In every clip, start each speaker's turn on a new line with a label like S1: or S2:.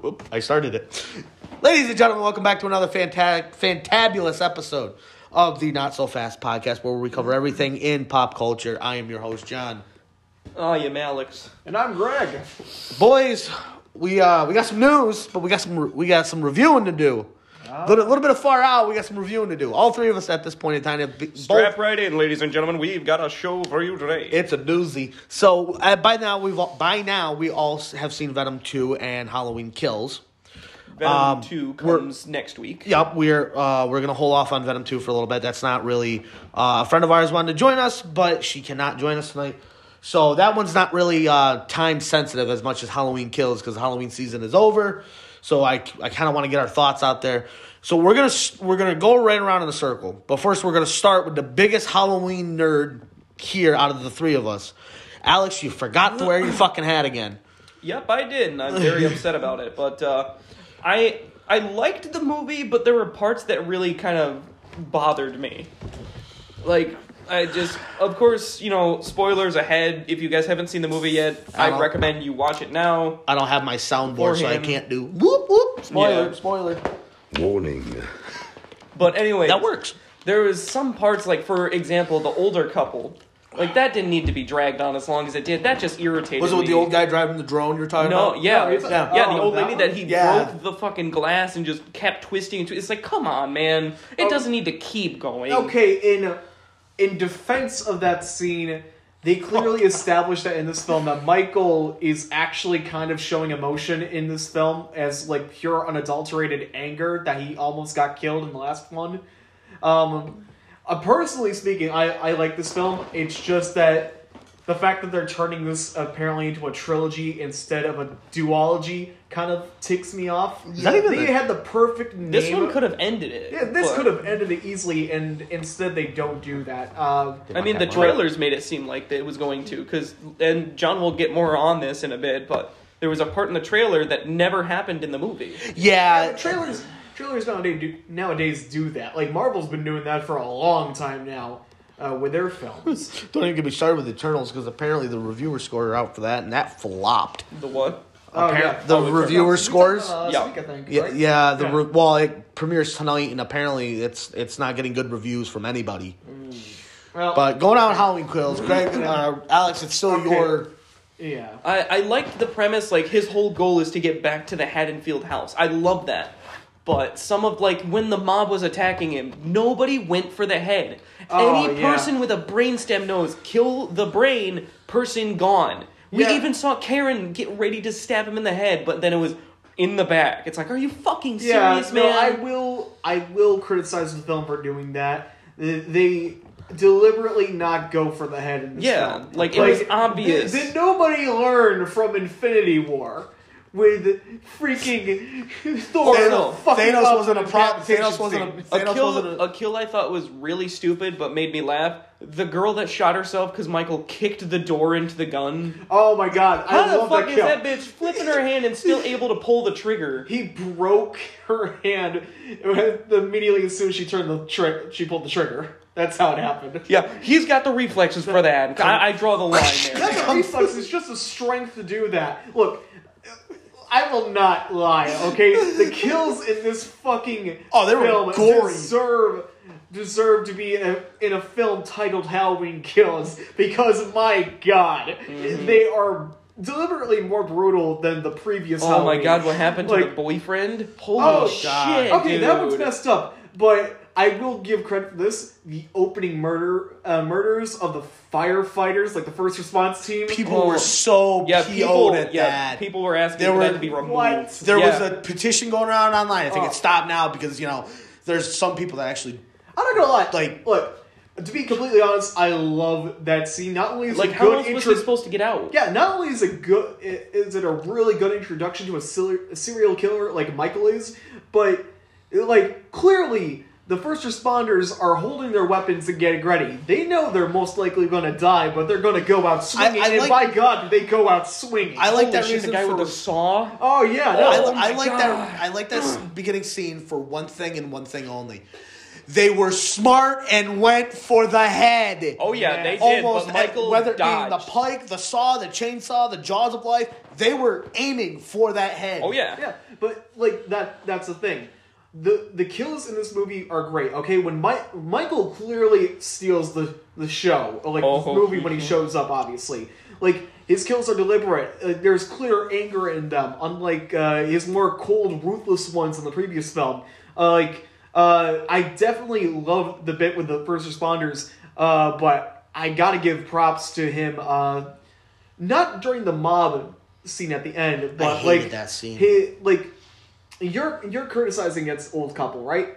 S1: Whoop, I started it. Ladies and gentlemen, welcome back to another fantastic, fantabulous episode of the Not So Fast podcast where we cover everything in pop culture. I am your host, John.
S2: Oh, yeah, Alex.
S3: And I'm Greg.
S1: Boys, we uh we got some news, but we got some re- we got some reviewing to do. A little, little bit of far out, we got some reviewing to do. All three of us at this point in time have
S2: Strap
S1: both
S2: right in, ladies and gentlemen. We've got a show for you today.
S1: It's a doozy. So uh, by now we've all, by now we all have seen Venom two and Halloween Kills.
S2: Venom
S1: um,
S2: 2 comes next week.
S1: Yep, we're uh, we're gonna hold off on Venom two for a little bit. That's not really uh, a friend of ours wanted to join us, but she cannot join us tonight. So that one's not really uh, time sensitive as much as Halloween Kills because Halloween season is over. So I, I kind of want to get our thoughts out there. So we're gonna we're gonna go right around in a circle. But first we're gonna start with the biggest Halloween nerd here out of the three of us. Alex, you forgot to wear your fucking hat again.
S2: Yep, I did, and I'm very upset about it. But uh, I I liked the movie, but there were parts that really kind of bothered me. Like, I just, of course, you know, spoilers ahead. If you guys haven't seen the movie yet,
S1: I
S2: I recommend you watch it now.
S1: I don't have my soundboard, so I can't do whoop whoop. Spoiler,
S2: Yeah.
S1: spoiler.
S4: Warning.
S2: But anyway,
S1: That works.
S2: there was some parts like for example the older couple like that didn't need to be dragged on as long as it did that just irritated
S1: Was it with
S2: me
S1: the old guy driving the drone you're talking
S2: no
S1: about?
S2: yeah
S3: No, it's-
S2: yeah,
S1: yeah.
S2: the
S3: Oh,
S2: old
S3: that
S2: lady that he
S1: Yeah.
S2: broke the fucking glass and just kept twisting and twi- it's like come on man it
S3: Oh.
S2: doesn't need to keep going
S3: Okay, in in defense of that scene, they clearly established that in this film that Michael is actually kind of showing emotion in this film as like pure unadulterated anger that he almost got killed in the last one. Um, uh, personally speaking, I I like this film. It's just that the fact that they're turning this apparently into a trilogy instead of a duology kind of ticks me off.
S1: Is that even
S3: they
S1: the-
S3: had the perfect name.
S2: this one could have ended it
S3: Yeah, this
S2: but-
S3: could have ended it easily, and instead they don't do that. Uh,
S2: I mean, the trailers made it seem like it was going to, because, and John will get more on this in a bit, but there was a part in the trailer that never happened in the movie.
S1: Yeah,
S3: yeah, trailers, trailers nowadays do, nowadays do that. Like Marvel's been doing that for a long time now uh, with their films.
S1: Don't even get me started with Eternals because apparently the reviewer score are out for that and that flopped.
S2: The what?
S3: oh
S1: Appar- the
S3: Oh,
S1: reviewer
S3: this week,
S1: scores?
S3: Uh,
S2: Yeah.
S3: week, I think.
S1: Yeah,
S3: right?
S1: yeah. The
S3: Yeah.
S1: Re- well, it premieres tonight and apparently it's it's not getting good reviews from anybody.
S3: Well,
S1: But going out on Halloween Kills, Greg, uh, Alex, it's still
S3: Okay.
S1: your.
S3: yeah.
S2: I, I liked the premise, like his whole goal is to get back to the Haddonfield house. I love that. But some of like when the mob was attacking him, nobody went for the head.
S3: Oh,
S2: Any
S3: yeah.
S2: person with a brainstem knows kill the brain, person gone. We
S3: Yeah.
S2: even saw Karen get ready to stab him in the head, but then it was in the back. It's like, are you fucking
S3: Yeah,
S2: serious,
S3: no,
S2: man?
S3: I will. I will criticize the film for doing that. They- They deliberately not go for the head in this
S2: Yeah,
S3: film.
S2: like, it was obvious.
S3: Did, did nobody learn from Infinity War with freaking Thor?
S2: Thanos-
S3: fucking
S1: Thanos
S3: up
S1: wasn't a
S3: in
S1: problem. Thanos wasn't a-
S3: scene.
S2: a kill,
S1: wasn't a-
S2: a kill I thought was really stupid, but made me laugh. The girl that shot herself because Michael kicked the door into the gun.
S3: Oh my god! I
S2: How the
S3: love
S2: fuck
S3: that
S2: is
S3: kill.
S2: that bitch flipping her hand and still able to pull the trigger?
S3: He broke her hand immediately as soon as she turned the trick. She pulled the trigger. That's how it happened.
S2: Yeah, he's got the reflexes for that. I, I draw the line there.
S3: That's a reflex. It's just a strength to do that. Look, I will not lie. Okay, the kills in this fucking
S1: Oh, they were
S3: film
S1: gory.
S3: deserve deserve to be in a, in a film titled Halloween Kills because my god,
S2: Mm-hmm.
S3: they are deliberately more brutal than the previous.
S2: Oh my god, what happened to
S3: Like,
S2: the boyfriend? Holy
S3: Oh,
S2: shit,
S3: Okay,
S2: dude.
S3: that one's messed up, but I will give credit for this. The opening murder uh, murders of the firefighters, like the first response team.
S1: People
S2: Oh.
S1: were so
S2: Yeah,
S1: PO'd
S2: people,
S1: at
S2: yeah,
S1: that.
S2: people were asking
S1: There
S2: for
S1: were-
S2: that to be removed.
S3: What?
S1: There
S2: Yeah.
S1: was a petition going around online. I think
S3: Oh.
S1: it stopped now because you know there's some people that actually
S3: I'm not gonna lie.
S1: Like-
S3: look, to be completely honest, I love that scene. Not only is
S2: like,
S3: it
S2: how
S3: good
S2: else was
S3: intro-
S2: he supposed to get out?
S3: yeah, not only is it good, is it a really good introduction to a serial, a serial killer like Michael is, but like clearly the first responders are holding their weapons and getting ready. They know they're most likely going to die, but they're going to go out swinging.
S1: I
S3: and
S1: like-
S3: by God, they go out swinging?
S1: I like
S2: Holy
S1: that
S2: shit,
S1: reason
S2: the guy
S1: for
S2: with the saw.
S3: oh yeah, no,
S1: I,
S2: Oh
S1: I
S2: my
S1: like
S2: God.
S1: that. I like that beginning scene for one thing and one thing only. they were smart and went for the head.
S2: Oh yeah,
S3: Yeah.
S2: they did.
S1: Almost
S2: but Michael
S1: at, whether it being the pike, the saw, the chainsaw, the jaws of life, they were aiming for that head.
S2: Oh yeah.
S3: Yeah, but like that that's the thing. The the kills in this movie are great. Okay, when Mi- Michael clearly steals the the show, like
S2: Oh,
S3: the movie when he shows up, obviously. Like his kills are deliberate. Uh, there's clear anger in them, unlike uh, his more cold, ruthless ones in the previous film. Uh, like uh, I definitely love the bit with the first responders, uh, but I gotta give props to him. Uh, not during the mob scene at the end, but
S1: hated
S3: like
S1: that scene.
S3: He, like you're you're criticizing against old couple, right?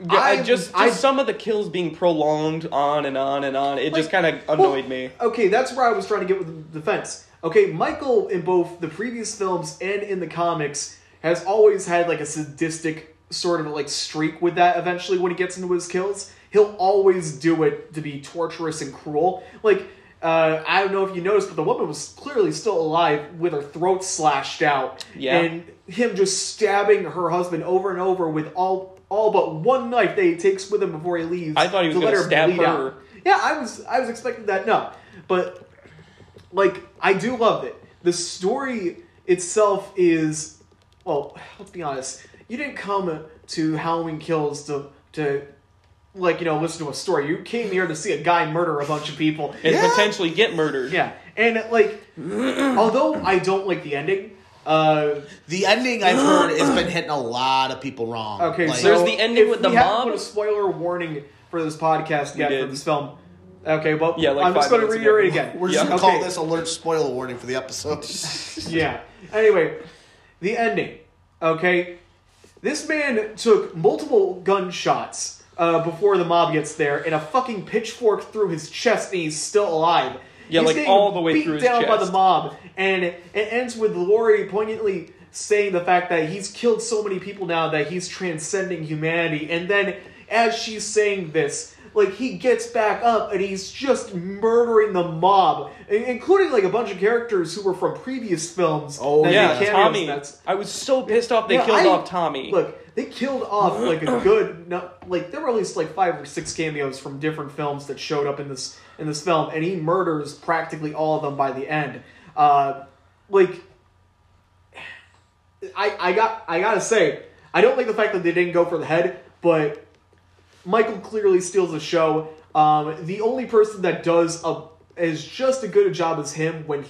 S2: Yeah, I, just, just
S3: I-
S2: some of the kills being prolonged on and on and on. It just kind of
S3: well,
S2: annoyed me.
S3: Okay, that's where I was trying to get with the defense. Okay, Michael in both the previous films and in the comics has always had like a sadistic sort of like streak with that eventually when he gets into his kills. He'll always do it to be torturous and cruel. Like, uh, I don't know if you noticed, but the woman was clearly still alive with her throat slashed out.
S2: Yeah.
S3: And him just stabbing her husband over and over with all all but one knife that he takes with him before he leaves.
S2: I thought he was
S3: to
S2: gonna
S3: her
S2: stab her.
S3: out. Yeah, I was I was expecting that. No, but like I do love it. The story itself is well. Let's be honest. You didn't come to Halloween Kills to to like you know listen to a story. You came here to see a guy murder a bunch of people.
S2: And
S1: Yeah.
S2: potentially get murdered.
S3: Yeah, and like although I don't like the ending. Uh,
S1: The ending I've heard has been hitting a lot of people wrong.
S3: okay,
S1: Like,
S3: so
S2: There's the ending
S3: if
S2: with the
S3: we haven't
S2: mob.
S3: Put a spoiler warning for this podcast yet for this film. Okay, well,
S2: Yeah, like
S3: I'm just going to
S2: minutes ago.
S3: reiterate again.
S1: we're just
S2: Yeah.
S1: gonna
S3: Okay.
S1: call this alert spoiler warning for the episode.
S3: yeah. Anyway, the ending. Okay, this man took multiple gunshots uh, before the mob gets there, and a fucking pitchfork through his chest, and he's still alive.
S2: Yeah,
S3: He's
S2: like,
S3: getting
S2: all the way
S3: beat
S2: through his
S3: down by the mob, and it ends with Laurie poignantly saying the fact that he's killed so many people now that he's transcending humanity, and then as she's saying this. Like he gets back up and he's just murdering the mob, including like a bunch of characters who were from previous films.
S1: Oh,
S2: Yeah, Tommy.
S3: that's-
S2: I was so pissed off they
S3: Yeah,
S2: killed
S3: I-
S2: off Tommy.
S3: Look, they killed off like a good, no, like there were at least like five or six cameos from different films that showed up in this in this film, and he murders practically all of them by the end. Uh, like, I I got I gotta say, I don't like the fact that they didn't go for the head, but Michael clearly steals the show. Um, the only person that does a is just as good a job as him when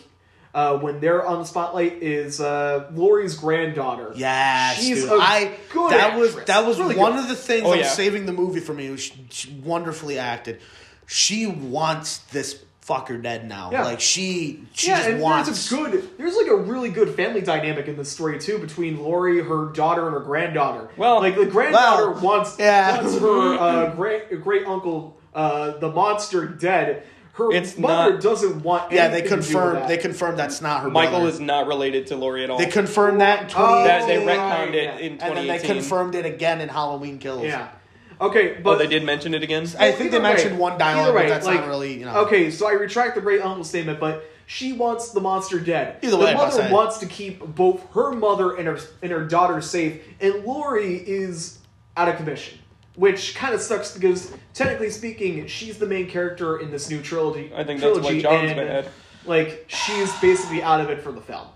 S3: uh, when they're on the spotlight is uh, Laurie's granddaughter.
S1: Yes,
S3: She's
S1: dude.
S3: a
S1: I
S3: good
S1: that was that was
S3: Really
S1: one
S3: good.
S1: of the things
S2: Oh,
S1: that was
S2: yeah.
S1: saving the movie for me. Was she, she wonderfully acted. She wants this fucker dead now.
S3: Yeah.
S1: Like she she
S3: yeah,
S1: just
S3: and
S1: wants.
S3: there's a good, there's like a really good family dynamic in this story too between Laurie, her daughter, and her granddaughter.
S2: Well-
S3: like the granddaughter
S1: Well,
S3: wants
S1: yeah.
S3: wants her uh, great great uncle, uh, the monster, dead. Her
S2: It's
S3: mother
S2: not-
S3: doesn't want.
S1: yeah, they
S3: anything to do with
S1: confirmed they confirmed that's not her.
S2: Michael
S1: brother.
S2: is not related to Laurie at all.
S1: They confirmed that in
S3: Oh,
S1: 2018,
S2: that they
S3: right,
S2: retconned
S3: yeah.
S2: it in
S1: and then they confirmed it again in Halloween Kills.
S3: Yeah. Okay, but
S2: oh, they did mention it again.
S1: I think they
S3: way-
S1: mentioned one dialogue,
S3: way,
S1: but that's
S3: like,
S1: not really you know.
S3: Okay, so I retract the great uncle statement, but she wants the monster dead.
S1: Either
S3: the
S1: way, I'm
S3: mother wants to keep both her mother and her and her daughter safe, and Laurie is out of commission, which kind of sucks because technically speaking, she's the main character in this new trilogy.
S2: I think that's why
S3: trilogy,
S2: John's
S3: and,
S2: mad.
S3: Like she's basically out of it for the film,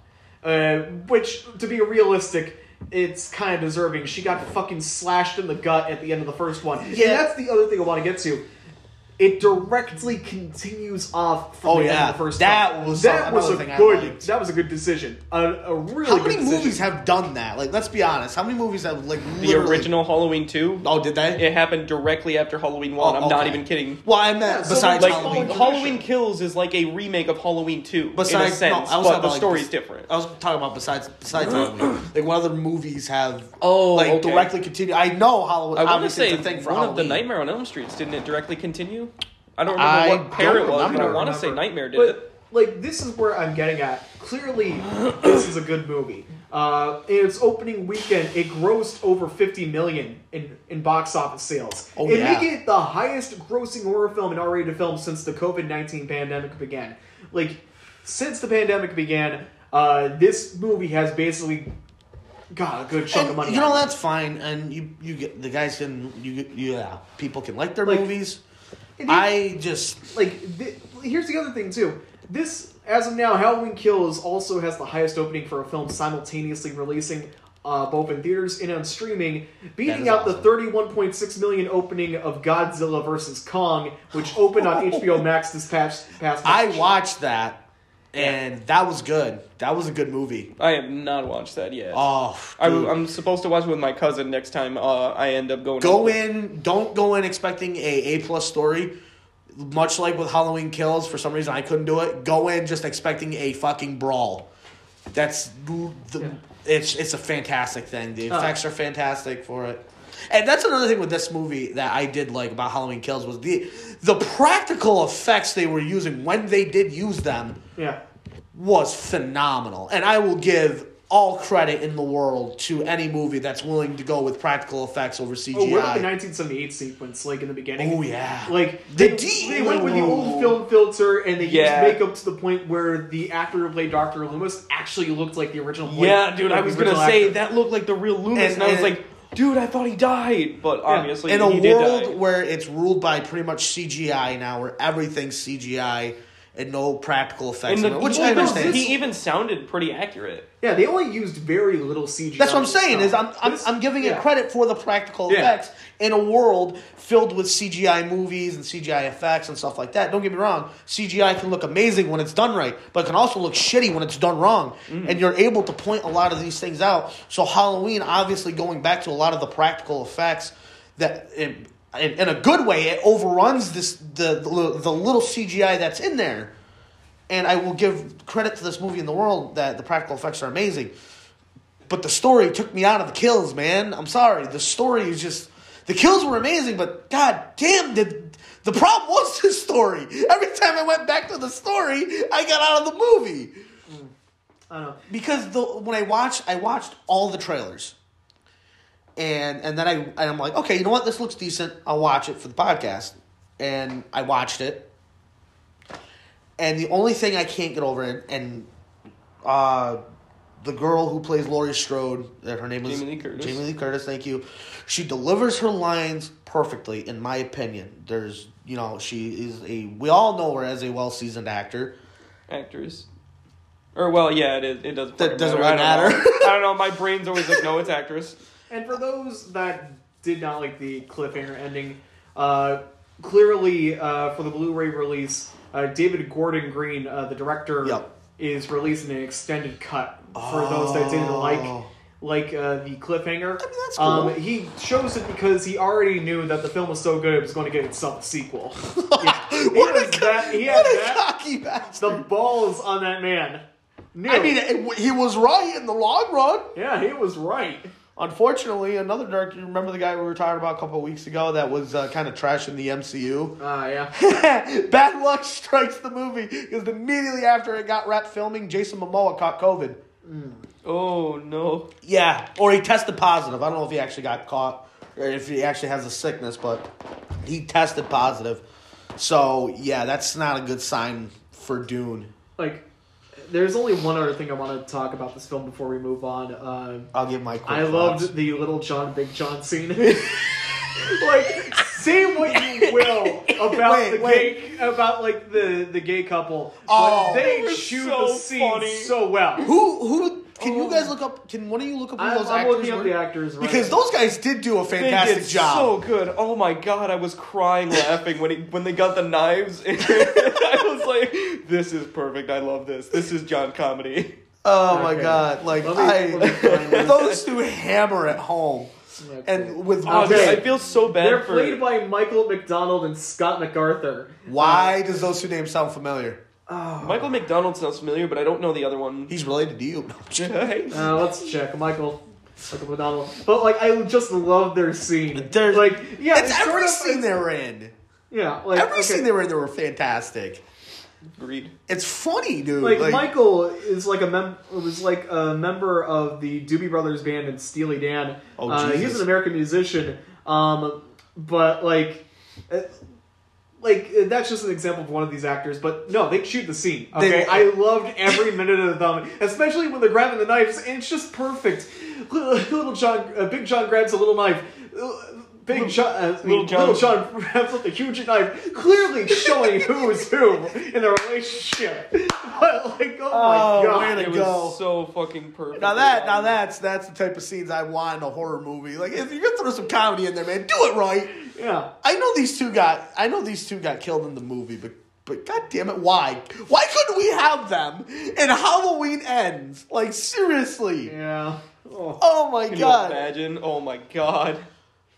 S3: uh, which to be realistic. It's kind of deserving. She got fucking slashed in the gut at the end of the first one.
S1: Yeah.
S3: And that's the other thing I want to get to it directly continues off from
S1: Oh,
S3: the
S1: yeah.
S3: end of the first
S1: That
S3: film.
S1: was
S3: that was a
S1: thing
S3: good that was a good decision a, a really
S1: how
S3: good
S1: many
S3: decision.
S1: movies have done that? Like, let's be honest. How many movies have like
S2: The original Halloween 2,
S1: Oh, did they?
S2: it happened directly after Halloween 1.
S1: Oh,
S2: I'm not even kidding.
S1: Well, I meant
S3: Yeah,
S1: besides
S3: like-
S2: Like,
S1: Halloween.
S3: Halloween
S2: Halloween Kills is like a remake of Halloween 2 in a
S1: Besides,
S2: sense,
S1: no, I was
S2: but
S1: talking
S2: the
S1: about, like,
S2: story's different.
S1: I was talking about besides besides Halloween. Like, what other movies have
S2: Oh,
S1: like
S2: okay.
S1: directly continue? I know Halloween.
S2: I want to
S1: obviously
S2: say
S1: it's a thing for
S2: one of the Nightmare on Elm Streets didn't it directly continue? I don't remember
S1: I
S2: what pair
S1: don't
S2: it was, but I
S1: remember.
S2: want to say Nightmare did
S3: but
S2: it.
S3: like this is where I'm getting at. Clearly, this is a good movie. Uh, in its opening weekend, it grossed over 50 million in, in box office sales.
S1: Oh,
S3: it
S1: yeah.
S3: making it the highest grossing horror film and R-rated film since the COVID 19 pandemic began. Like, since the pandemic began, uh, this movie has basically got a good chunk of money.
S1: you know
S3: out of it.
S1: that's fine, and you you get the guys can you get- yeah people can like their
S3: Like,
S1: movies. I just
S3: like th- here's the other thing too this as of now halloween kills also has the highest opening for a film simultaneously releasing uh, both in theaters and on streaming beating out
S1: awesome.
S3: the 31.6 million opening of godzilla vs kong which opened on hbo max this past past
S1: I watched that, and that was good. That was a good movie.
S2: I have not watched that yet.
S1: Oh,
S2: I,
S1: dude.
S2: I'm supposed to watch it with my cousin next time. Uh, I end up going.
S1: go in. Don't go in expecting a A plus story. Much like with Halloween Kills, for some reason I couldn't do it. Go in just expecting a fucking brawl. That's the,
S3: Yeah.
S1: it's it's a fantastic thing. The
S3: Oh.
S1: effects are fantastic for it. And that's another thing with this movie that I did like about Halloween Kills was the the practical effects they were using when they did use them
S3: yeah
S1: was phenomenal. And I will give all credit in the world to any movie that's willing to go with practical effects over CGI.
S3: Oh, what about the 1978 sequence, like in the beginning?
S1: Oh, yeah.
S3: Like
S1: The
S3: they,
S1: D-
S3: they went with the old film filter, and they
S2: Yeah.
S3: used makeup to the point where the actor who played Doctor Loomis actually looked like the original.
S2: Yeah, dude,
S3: like
S2: I was gonna
S3: original
S2: say that looked like the real Loomis,
S1: And-
S2: and, I was like, dude, I thought he died, but obviously
S1: in a
S2: he did
S1: world
S2: die.
S1: where it's ruled by pretty much CGI now, where everything's CGI and no practical effects,
S2: And the,
S1: which
S2: well,
S1: I understand.
S2: He even sounded pretty accurate.
S3: Yeah, they only used very little CGI.
S1: That's what I'm saying. Is I'm. I'm,
S3: This-
S1: I'm giving
S3: yeah.
S1: it credit for the practical
S3: Yeah.
S1: effects in a world filled with CGI movies and CGI effects and stuff like that. Don't get me wrong. CGI can look amazing when it's done right, but it can also look shitty when it's done wrong.
S3: Mm.
S1: And you're able to point a lot of these things out. So Halloween, obviously, going back to a lot of the practical effects that. In, in, a good way, it overruns this the, the the little CGI that's in there, and I will give credit to this movie in the world that the practical effects are amazing. But the story took me out of the kills, man. I'm sorry. The story is just the kills were amazing, but god damn did the problem was the story. Every time I went back to the story, I got out of the movie. Mm.
S3: I don't know.
S1: Because the when I watched I watched all the trailers. And and then I and I'm like, okay, you know what? This looks decent. I'll watch it for the podcast. And I watched it. And the only thing I can't get over and, and uh the girl who plays Laurie Strode, that her name is
S2: Jamie Lee Curtis.
S1: Jamie Lee Curtis, thank you. She delivers her lines perfectly, in my opinion. There's, you know, she is a. We all know her as a well seasoned actor.
S2: Actress. Or well, yeah, it is. It does.
S1: That doesn't
S2: I
S1: really
S2: don't
S1: matter.
S2: I don't know. My brain's always like, no, it's actress.
S3: And for those that did not like the cliffhanger ending, uh, clearly uh, for the Blu-ray release, uh, David Gordon Green, uh, the director,
S1: Yep.
S3: is releasing an extended cut for those that didn't like
S1: Oh.
S3: like uh, the cliffhanger.
S1: I mean, that's cool.
S3: um, he chose it because he already knew that the film was so good it was going to get itself a sequel. yeah. He
S1: a
S3: that. He
S1: what
S3: had
S1: a
S3: that.
S1: cocky bastard.
S3: The balls on that man. Knew.
S1: I mean, it, he was right in the long run.
S3: yeah, he was right.
S1: Unfortunately, another director. You remember the guy we were talking about a couple of weeks ago that was uh, kind of trashing the MCU?
S3: Ah, yeah.
S1: Bad luck strikes the movie because immediately after it got wrapped filming, Jason Momoa caught COVID.
S2: Oh no.
S1: Yeah, or he tested positive. I don't know if he actually got caught or if he actually has the sickness, but he tested positive. So yeah, that's not a good sign for Dune.
S3: like there's only one other thing I want to talk about this film before we move on. Uh,
S1: I'll give my. Quick
S3: I
S1: thoughts.
S3: loved the Little John Big John scene. like, say what you will about
S1: Wait,
S3: the
S1: wait.
S3: gay, about like the the gay couple,
S1: Oh.
S3: but they shoot
S2: so
S3: the scene
S2: funny.
S3: so well.
S1: Who who can you
S3: Oh.
S1: guys look up? Can one of you look up who
S3: I'm,
S1: those
S3: I'm
S1: actors
S3: looking up
S1: were?
S3: the actors right
S1: because
S3: now.
S1: those guys did do a
S2: They
S1: fantastic
S2: did
S1: job.
S2: so good. Oh my god, I was crying laughing when he when they got the knives. I was like, "This is perfect. I love this. This is John comedy."
S1: oh my
S3: Okay.
S1: god! Like
S3: Let me-
S1: I,
S3: let me find this.
S1: those two hammer at home,
S3: Okay.
S1: and with
S2: Oh,
S3: Okay.
S2: dude, I feel so bad
S3: They're
S2: for.
S3: played by Michael McDonald and Scott MacArthur.
S1: why does those two names sound familiar?
S3: Oh.
S2: Michael McDonald sounds familiar, but I don't know the other one.
S1: He's related to you.
S3: Uh, let's check, Michael. Michael McDonald. But like, I just love their scene.
S1: There's-
S3: like, yeah,
S1: it's
S3: sort
S1: every
S3: of-
S1: scene they were in.
S3: Yeah, like
S1: Every
S3: okay.
S1: scene they were in, they were fantastic.
S2: Agreed.
S1: It's funny, dude.
S3: like, Michael is like a mem- was like a member of the Doobie Brothers band and Steely Dan.
S1: Oh,
S3: uh, he's an American musician, um, but like, uh, like uh, that's just an example of one of these actors. But no, they shoot the scene. Okay,
S1: They-
S3: I loved every minute of them, especially when they're grabbing the knives. And it's just perfect. little, little John, uh, Big John grabs a little knife. Uh, Big John, uh, I mean,
S2: Little John-
S3: little John grabs up a huge knife, clearly showing who is who in the relationship. But like, oh,
S1: Oh,
S3: my god,
S1: man.
S2: It
S1: to
S2: was so fucking perfect.
S1: Now that now that's that's the type of scenes I want in a horror movie. Like if you're gonna throw some comedy in there, man, do it right.
S3: Yeah.
S1: I know these two got I know these two got killed in the movie, but but god damn it, why? Why couldn't we have them in Halloween ends? Like seriously.
S3: Yeah. Oh.
S1: Oh my
S2: Can you
S1: god.
S2: imagine? Oh my god.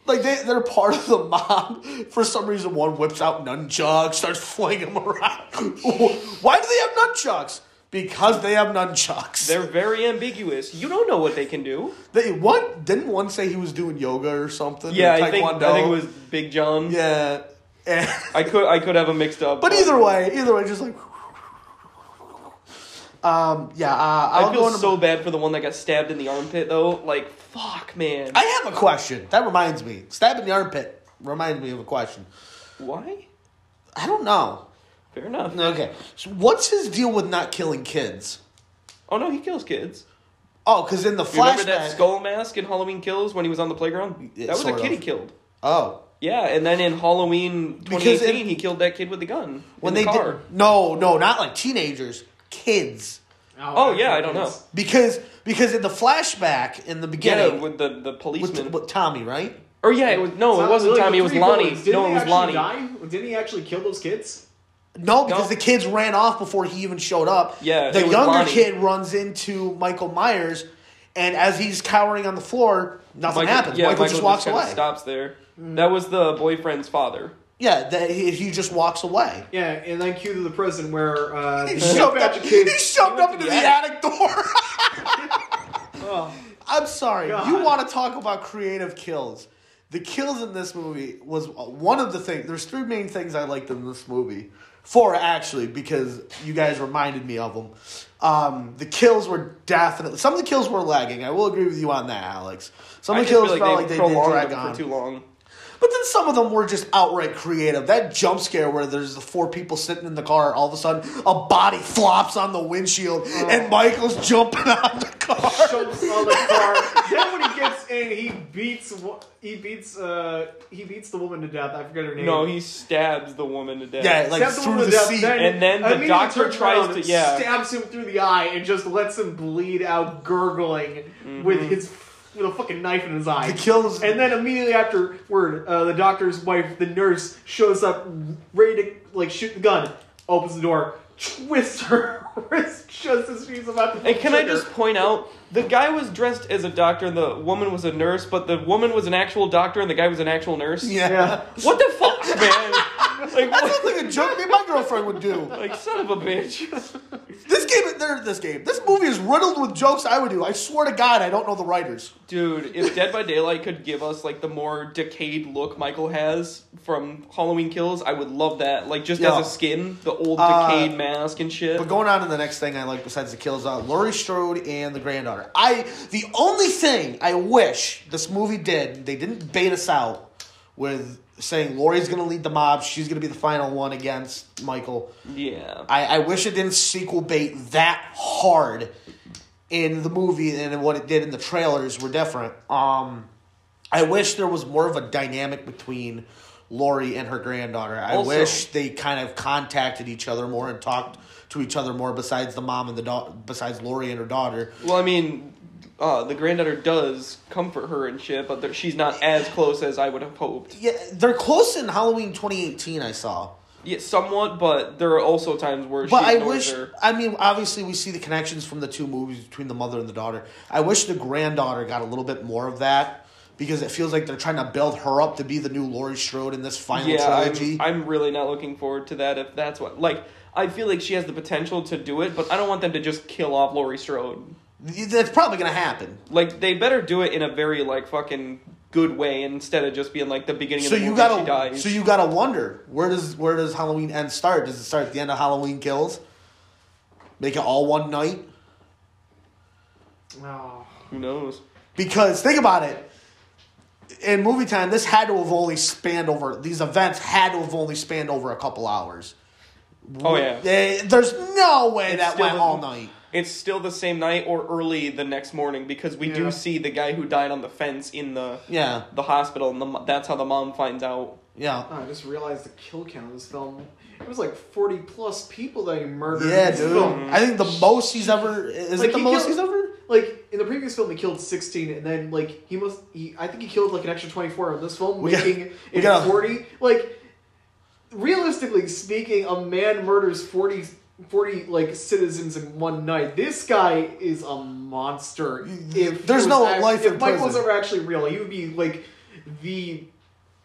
S1: Like they, they're part of the mob. For some reason, one whips out nunchucks, starts flinging them around. Why do they have nunchucks? Because they have nunchucks.
S2: They're very ambiguous. You don't know what they can do.
S1: They what? didn't one say he was doing yoga or something?
S2: Yeah,
S1: or
S2: I think I think it was Big John.
S1: Yeah. And-
S2: I could I could have them mixed up.
S1: but either way, either way, just like. Um. Yeah. Uh,
S2: I feel so bad for the one that got stabbed in the armpit though. Like fuck, man.
S1: I have a question. That reminds me. Stab in the armpit reminds me of a question.
S2: Why?
S1: I don't know.
S2: Fair enough.
S1: Okay. So what's his deal with not killing kids?
S2: Oh no, he kills kids.
S1: Oh, because in the
S2: You remember
S1: flashback.
S2: that skull mask in Halloween Kills when he was on the playground?
S1: Yeah,
S2: that was a
S1: sort
S2: kid he
S1: of.
S2: killed.
S1: Oh.
S2: Yeah, and then in Halloween
S1: Because
S2: 2018,
S1: in-
S2: he killed that kid with the gun
S1: When
S2: in
S1: they
S2: the car.
S1: did no, no, not like teenagers, kids.
S2: Oh yeah, I don't know.
S1: Because because in the flashback in the
S2: Yeah,
S1: beginning
S2: with the the
S1: with,
S2: policeman.
S1: with Tommy, right?
S2: or yeah, it was no, it wasn't Tommy. It was Lonnie.
S3: Didn't
S2: No,
S3: he
S2: it was
S3: actually
S2: Lonnie.
S3: Die? Didn't he actually kill those kids?
S1: No, because
S2: No.
S1: the kids ran off before he even showed up.
S2: Yeah,
S1: the younger
S2: Lonnie.
S1: kid runs into Michael Myers, and as he's cowering on the floor, nothing
S2: Michael,
S1: happens.
S2: Yeah,
S1: Michael, just walks
S2: kinda
S1: away.
S2: Stops there. That was the boyfriend's father.
S1: Yeah, that he, he just walks away.
S3: Yeah, and then cue to the prison where uh,
S1: He shoved up.
S3: batch kids.
S1: He shoved
S2: He
S1: up into
S2: to
S1: the
S2: the
S1: attic door.
S3: Oh,
S1: I'm sorry.
S3: God.
S1: You want to talk about creative kills? The kills in this movie was one of the things. There's three main things I liked in this movie. Four actually, because you guys reminded me of them. Um, the kills were definitely some of the kills were lagging. I will agree with you on that, Alex. Some of the kills
S2: feel
S1: felt
S2: like
S1: like
S2: they
S1: did drag on.
S2: for too long.
S1: But then some of them were just outright creative. That jump scare where there's the four people sitting in the car, all of a sudden a body flops on the windshield
S2: Oh.
S1: and Michael's jumping on the car.
S3: jumps on the car. then when he gets in, he beats. He beats. Uh, he beats the woman to death. I forget her name.
S2: No, he stabs the woman to death.
S1: Yeah, like
S3: Stabs the
S1: through
S3: woman
S1: the
S3: to death,
S1: seat.
S2: And then the doctor tries to- yeah.
S3: stabs him through the eye and just lets him bleed out, gurgling
S2: Mm-hmm.
S3: with his with a fucking knife in his eye.
S1: The kills
S3: And then immediately afterward, uh, the doctor's wife, the nurse, shows up ready to like shoot the gun. Opens the door, twists her wrist just as she's about to.
S2: And can I just point out, the guy was dressed as a doctor and the woman was a nurse, but the woman was an actual doctor and the guy was an actual nurse?
S1: Yeah.
S3: Yeah.
S2: What the fuck, man? Like,
S1: That sounds like a joke me and my girlfriend would do.
S2: Like, son of a bitch.
S1: This game, there, this game, this movie is riddled with jokes I would do. I swear to God, I don't know the writers.
S2: Dude, if Dead by Daylight could give us, like, the more decayed look Michael has from Halloween Kills, I would love that. Like, just
S1: Yeah.
S2: as a skin, the old
S1: Uh,
S2: decayed mask and shit.
S1: But going on to the next thing I like besides the kills, uh, Laurie Strode and the granddaughter. I the only thing I wish this movie did, they didn't bait us out with saying Laurie's going to lead the mob. She's going to be the final one against Michael.
S2: yeah.
S1: I, I wish it didn't sequel bait that hard in the movie and what it did in the trailers were different. Um, I wish there was more of a dynamic between Laurie and her granddaughter. I
S2: Also-
S1: wish they kind of contacted each other more and talked to each other more besides the mom and the daughter, besides Laurie and her daughter.
S2: Well, I mean, uh, the granddaughter does comfort her and shit, but she's not as close as I would have hoped.
S1: Yeah, they're close in Halloween 2018, I saw.
S2: Yeah, somewhat, but there are also times where
S1: But I wish.
S2: her.
S1: I mean, obviously, we see the connections from the two movies between the mother and the daughter. I wish the granddaughter got a little bit more of that because it feels like they're trying to build her up to be the new Laurie Strode in this final
S2: Yeah,
S1: trilogy.
S2: I'm, I'm really not looking forward to that. If that's what like, I feel like she has the potential to do it, but I don't want them to just kill off Laurie Strode.
S1: That's probably going to happen.
S2: Like, they better do it in a very like fucking good way instead of just being like the beginning
S1: So
S2: of the
S1: you
S2: movie she
S1: gotta.
S2: dies.
S1: So you gotta wonder where does where does Halloween end start? Does it start at the end of Halloween Kills? Make it all one night.
S3: Oh.
S2: Who knows?
S1: Because think about it. In movie time, this had to have only spanned over these events had to have only spanned over a couple hours.
S2: Oh yeah.
S1: Eh, There's no way
S2: It's
S1: that went all night.
S2: It's still the same night or early the next morning because we
S3: Yeah.
S2: do see the guy who died on the fence in the
S1: Yeah,
S2: the hospital, and the, mo- that's how the mom finds out.
S1: yeah.
S3: Oh, I just realized the kill count of this film. It was like forty plus people that he murdered.
S1: Yeah,
S3: in this
S1: dude.
S3: Film.
S1: I think the most he's ever is
S3: Like,
S1: it the
S3: he
S1: most
S3: killed-
S1: he's ever.
S3: Like in the previous film, he killed sixteen, and then like he must. He, I think he killed like an extra twenty four in this film,
S1: We got-
S3: making
S1: we
S3: it
S1: got-
S3: forty. Like realistically speaking, a man murders 40, 40 like citizens in one night. This guy is a monster. If
S1: There's no
S3: act-
S1: life
S3: If
S1: in
S3: Mike was ever actually real, he would be like the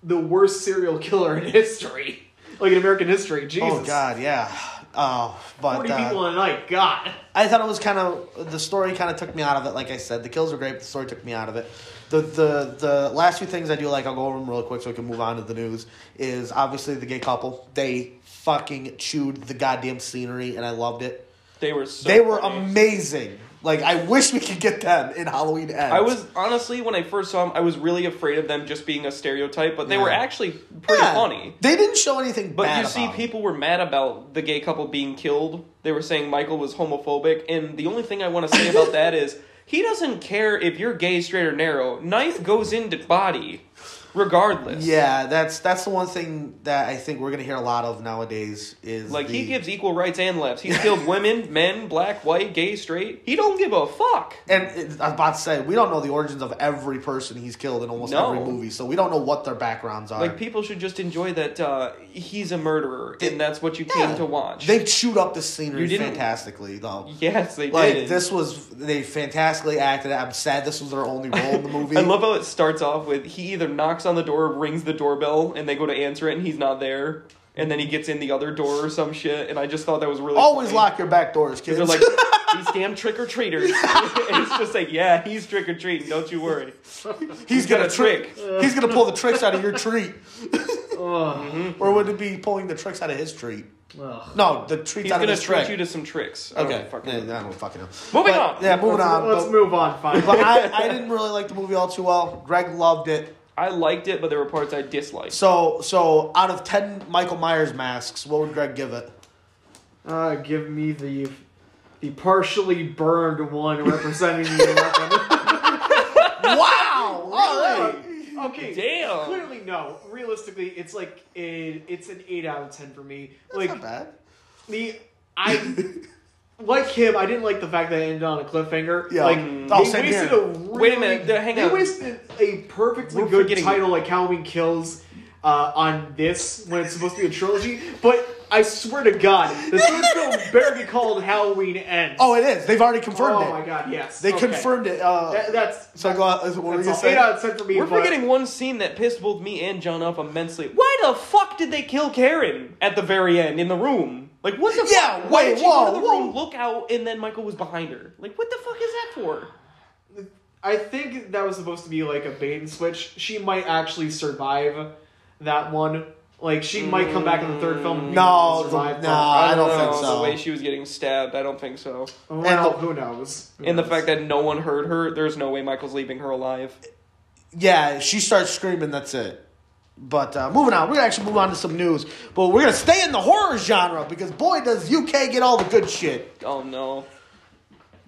S3: the worst serial killer in history, like in American history. Jesus.
S1: Oh God, yeah. Oh, but
S3: Forty
S1: uh,
S3: people in a night. God.
S1: I thought it was kind of the story kind of took me out of it. Like I said, the kills were great, but the story took me out of it. The the the last few things I do like, I'll go over them real quick so we can move on to the news. Is obviously the gay couple. They fucking chewed the goddamn scenery, and I loved it.
S2: They were so
S1: they were
S2: funny.
S1: amazing. Like I wish we could get them in Halloween Ends.
S2: I was honestly when I first saw them, I was really afraid of them just being a stereotype, but they were actually pretty
S1: Yeah.
S2: funny.
S1: They didn't show anything.
S2: But you see, people were mad about the gay couple being killed. They were saying Michael was homophobic, and the only thing I want to say about that is he doesn't care if you're gay, straight, or narrow. Knife goes into body, regardless.
S1: Yeah, that's that's the one thing that I think we're gonna hear a lot of nowadays. Is
S2: Like
S1: the,
S2: he gives equal rights and lefts. He's killed women, men, black, white, gay, straight. He don't give a fuck.
S1: And it, I was about to say, we don't know the origins of every person he's killed in almost
S2: No.
S1: every movie, so we don't know what their backgrounds are.
S2: Like people should just enjoy that uh, he's a murderer,
S1: It-
S2: and that's what you
S1: Yeah.
S2: came to watch.
S1: They chewed up the scenery fantastically, though.
S2: yes, they
S1: Like
S2: did.
S1: this was they fantastically acted. I'm sad this was their only role in the movie.
S2: I love how it starts off with he either knocks on the door, rings the doorbell, and they go to answer it, and he's not there, and then he gets in the other door or some shit. And I just thought that was really
S1: Always
S2: funny.
S1: lock your back doors, kids.
S2: They're like these damn trick or treaters, and it's just like, yeah, he's trick or treating. Don't you worry.
S1: he's
S2: got
S1: gonna
S2: a
S1: trick. He's gonna pull the tricks out of your treat,
S3: Ugh.
S1: or would it be pulling the tricks out of his treat?
S3: Ugh.
S1: No, the treats
S2: He's
S1: out of
S2: gonna
S1: his
S2: treat
S1: trick.
S2: you to some tricks. I don't
S1: okay,
S2: fucking
S1: Yeah, I don't fucking know.
S2: Moving
S1: But,
S2: on.
S1: Yeah, moving
S3: let's,
S1: on.
S3: Let's
S1: but,
S3: move on. Fine.
S1: but I, I didn't really like the movie all too well. Greg loved it.
S2: I liked it, but there were parts I disliked.
S1: So, so out of ten Michael Myers masks, what would Greg give it?
S3: Uh, give me the the partially burned one representing the weapon.
S1: wow! All right.
S3: okay.
S2: Damn.
S3: Clearly, no. Realistically, it's like a, it's an eight out of ten for me.
S1: That's
S3: like
S1: not bad.
S3: the I like him. I didn't like the fact that it ended on a cliffhanger.
S1: Yeah.
S3: Like
S1: Oh,
S3: they
S1: same
S3: wasted
S1: here.
S3: a really,
S2: Wait a minute, the- hang
S3: they
S2: on.
S3: wasted a perfectly
S2: We're
S3: good
S2: forgetting-
S3: title like Halloween Kills uh, on this when it's supposed to be a trilogy. But I swear to God, this third film better be called Halloween Ends.
S1: Oh, it is. They've already confirmed it.
S3: Oh
S1: it.
S3: my God! Yes,
S1: They
S3: Okay.
S1: confirmed it. Uh,
S3: That- that's
S1: so go on. What were you
S3: that's
S1: gonna
S3: all. eight out of ten for me.
S2: We're
S3: but-
S2: forgetting one scene that pissed both me and John off immensely. Why the fuck did they kill Karen at the very end in the room? Like, what the
S1: Yeah,
S2: fuck? Why
S1: wait,
S2: did she go to the
S1: whoa.
S2: room, look out, and then Michael was behind her? Like, what the fuck is that for?
S3: I think that was supposed to be like a bait and switch. She might actually survive that one. Like she might come back in the third film. and
S1: No,
S3: survive.
S1: the-
S3: but-
S1: no. I don't think
S2: know,
S1: so.
S2: The way she was getting stabbed, I don't think so.
S3: Oh, well,
S1: And the-
S3: who knows? Who
S2: And the
S3: knows?
S2: fact that no one heard her, there's no way Michael's leaving her alive.
S1: Yeah, she starts screaming. That's it. But uh, moving on, we're gonna actually move on to some news. But we're gonna stay in the horror genre because boy, does UK get all the good shit.
S2: Oh no.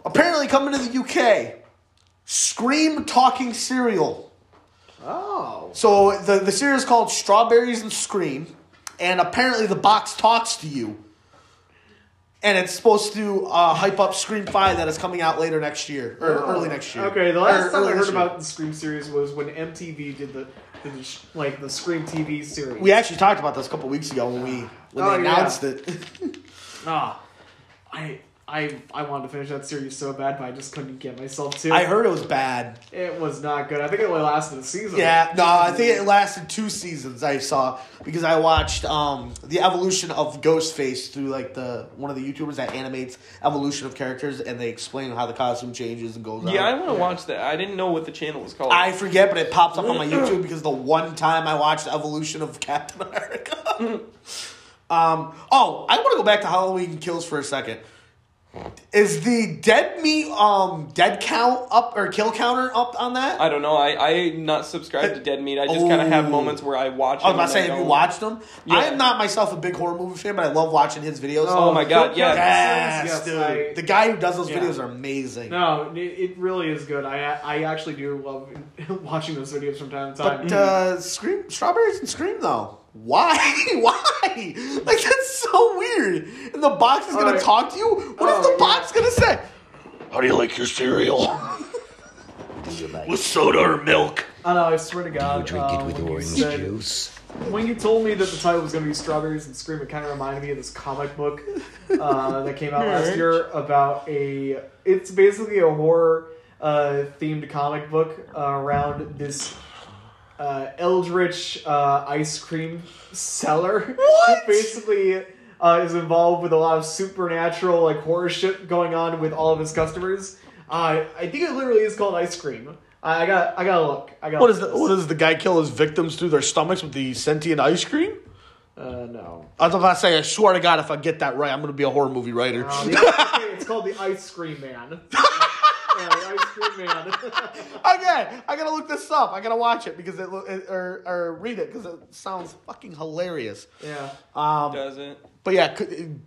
S1: Apparently, coming to the UK, Scream talking cereal.
S3: Oh.
S1: So the the cereal is called Strawberries and Scream, and apparently the box talks to you. And it's supposed to uh, hype up Scream Five that is coming out later next year or early next year.
S3: Okay, the
S1: Or
S3: last time I heard
S1: year.
S3: about the Scream series was when MTV did the, the sh- like the Scream TV series.
S1: We actually talked about this a couple weeks ago when we when
S3: Oh,
S1: they
S3: yeah.
S1: announced it.
S3: ah, I I I wanted to finish that series so bad, but I just couldn't get myself to.
S1: I heard it was bad.
S3: it was not good. I think it only lasted a season.
S1: Yeah, no, I think it lasted two seasons. I saw because I watched um, the evolution of Ghostface through like the one of the YouTubers that animates evolution of characters, and they explain how the costume changes and goes. On.
S2: Yeah, I want to watch that. I didn't know what the channel was called.
S1: I forget, but it pops up on my YouTube because the one time I watched evolution of Captain America. um, oh, I want to go back to Halloween Kills for a second. Is the dead meat um dead count up or kill counter up on that?
S2: I don't know. I I not subscribed to Dead Meat. I just kind of have
S1: Oh.
S2: moments where I watch.
S1: I was
S2: them
S1: about to
S2: and
S1: say, have you
S2: don't-
S1: watched them?
S2: Yeah.
S1: I am not myself a big horror movie fan, but I love watching his videos.
S2: Oh my God,
S3: Phil
S2: yeah.
S3: Cousins,
S1: yes, dude.
S3: I-
S1: the guy who does those
S3: Yeah.
S1: videos are amazing.
S3: no, it, it really is good. I I actually do love watching those videos from time to time.
S1: But uh, Scream, Strawberries and Scream though. Why? Why? Like that's so weird. And the box is gonna
S3: Alright.
S1: talk to you. What is
S3: Oh,
S1: the
S3: yeah.
S1: box gonna say? How do you like your cereal? with soda or milk?
S3: I know. I swear to God, Do you
S4: drink
S3: uh,
S4: it with orange
S3: said-
S4: juice.
S3: When you told me that the title was going to be Strawberries and Scream, it kind of reminded me of this comic book uh, that came out last year about a. It's basically a horror uh, themed comic book uh, around this uh, eldritch uh, ice cream seller.
S1: What?
S3: basically uh, is involved with a lot of supernatural like horror shit going on with all of his customers. Uh, I think it literally is called Ice Cream. I I got. I gotta look. I got.
S1: What is the, what does the guy kill his victims through their stomachs with the sentient ice cream?
S3: Uh, no.
S1: I was about to say, I swear to God, if I get that right, I'm gonna be a horror movie writer.
S3: Uh, the, okay, it's called the Ice Cream Man. Yeah, the Ice Cream Man.
S1: okay, I gotta look this up. I gotta watch it because it, lo- it or or read it because it sounds fucking hilarious.
S3: yeah.
S1: Um,
S2: Does it?
S1: but yeah,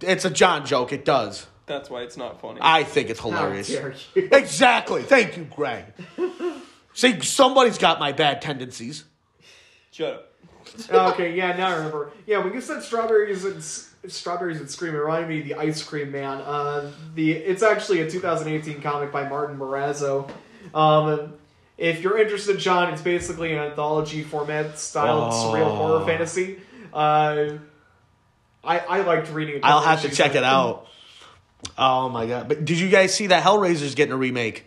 S1: it's a John joke. It does.
S2: That's why it's not funny.
S1: I think it's
S3: How
S1: hilarious.
S3: dare you?
S1: Exactly. Thank you, Greg. See, somebody's got my bad tendencies.
S2: Shut up.
S3: okay, yeah, now I remember. Yeah, when you said strawberries and s- strawberries and scream, it reminded me of the Ice Cream Man. Uh, the it's actually a 2018 comic by Martin Morazzo. Um, if you're interested, John, it's basically an anthology format style
S1: Oh.
S3: surreal horror fantasy. Uh, I I liked reading. a
S1: I'll have to check it out. Oh my god! But did you guys see that Hellraiser's getting a remake?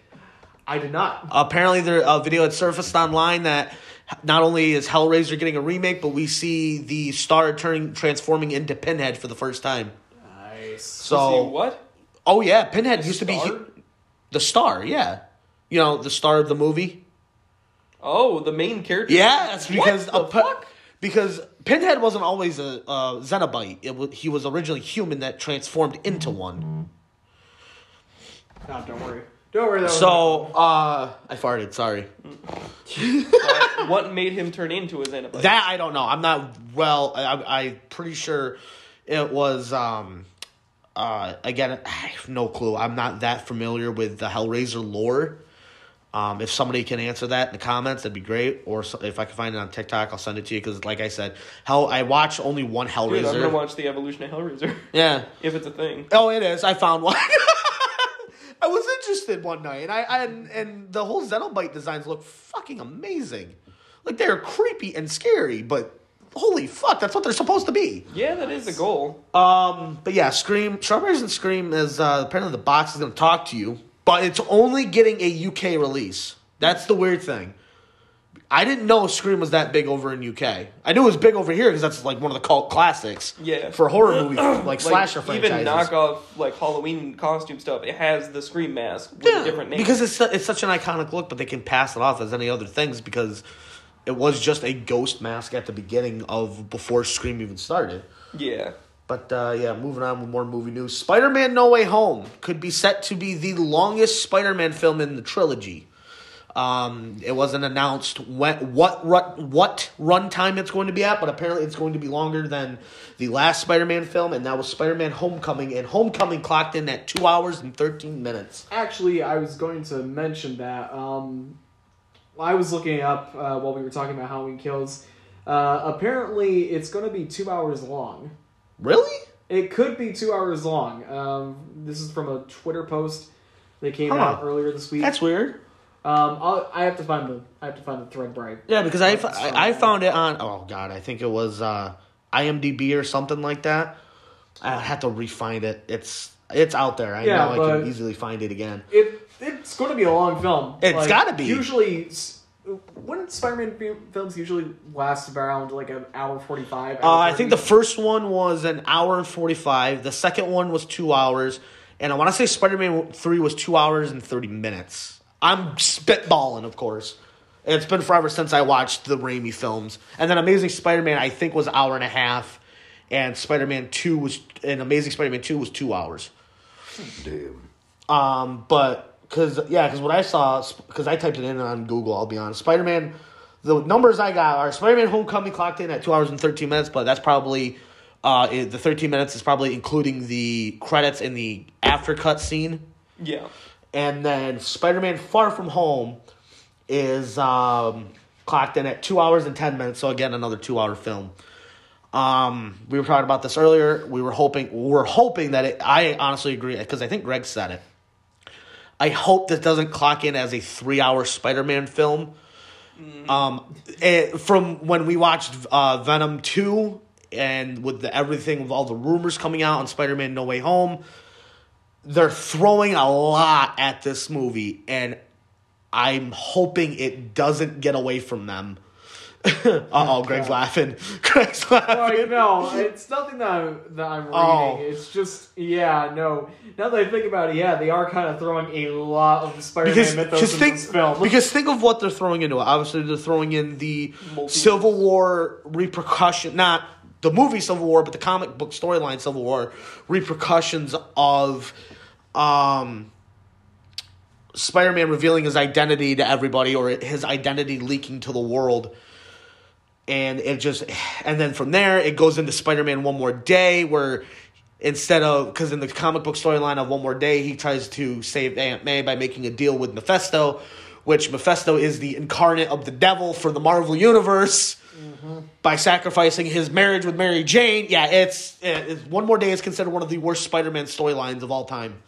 S3: I did not.
S1: Apparently, there a video had surfaced online that not only is Hellraiser getting a remake, but we see the star turning transforming into Pinhead for the first time.
S3: Nice.
S1: So,
S2: See what?
S1: oh yeah, Pinhead used to be
S2: Star?
S1: the star. Yeah, you know the star of the movie.
S2: Oh, the main character.
S1: Yeah, that's because
S2: What the
S1: a
S2: fuck?
S1: because Pinhead wasn't always a, a Cenobite. It was, he was originally human that transformed into one.
S3: No, don't worry. Don't worry. That was
S1: So uh, I farted. Sorry.
S2: What made him turn into a Cenobite?
S1: That I don't know. I'm not well. I, I'm pretty sure it was. Um, uh, again, I have no clue. I'm not that familiar with the Hellraiser lore. Um, if somebody can answer that in the comments, that'd be great. Or so, if I can find it on TikTok, I'll send it to you. Because, like I said, hell, I watch only one
S2: Dude, I'm gonna watch the evolution of Hellraiser
S1: yeah.
S2: if it's a thing.
S1: Oh, it is. I found one. I was interested one night, and I, I and, and the whole Cenobite designs look fucking amazing. Like they're creepy and scary, but holy fuck, that's what they're supposed to be.
S2: Yeah, that is the goal.
S1: Um, but yeah, Scream, Strawberries and Scream is uh, apparently the box is going to talk to you, but it's only getting a UK release. That's the weird thing. I didn't know Scream was that big over in UK. I knew it was big over here because that's like one of the cult classics.
S2: Yeah.
S1: For horror movies, like,
S2: Like,
S1: slasher
S2: even
S1: franchises.
S2: knockoff like Halloween costume stuff. It has the scream mask with a different name.
S1: Because it's it's such an iconic look, but they can pass it off as any other things because it was just a ghost mask at the beginning of before Scream even started.
S2: yeah,
S1: But uh, yeah, moving on with more movie news. Spider Man No Way Home could be set to be the longest Spider Man film in the trilogy. Um, it wasn't announced when, what run, what runtime it's going to be at, but apparently it's going to be longer than the last Spider Man film, and that was Spider Man Homecoming. And Homecoming clocked in at two hours and thirteen minutes.
S3: Actually, I was going to mention that. Um, I was looking up uh, while we were talking about Halloween Kills. Uh, apparently, it's going to be two hours long.
S1: Really?
S3: It could be two hours long. Um, this is from a Twitter post that came
S1: Huh.
S3: out earlier this week.
S1: That's weird.
S3: Um, I'll, I have to find the I have to find the thread right.
S1: Yeah, because I, I. I found it on oh god I think it was uh, IMDb or something like that. I have to refind it. It's it's out there. I
S3: Yeah,
S1: know I
S3: but-
S1: can easily find it again.
S3: It it's going to be a long film.
S1: It's gotta be.
S3: Usually, s- wouldn't Spider-Man fi- films usually last around like an hour forty-five?
S1: Uh, I think the first one was an hour and forty five. The second one was two hours, and I want to say Spider Man three was two hours and thirty minutes. I'm spitballing, of course. It's been forever since I watched the Raimi films, and then Amazing Spider Man I think was an hour and a half, and Spider Man two was and Amazing Spider Man two was two hours.
S4: Damn.
S1: Um, but because yeah, because what I saw, because I typed it in on Google, I'll be honest, Spider Man. The numbers I got are Spider Man Homecoming clocked in at two hours and thirteen minutes, but that's probably uh, the thirteen minutes is probably including the credits and the after cut scene.
S2: Yeah.
S1: And then Spider Man Far From Home is um, clocked in at two hours and 10 minutes. So, again, another two hour film. Um, we were talking about this earlier. We were hoping, we're hoping that it, I honestly agree, because I think Greg said it. I hope this doesn't clock in as a three hour Spider Man film. Um, it, from when we watched uh, Venom 2 and with the, everything, with all the rumors coming out on Spider Man No Way Home, they're throwing a lot at this movie, and I'm hoping it doesn't get away from them. uh oh, Greg's laughing. Greg's
S3: Like,
S1: laughing.
S3: no, it's nothing that I'm, that I'm reading.
S1: Oh.
S3: It's just, yeah, no. Now that I think about it, yeah, they are kind of throwing a lot of the Spider-Man
S1: Because,
S3: mythos
S1: because
S3: in
S1: think
S3: this film.
S1: because think of what they're throwing into it. Obviously, they're throwing in the
S2: Multiverse.
S1: Civil War repercussion, not the movie Civil War, but the comic book storyline Civil War repercussions of um, Spider-Man revealing his identity to everybody, or his identity leaking to the world. And it just, and then from there it goes into Spider-Man One More Day, where instead of because in the comic book storyline of One More Day, he tries to save Aunt May by making a deal with Mephisto, which Mephisto is the incarnate of the devil for the Marvel universe. By sacrificing his marriage with Mary Jane, yeah, it's, it's One More Day is considered one of the worst Spider-Man storylines of all time.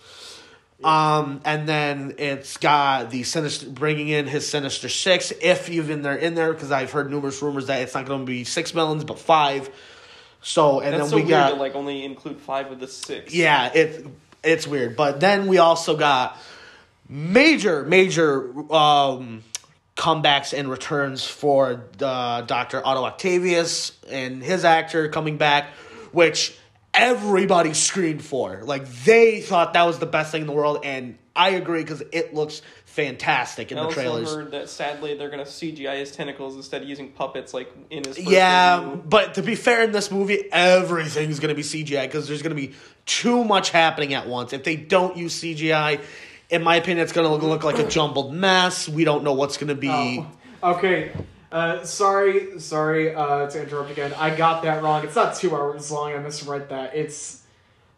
S1: Um, and then it's got the sinister bringing in his Sinister Six, if even they're in there, because I've heard numerous rumors that it's not going to be six villains but five. So and
S2: That's
S1: then
S2: so
S1: we
S2: weird
S1: got
S2: to like only include five of the six.
S1: yeah, it it's weird. But then we also got major major um, comebacks and returns for uh, Doctor Otto Octavius and his actor coming back, which everybody screamed for. Like they thought that was the best thing in the world, and I agree because it looks fantastic in
S2: I
S1: the
S2: also
S1: trailers.
S2: heard that sadly they're gonna CGI his tentacles instead of using puppets like in his.
S1: Yeah,
S2: debut.
S1: but to be fair, in this movie, everything's going to be CGI because there's going to be too much happening at once. If they don't use CGI, in my opinion, it's going to look, look like a jumbled mess. We don't know what's going to be.
S3: Oh, okay. Uh, sorry, sorry uh, to interrupt again. I got that wrong. It's not two hours long. I misread that. It's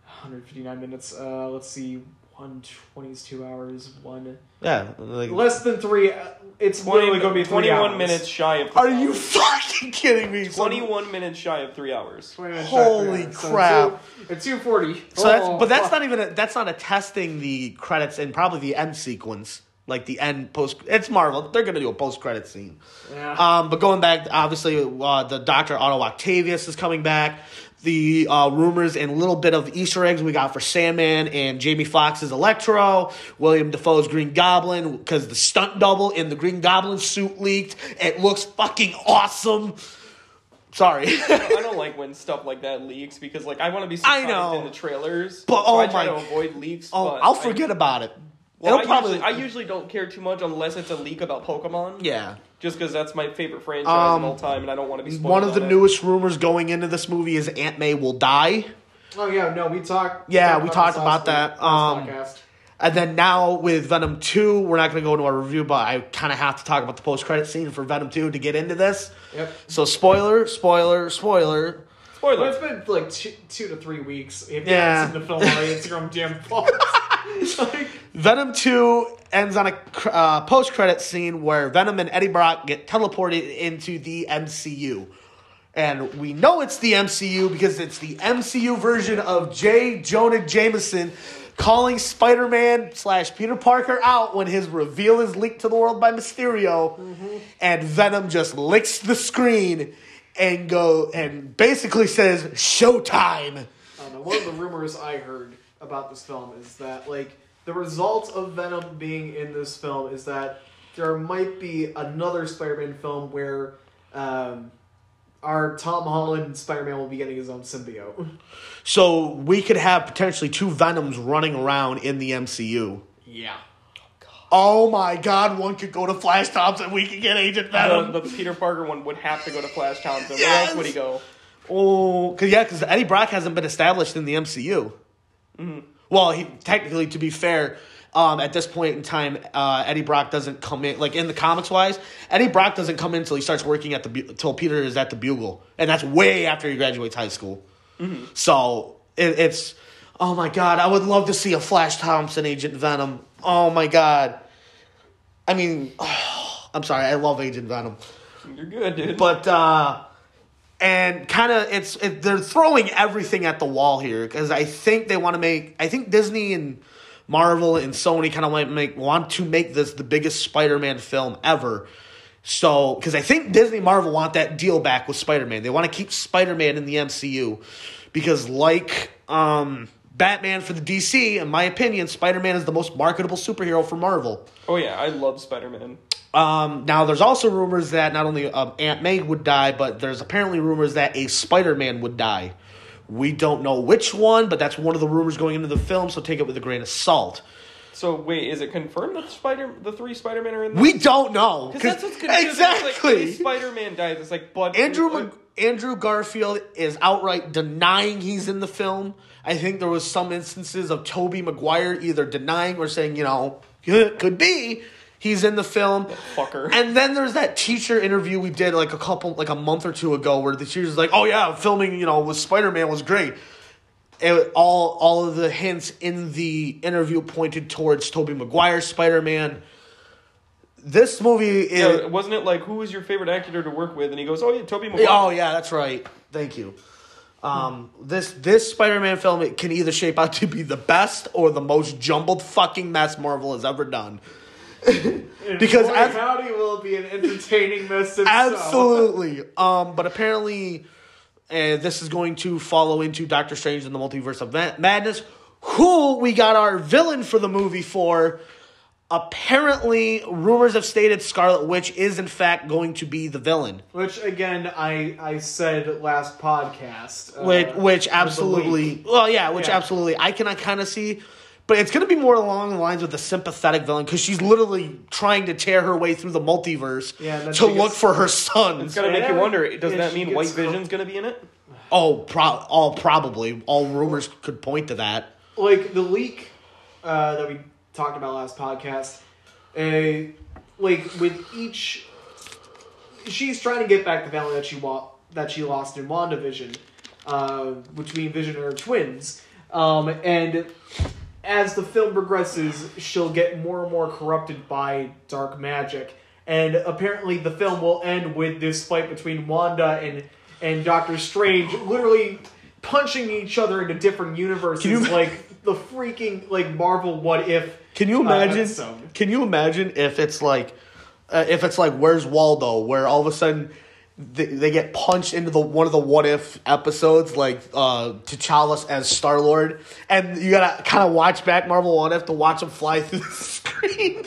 S3: 159 minutes. Uh, let's see. 120 is two hours. One
S1: Yeah. Like,
S3: less than three. Uh, it's
S2: 20
S3: literally going to be three
S2: 21
S3: hours.
S2: minutes shy of.
S1: are you fucking kidding me?
S2: 21 minutes shy of three hours.
S3: 20 minutes shy of three
S1: Holy
S3: hours. So
S1: crap.
S3: two- It's 240.
S1: So that's,
S3: Oh,
S1: but that's
S3: fuck.
S1: not even a, that's not attesting the credits and probably the end sequence, like the end post. It's Marvel; they're gonna do a post credit scene.
S3: Yeah.
S1: Um, but going back, obviously, uh, the Doctor Otto Octavius is coming back. The uh, rumors and little bit of Easter eggs we got for Sandman and Jamie Foxx's Electro, Willem Dafoe's Green Goblin, because the stunt double in the Green Goblin suit leaked. It looks fucking awesome. Sorry.
S2: I don't like when stuff like that leaks because like I want to be
S1: I know.
S2: in the trailers.
S1: But,
S2: so
S1: oh
S2: I try
S1: my-
S2: to avoid leaks.
S1: oh,
S2: but
S1: I'll
S2: I-
S1: forget about it.
S2: Well,
S1: It'll
S2: I
S1: probably.
S2: usually, I usually don't care too much unless it's a leak about Pokemon.
S1: yeah.
S2: Just because that's my favorite franchise
S1: Um,
S2: of all time, and I don't want to be spoiled.
S1: One of the
S2: on it.
S1: newest rumors going into this movie is Aunt May will die.
S3: Oh yeah, no, we talked.
S1: Yeah, we talked
S3: this
S1: about
S3: last
S1: that,
S3: week, last
S1: um,
S3: podcast.
S1: And then now with Venom 2, we're not going to go into our review, but I kind of have to talk about the post credit scene for Venom 2 to get into this.
S3: Yep.
S1: So, spoiler, spoiler, spoiler.
S3: But
S2: Spoiler.
S3: it's been like two, two to three weeks. If you
S1: Yeah.
S3: haven't seen the film already, it's your damn fault. like,
S1: Venom 2 ends on a uh, post credit scene where Venom and Eddie Brock get teleported into the MCU. And we know it's the MCU because it's the MCU version of J. Jonah Jameson calling Spider Man slash Peter Parker out when his reveal is leaked to the world by Mysterio. And Venom just licks the screen and go and basically says, Showtime.
S3: I. One of the rumors I heard about this film is that like the result of Venom being in this film is that there might be another Spider-Man film where um, our Tom Holland Spider-Man will be getting his own symbiote.
S1: So we could have potentially two Venoms running around in the MCU.
S3: Yeah.
S1: Oh my god, one could go to Flash Thompson, and we could get Agent Venom.
S2: The, the Peter Parker one would have to go to Flash Thompson. Where
S1: Yes!
S2: else would he go?
S1: oh, cause yeah, because Eddie Brock hasn't been established in the MCU. Mm-hmm. Well, he technically, to be fair, um, at this point in time, uh, Eddie Brock doesn't come in like in the comics wise. Eddie Brock doesn't come in until he starts working at the till Peter is at the Bugle, and that's way after he graduates high school. So it, it's oh my god, I would love to see a Flash Thompson Agent Venom. Oh my god, I mean, I'm sorry, I love Agent Venom,
S2: You're good, dude.
S1: but uh, and kind of it's it, they're throwing everything at the wall here because I think they want to make I think Disney and Marvel and Sony kind of want make want to make this the biggest Spider-Man film ever. So, because I think Disney Marvel want that deal back with Spider Man, they want to keep Spider Man in the MCU because, like um, Batman for the DC, in my opinion, Spider Man is the most marketable superhero for Marvel.
S2: oh yeah, I love Spider Man.
S1: Um, now, there's also rumors that not only um, Aunt May would die, but there's apparently rumors that a Spider Man would die. We don't know which one, but that's one of the rumors going into the film, so take it with a grain of salt.
S2: So wait, is it confirmed that Spider the three Spider Men are in this?
S1: We don't know.
S2: Because that's what's confusing.
S1: Exactly.
S2: Like, Spider Man dies. It's like, but
S1: Andrew
S2: uh,
S1: Andrew Garfield is outright denying he's in the film. I think there was some instances of Tobey Maguire either denying or saying, you know, could be he's in the film.
S2: fucker.
S1: And then there's that teacher interview we did like a couple like a month or two ago where the teacher's like, "Oh yeah, filming, you know, with Spider-Man was great." It, all all of the hints in the interview pointed towards Tobey Maguire's Spider-Man. This movie is
S2: yeah, wasn't it like who was your favorite actor to work with? And he goes, oh yeah, Tobey Maguire.
S1: Oh yeah, that's right. Thank you. Um, this this Spider-Man film it can either shape out to be the best or the most jumbled fucking mess Marvel has ever done. Because
S3: Boy,
S1: as-
S3: howdy will be an entertaining mess.
S1: Absolutely. Um, but apparently, uh, this is going to follow into Doctor Strange and the Multiverse of Madness, who we got our villain for the movie for. Apparently, rumors have stated Scarlet Witch is in fact going to be the villain,
S3: Which again, I I said last podcast. uh,
S1: which which absolutely, well, yeah, which
S3: Yeah.
S1: absolutely I can kind of see. But it's going to be more along the lines of the sympathetic villain because she's literally trying to tear her way through the multiverse
S3: Yeah,
S1: to
S3: she
S1: look
S3: gets-
S1: for her son.
S2: It's gonna make you wonder. Does
S3: yeah,
S2: that mean White Vision's gonna be in it?
S1: Oh, pro- all probably. All rumors could point to that.
S3: like the leak uh, that we talked about last podcast. Uh, like with each, she's trying to get back the family that she wa- that she lost in WandaVision, uh, which mean Vision are twins. Um, and as the film progresses, she'll get more and more corrupted by dark magic. And apparently, the film will end with this fight between Wanda and and Doctor Strange, literally punching each other into different universes,
S1: you-
S3: like the freaking like Marvel What If.
S1: Can you
S3: uh,
S1: imagine?
S3: episode.
S1: can you imagine if it's like, uh, if it's like Where's Waldo, where all of a sudden they, they get punched into the one of the What If episodes, like uh, T'Challa as Star Lord, and you gotta kind of watch back Marvel What If to watch him fly through the screen.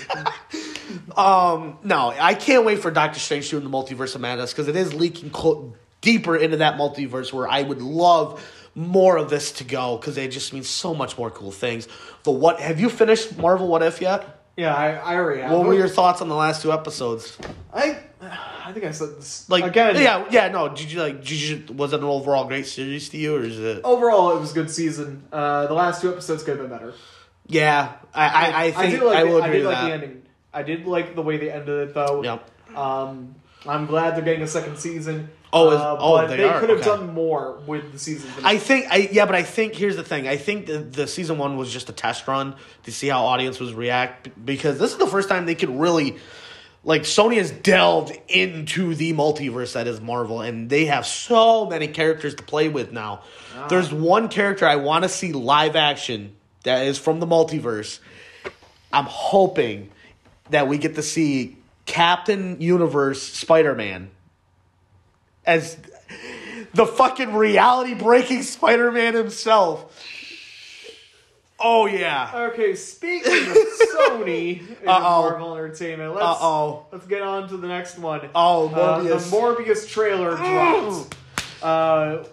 S1: um, no, I can't wait for Doctor Strange doing the Multiverse of Madness because it is leaking clo- deeper into that multiverse where I would love more of this to go because it just means so much more cool things. The what have you finished Marvel What If yet?
S3: Yeah, I, I already have.
S1: What were your thoughts on the last two episodes?
S3: I I think I said this
S1: Like
S3: again.
S1: yeah, yeah. No, did you like? Did you was it an overall great series to you, or is it?
S3: Overall, it was a good season. Uh, the last two episodes could have been better.
S1: Yeah, I I, I think I,
S3: did like
S1: will
S3: the, I did like the ending. I did like the way they ended it though.
S1: Yep.
S3: Um, I'm glad they're getting a second season.
S1: Oh, is-
S3: uh,
S1: oh, they
S3: they, could have
S1: Okay.
S3: done more with the season.
S1: I think I yeah, but I think here's the thing. I think the, the season one was just a test run to see how audiences react because this is the first time they could really like Sony has delved into the multiverse that is Marvel and they have so many characters to play with now. Ah. There's one character I want to see live action that is from the multiverse. I'm hoping that we get to see Captain Universe Spider-Man as the fucking reality breaking Spider Man himself. Oh yeah.
S3: Okay, speaking of Sony and
S1: Uh-oh.
S3: Marvel Entertainment, let's
S1: Uh-oh.
S3: let's get on to the next one.
S1: Oh,
S3: Uh, the
S1: Morbius.
S3: Morbius trailer dropped. Uh,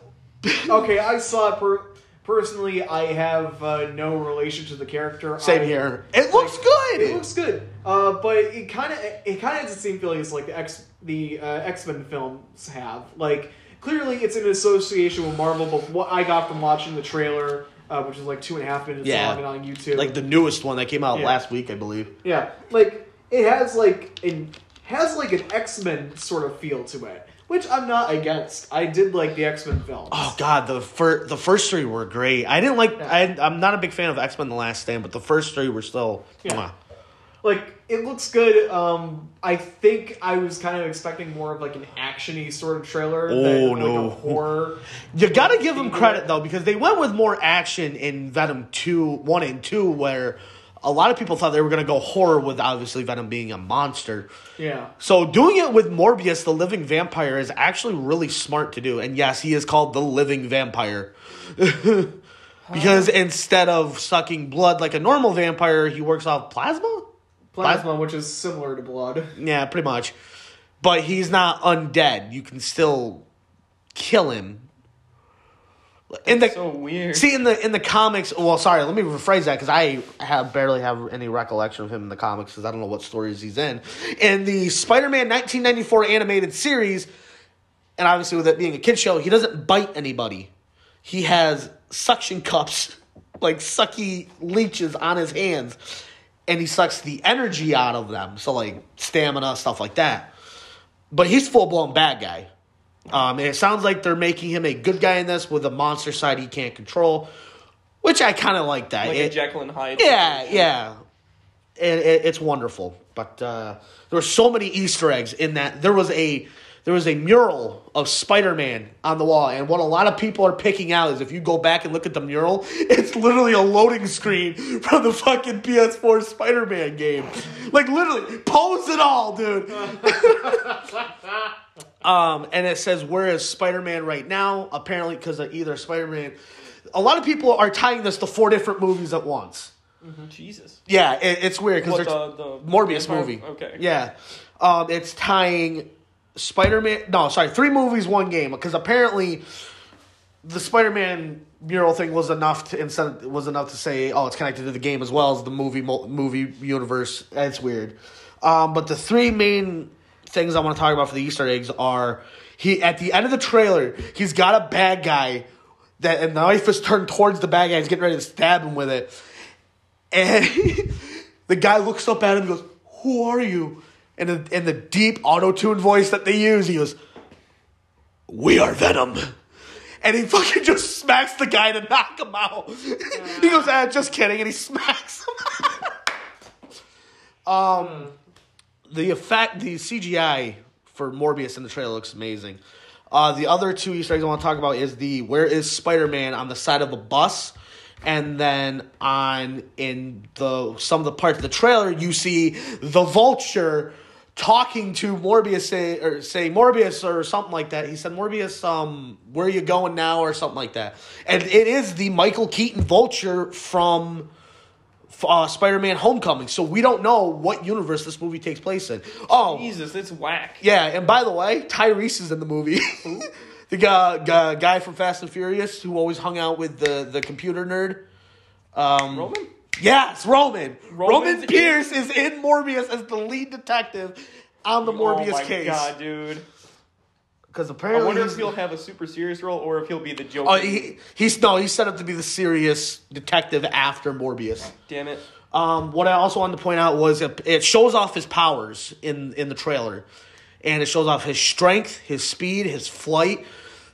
S3: okay, I saw it per- personally. I have uh, no relation to the character.
S1: Same
S3: I-
S1: here. It looks good.
S3: It looks good, uh, but it kind of it kind of has the same feeling as like the X the uh, X Men films have. Like clearly, it's an association with Marvel, but what I got from watching the trailer uh, which is like two and a half minutes
S1: Yeah.
S3: long and on YouTube.
S1: Like the newest one that came out
S3: Yeah.
S1: last week, I believe.
S3: Yeah, like it has like an has like an X Men sort of feel to it, which I'm not against. I did like the X Men films.
S1: Oh God, the fir- the first three were great. I didn't like.
S3: Yeah.
S1: I I'm not a big fan of X Men: The Last Stand, but the first three were still.
S3: Yeah.
S1: mwah.
S3: Like it looks good. Um, I think I was kind of expecting more of like an actiony sort of trailer
S1: Oh,
S3: than like
S1: no.
S3: a horror.
S1: You gotta give them credit
S3: it.
S1: though because they went with more action in Venom two, one and two, where a lot of people thought they were gonna go horror with obviously Venom being a monster.
S3: Yeah,
S1: So doing it with Morbius, the living vampire, is actually really smart to do. And yes, he is called the living vampire. because instead of sucking blood like a normal vampire, he works off plasma?
S3: Plasma, which is similar to blood.
S1: Yeah, pretty much. But he's not undead. You can still kill him. In the
S2: So weird.
S1: See in the in the comics, well, sorry, let me rephrase that because I have barely have any recollection of him in the comics because I don't know what stories he's in. In the Spider-Man 1994 animated series, and obviously with it being a kid show, he doesn't bite anybody. He has suction cups, like sucky leeches on his hands, and he sucks the energy out of them. So like stamina, stuff like that. But he's full blown bad guy. Um, and it sounds like they're making him a good guy in this with a monster side he can't control, which I kind of like that.
S2: like
S1: It-
S2: a Jekyll and Hyde.
S1: yeah, yeah. And it, it's wonderful. But uh, there were so many Easter eggs in that. There was a there was a mural of Spider Man on the wall, and what a lot of people are picking out is if you go back and look at the mural, it's literally a loading screen from the fucking PS4 Spider Man game. Like literally, pose it all, dude. Um, and it says where is Spider-Man right now? Apparently, because of either Spider-Man. A lot of people are tying this to four different movies at once.
S2: Jesus.
S1: Yeah, it, it's weird because
S2: the, the
S1: Morbius
S2: vampire-
S1: movie.
S2: Okay.
S1: Yeah, um, it's tying Spider-Man. No, sorry, three movies, one game. Because apparently, the Spider-Man mural thing was enough to instead was enough to say, oh, it's connected to the game as well as the movie movie universe. It's weird. Um, but the three main things I want to talk about for the Easter eggs are he at the end of the trailer, he's got a bad guy that and the knife is turned towards the bad guy. He's getting ready to stab him with it. And the guy looks up at him and goes, Who are you? In, in the deep auto tune voice that they use, he goes, We are Venom. And he fucking just smacks the guy to knock him out. he goes, ah, just kidding. And he smacks him. um, the effect, the CGI for Morbius in the trailer looks amazing. Uh, the other two Easter eggs I want to talk about is the where is Spider Man on the side of a bus, and then on in the some of the parts of the trailer you see the Vulture talking to Morbius say or say Morbius or something like that. He said Morbius, um, where are you going now or something like that. And it is the Michael Keaton Vulture from uh, Spider-Man: Homecoming. So we don't know what universe this movie takes place in. Oh,
S2: Jesus, it's whack.
S1: yeah, and by the way, Tyrese is in the movie. the guy, guy, guy from Fast and Furious who always hung out with the, the computer nerd. Um,
S2: Roman?
S1: Yes, Roman.
S2: Roman's
S1: Roman
S2: in-
S1: Pearce is in Morbius as the lead detective on the Morbius
S2: oh my
S1: case.
S2: god, dude.
S1: Because apparently, I
S2: wonder if he'll have a super serious role or if he'll be the Joker.
S1: oh, he, he's no, he's set up to be the serious detective after Morbius.
S2: Damn it.
S1: Um, what I also wanted to point out was it, it shows off his powers in in the trailer, and it shows off his strength, his speed, his flight,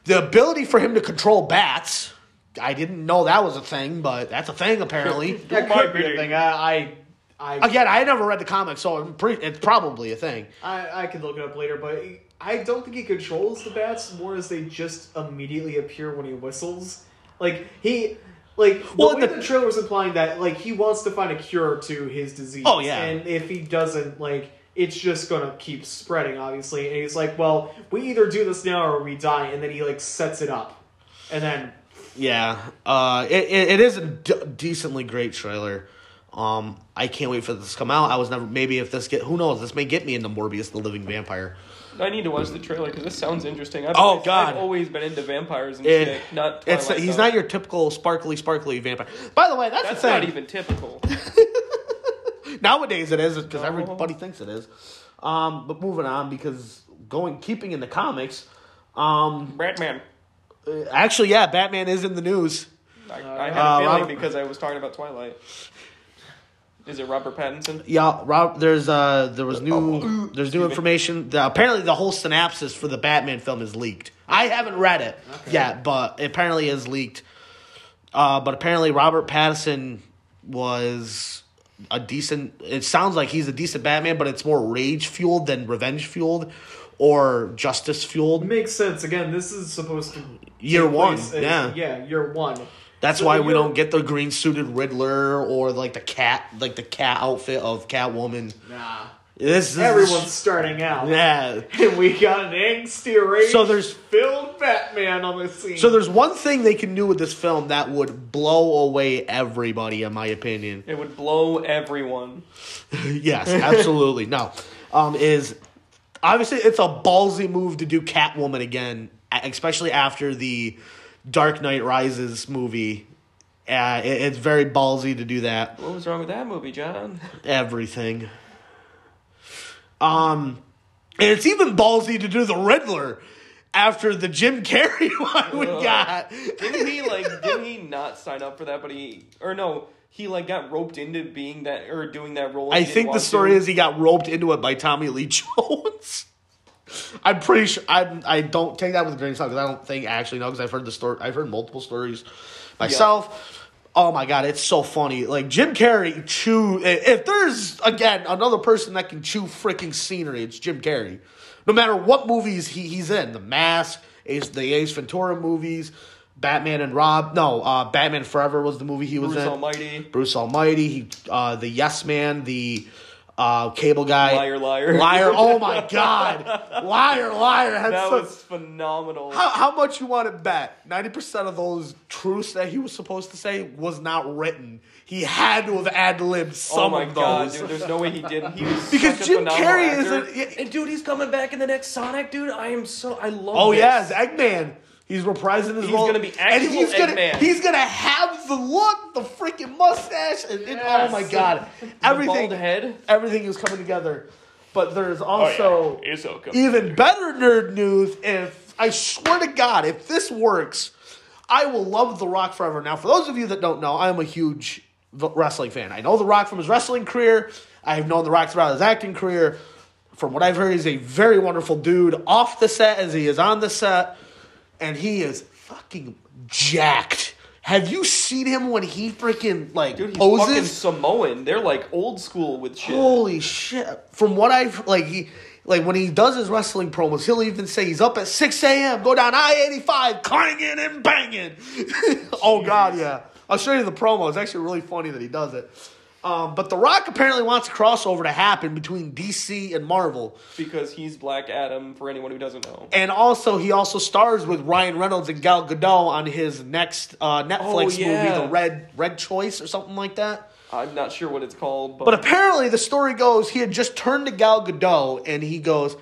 S1: the ability for him to control bats. I didn't know that was a thing, but that's a thing apparently.
S3: That
S2: my
S3: could be a thing. I, I, I,
S1: Again, I never read the comics, so I'm pre- it's probably a thing.
S3: I, I can look it up later, but I don't think he controls the bats more as they just immediately appear when he whistles. Like he, like
S1: Well,
S3: the
S1: the-
S3: the trailer was implying that like he wants to find a cure to his disease.
S1: Oh, yeah.
S3: and if he doesn't, like it's just gonna keep spreading, obviously. And he's like, well, we either do this now or we die, and then he like sets it up, and then
S1: Yeah, uh, it, it, it is a d- decently great trailer. Um, I can't wait for this to come out. I was never maybe if this get who knows this may get me into Morbius the Living Vampire.
S2: I need to watch the trailer because this sounds interesting. I've
S1: Oh,
S2: always,
S1: God.
S2: I've always been into vampires and
S1: It-
S2: shit. Not
S1: it's he's not your typical sparkly sparkly vampire. By the way, that's,
S2: That's
S1: the
S2: not even typical.
S1: Nowadays it is because
S2: No.
S1: everybody thinks it is. Um, but moving on because going keeping in the comics, um,
S2: Batman.
S1: Actually yeah, Batman is in the news.
S2: I,
S3: Uh,
S2: I had
S1: Uh,
S2: a feeling
S1: Robert-
S2: because I was talking about Twilight. Is it Robert Pattinson?
S1: Yeah, Rob. There's uh, there was new,
S2: Oh,
S1: there's new information. The, apparently, the whole synopsis for the Batman film is leaked. I haven't read it
S3: Okay.
S1: yet, but it apparently is leaked. Uh, but apparently, Robert Pattinson was a decent. It sounds like he's a decent Batman, but it's more rage fueled than revenge fueled or justice fueled.
S3: Makes sense. Again, this is supposed to
S1: Year one,
S3: as-
S1: yeah.
S3: yeah, year one.
S1: That's
S3: So
S1: why we don't get the green suited Riddler or like the cat, like the cat outfit of Catwoman.
S3: Nah,
S1: This is
S3: everyone's starting out,
S1: yeah.
S3: and we got an angsty, rage
S1: So there's
S3: filled Batman on the scene.
S1: So there's one thing they can do with this film that would blow away everybody, in my opinion.
S2: It would blow everyone.
S1: yes, absolutely. No, um, is obviously it's a ballsy move to do Catwoman again, especially after the Dark Knight Rises movie. Uh, it- it's very ballsy to do that.
S2: What was wrong with that movie, John?
S1: Everything. Um, and it's even ballsy to do the Riddler after the Jim Carrey one we
S2: Ugh.
S1: got.
S2: Didn't he like? didn't he not sign up for that? But he or no, he like got roped into being that or doing that role.
S1: I think the story
S2: to.
S1: is he got roped into it by Tommy Lee Jones. I'm pretty sure. I I don't take that with a grain of salt because I don't think I actually know because I've heard the story. I've heard multiple stories myself. Oh my god, it's so funny. Like Jim Carrey chew. If there's again another person that can chew freaking scenery, it's Jim Carrey. No matter what movies he, he's in, The Mask, Ace, the Ace Ventura movies, Batman and Rob. No, uh, Batman Forever was the movie he was
S2: Bruce
S1: in.
S2: Bruce Almighty.
S1: Bruce Almighty, he, uh, the Yes Man, the uh, Cable Guy,
S2: Liar, liar.
S1: liar. Oh my God, liar, liar. Had
S2: That
S1: some-
S2: was phenomenal.
S1: how, how much you want to bet? Ninety percent of those truths that he was supposed to say was not written. He had to have ad libbed some
S2: oh my
S1: of
S2: god,
S1: those.
S2: dude! There's no way he didn't. He was
S1: Because
S2: such
S1: Jim
S2: phenomenal
S1: Carrey
S2: actor.
S1: isn't-
S2: And dude, he's coming back in the next Sonic, dude. I am so. I love.
S1: Oh
S2: this.
S1: yeah, as Eggman. He's reprising his
S2: He's
S1: role.
S2: He's gonna be actual
S1: he's gonna
S2: Eggman.
S1: he's gonna have the look, the freaking mustache, and, and- oh my god, everything,
S2: bald head.
S1: everything is coming together. But there's also
S2: Oh, yeah.
S1: even better nerd news. If I swear to God, if this works, I will love The Rock forever. Now, for those of you that don't know, I am a huge wrestling fan. I know The Rock from his wrestling career. I have known The Rock throughout his acting career. From what I've heard, he's a very wonderful dude off the set as he is on the set, and he is fucking jacked. Have you seen him when he freaking like
S2: Dude, he's fucking
S1: poses?
S2: Samoan. They're like old school with shit.
S1: Holy shit! From what I've like, he like when he does his wrestling promos, he'll even say he's up at six a.m. Go down I eighty five, clanging and banging. oh god, yeah! I'll show you the promo. It's actually really funny that he does it. Um, but The Rock apparently wants a crossover to happen between DC and Marvel,
S2: Because he's Black Adam. For anyone who doesn't know.
S1: and also he also stars with Ryan Reynolds and Gal Gadot on his next uh, Netflix
S2: yeah.
S1: movie, The Red Red Choice or something like that.
S2: I'm not sure what it's called, but,
S1: But apparently, the story goes he had just turned to Gal Gadot, and he goes,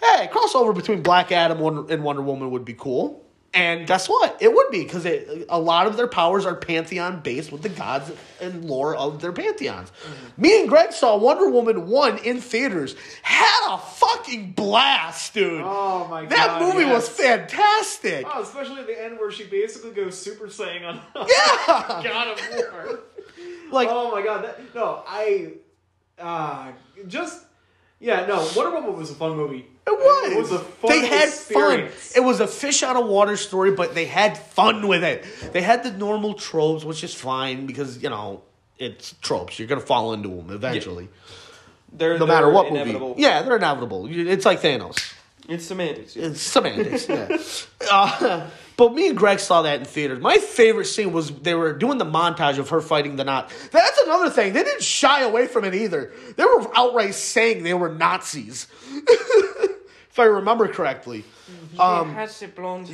S1: "Hey, crossover between Black Adam and Wonder Woman would be cool." And guess what? It would be because a lot of their powers are pantheon based with the gods and lore of their pantheons. Me and Greg saw Wonder Woman one in theaters, had a fucking blast, dude.
S3: Oh my
S1: that
S3: god, That
S1: movie was fantastic.
S3: Oh, especially at the end where she basically goes Super Saiyan on
S1: Yeah,
S3: God of War.
S1: like
S3: oh my god, that, no, I uh, just yeah, no. Wonder Woman was a fun movie.
S1: It was.
S3: It was a fun
S1: they had
S3: experience.
S1: fun. It was a fish out of water story, but they had fun with it. They had the normal tropes, which is fine because you know it's tropes. You're gonna fall into them eventually,
S2: they're
S1: no matter
S2: they're
S1: what
S2: inevitable.
S1: movie. Yeah, they're inevitable. You- It's like Thanos.
S2: It's semantics. yeah.
S1: It's semantics. yeah. Uh, but me and Greg saw that in theaters. My favorite scene was they were doing the montage of her fighting the Nazi. That's another thing. They didn't shy away from it either. They were outright saying they were Nazis, if I remember correctly. Um,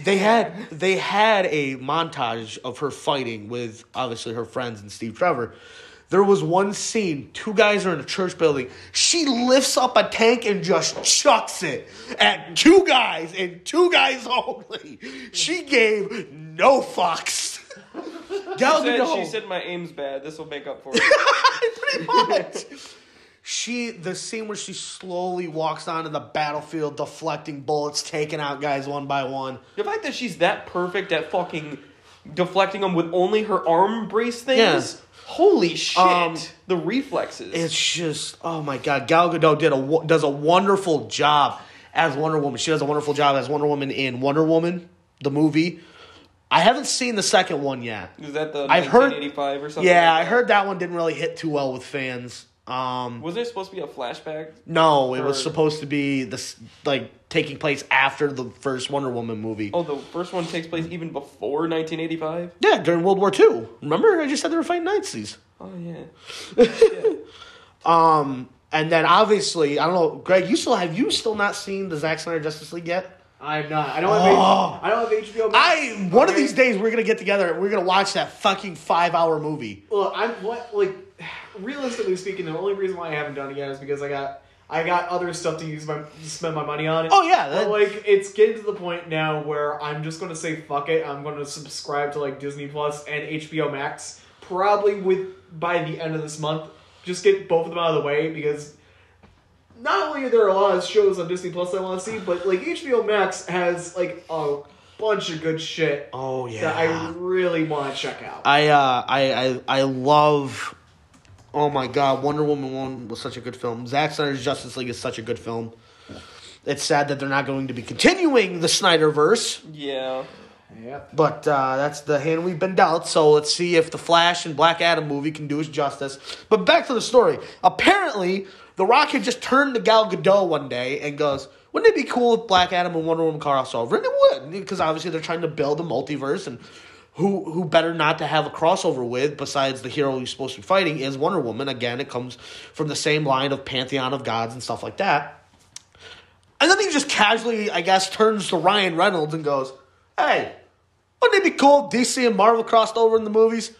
S1: they had they had a montage of her fighting with obviously her friends and Steve Trevor. There was one scene, two guys are in a church building. She lifts up a tank and just chucks it at two guys and two guys only. She gave no fucks. Gal
S2: She said,
S1: Gadot-
S2: she said my aim's bad. This will make up for it.
S1: pretty much. She the scene where she slowly walks onto the battlefield, deflecting bullets, taking out guys one by one.
S2: the fact that she's that perfect at fucking deflecting them with only her arm brace things.
S1: Yeah.
S2: Holy shit!
S1: Um,
S2: the reflexes.
S1: It's just oh my god, Gal Gadot did a does a wonderful job as Wonder Woman. She does a wonderful job as Wonder Woman in Wonder Woman the movie. I haven't seen the second one yet.
S2: Is that the
S1: I've heard-
S2: 1985 or something?
S1: Yeah,
S2: like
S1: I heard that one didn't really hit too well with fans. Um,
S2: Was there supposed to be a flashback?
S1: no, it was supposed to be this like taking place after the first Wonder Woman movie.
S2: Oh, the first one takes place even before 1985.
S1: Yeah, during World War II. Remember, I just said they were fighting Nazis.
S2: Oh yeah. yeah.
S1: Um, and then obviously, I don't know, Greg. You still have you still not seen the Zack Snyder Justice League yet?
S3: I'm not. I don't have.
S1: Oh.
S3: H- I don't have HBO. Max.
S1: I one of these days we're gonna get together and we're gonna watch that fucking five hour movie.
S3: Look, I'm what like realistically speaking, the only reason why I haven't done it yet is because I got I got other stuff to use my to spend my money on.
S1: Oh yeah, that,
S3: like it's getting to the point now where I'm just gonna say fuck it. I'm gonna subscribe to like Disney Plus and HBO Max probably with by the end of this month. Just get both of them out of the way because not only are there a lot of shows on Disney Plus I want to see, but like HBO Max has like a bunch of good shit
S1: oh yeah.
S3: that I really want to check out.
S1: I uh I I I love. Oh my god, Wonder Woman one was such a good film. Zack Snyder's Justice League is such a good film. It's sad that they're not going to be continuing the Snyderverse,
S2: Yeah.
S3: Yep.
S1: but uh, that's the hand we've been dealt. So let's see if the Flash and Black Adam movie can do us justice. But back to the story. Apparently, The Rock had just turned to Gal Gadot one day and goes, "Wouldn't it be cool if Black Adam and Wonder Woman crossover?" And it would, because obviously they're trying to build a multiverse and. Who, who better not to have a crossover with besides the hero you're supposed to be fighting is Wonder Woman. Again, it comes from the same line of pantheon of gods and stuff like that. And then he just casually, I guess, turns to Ryan Reynolds and goes, Hey, wouldn't it be cool if DC and Marvel crossed over in the movies?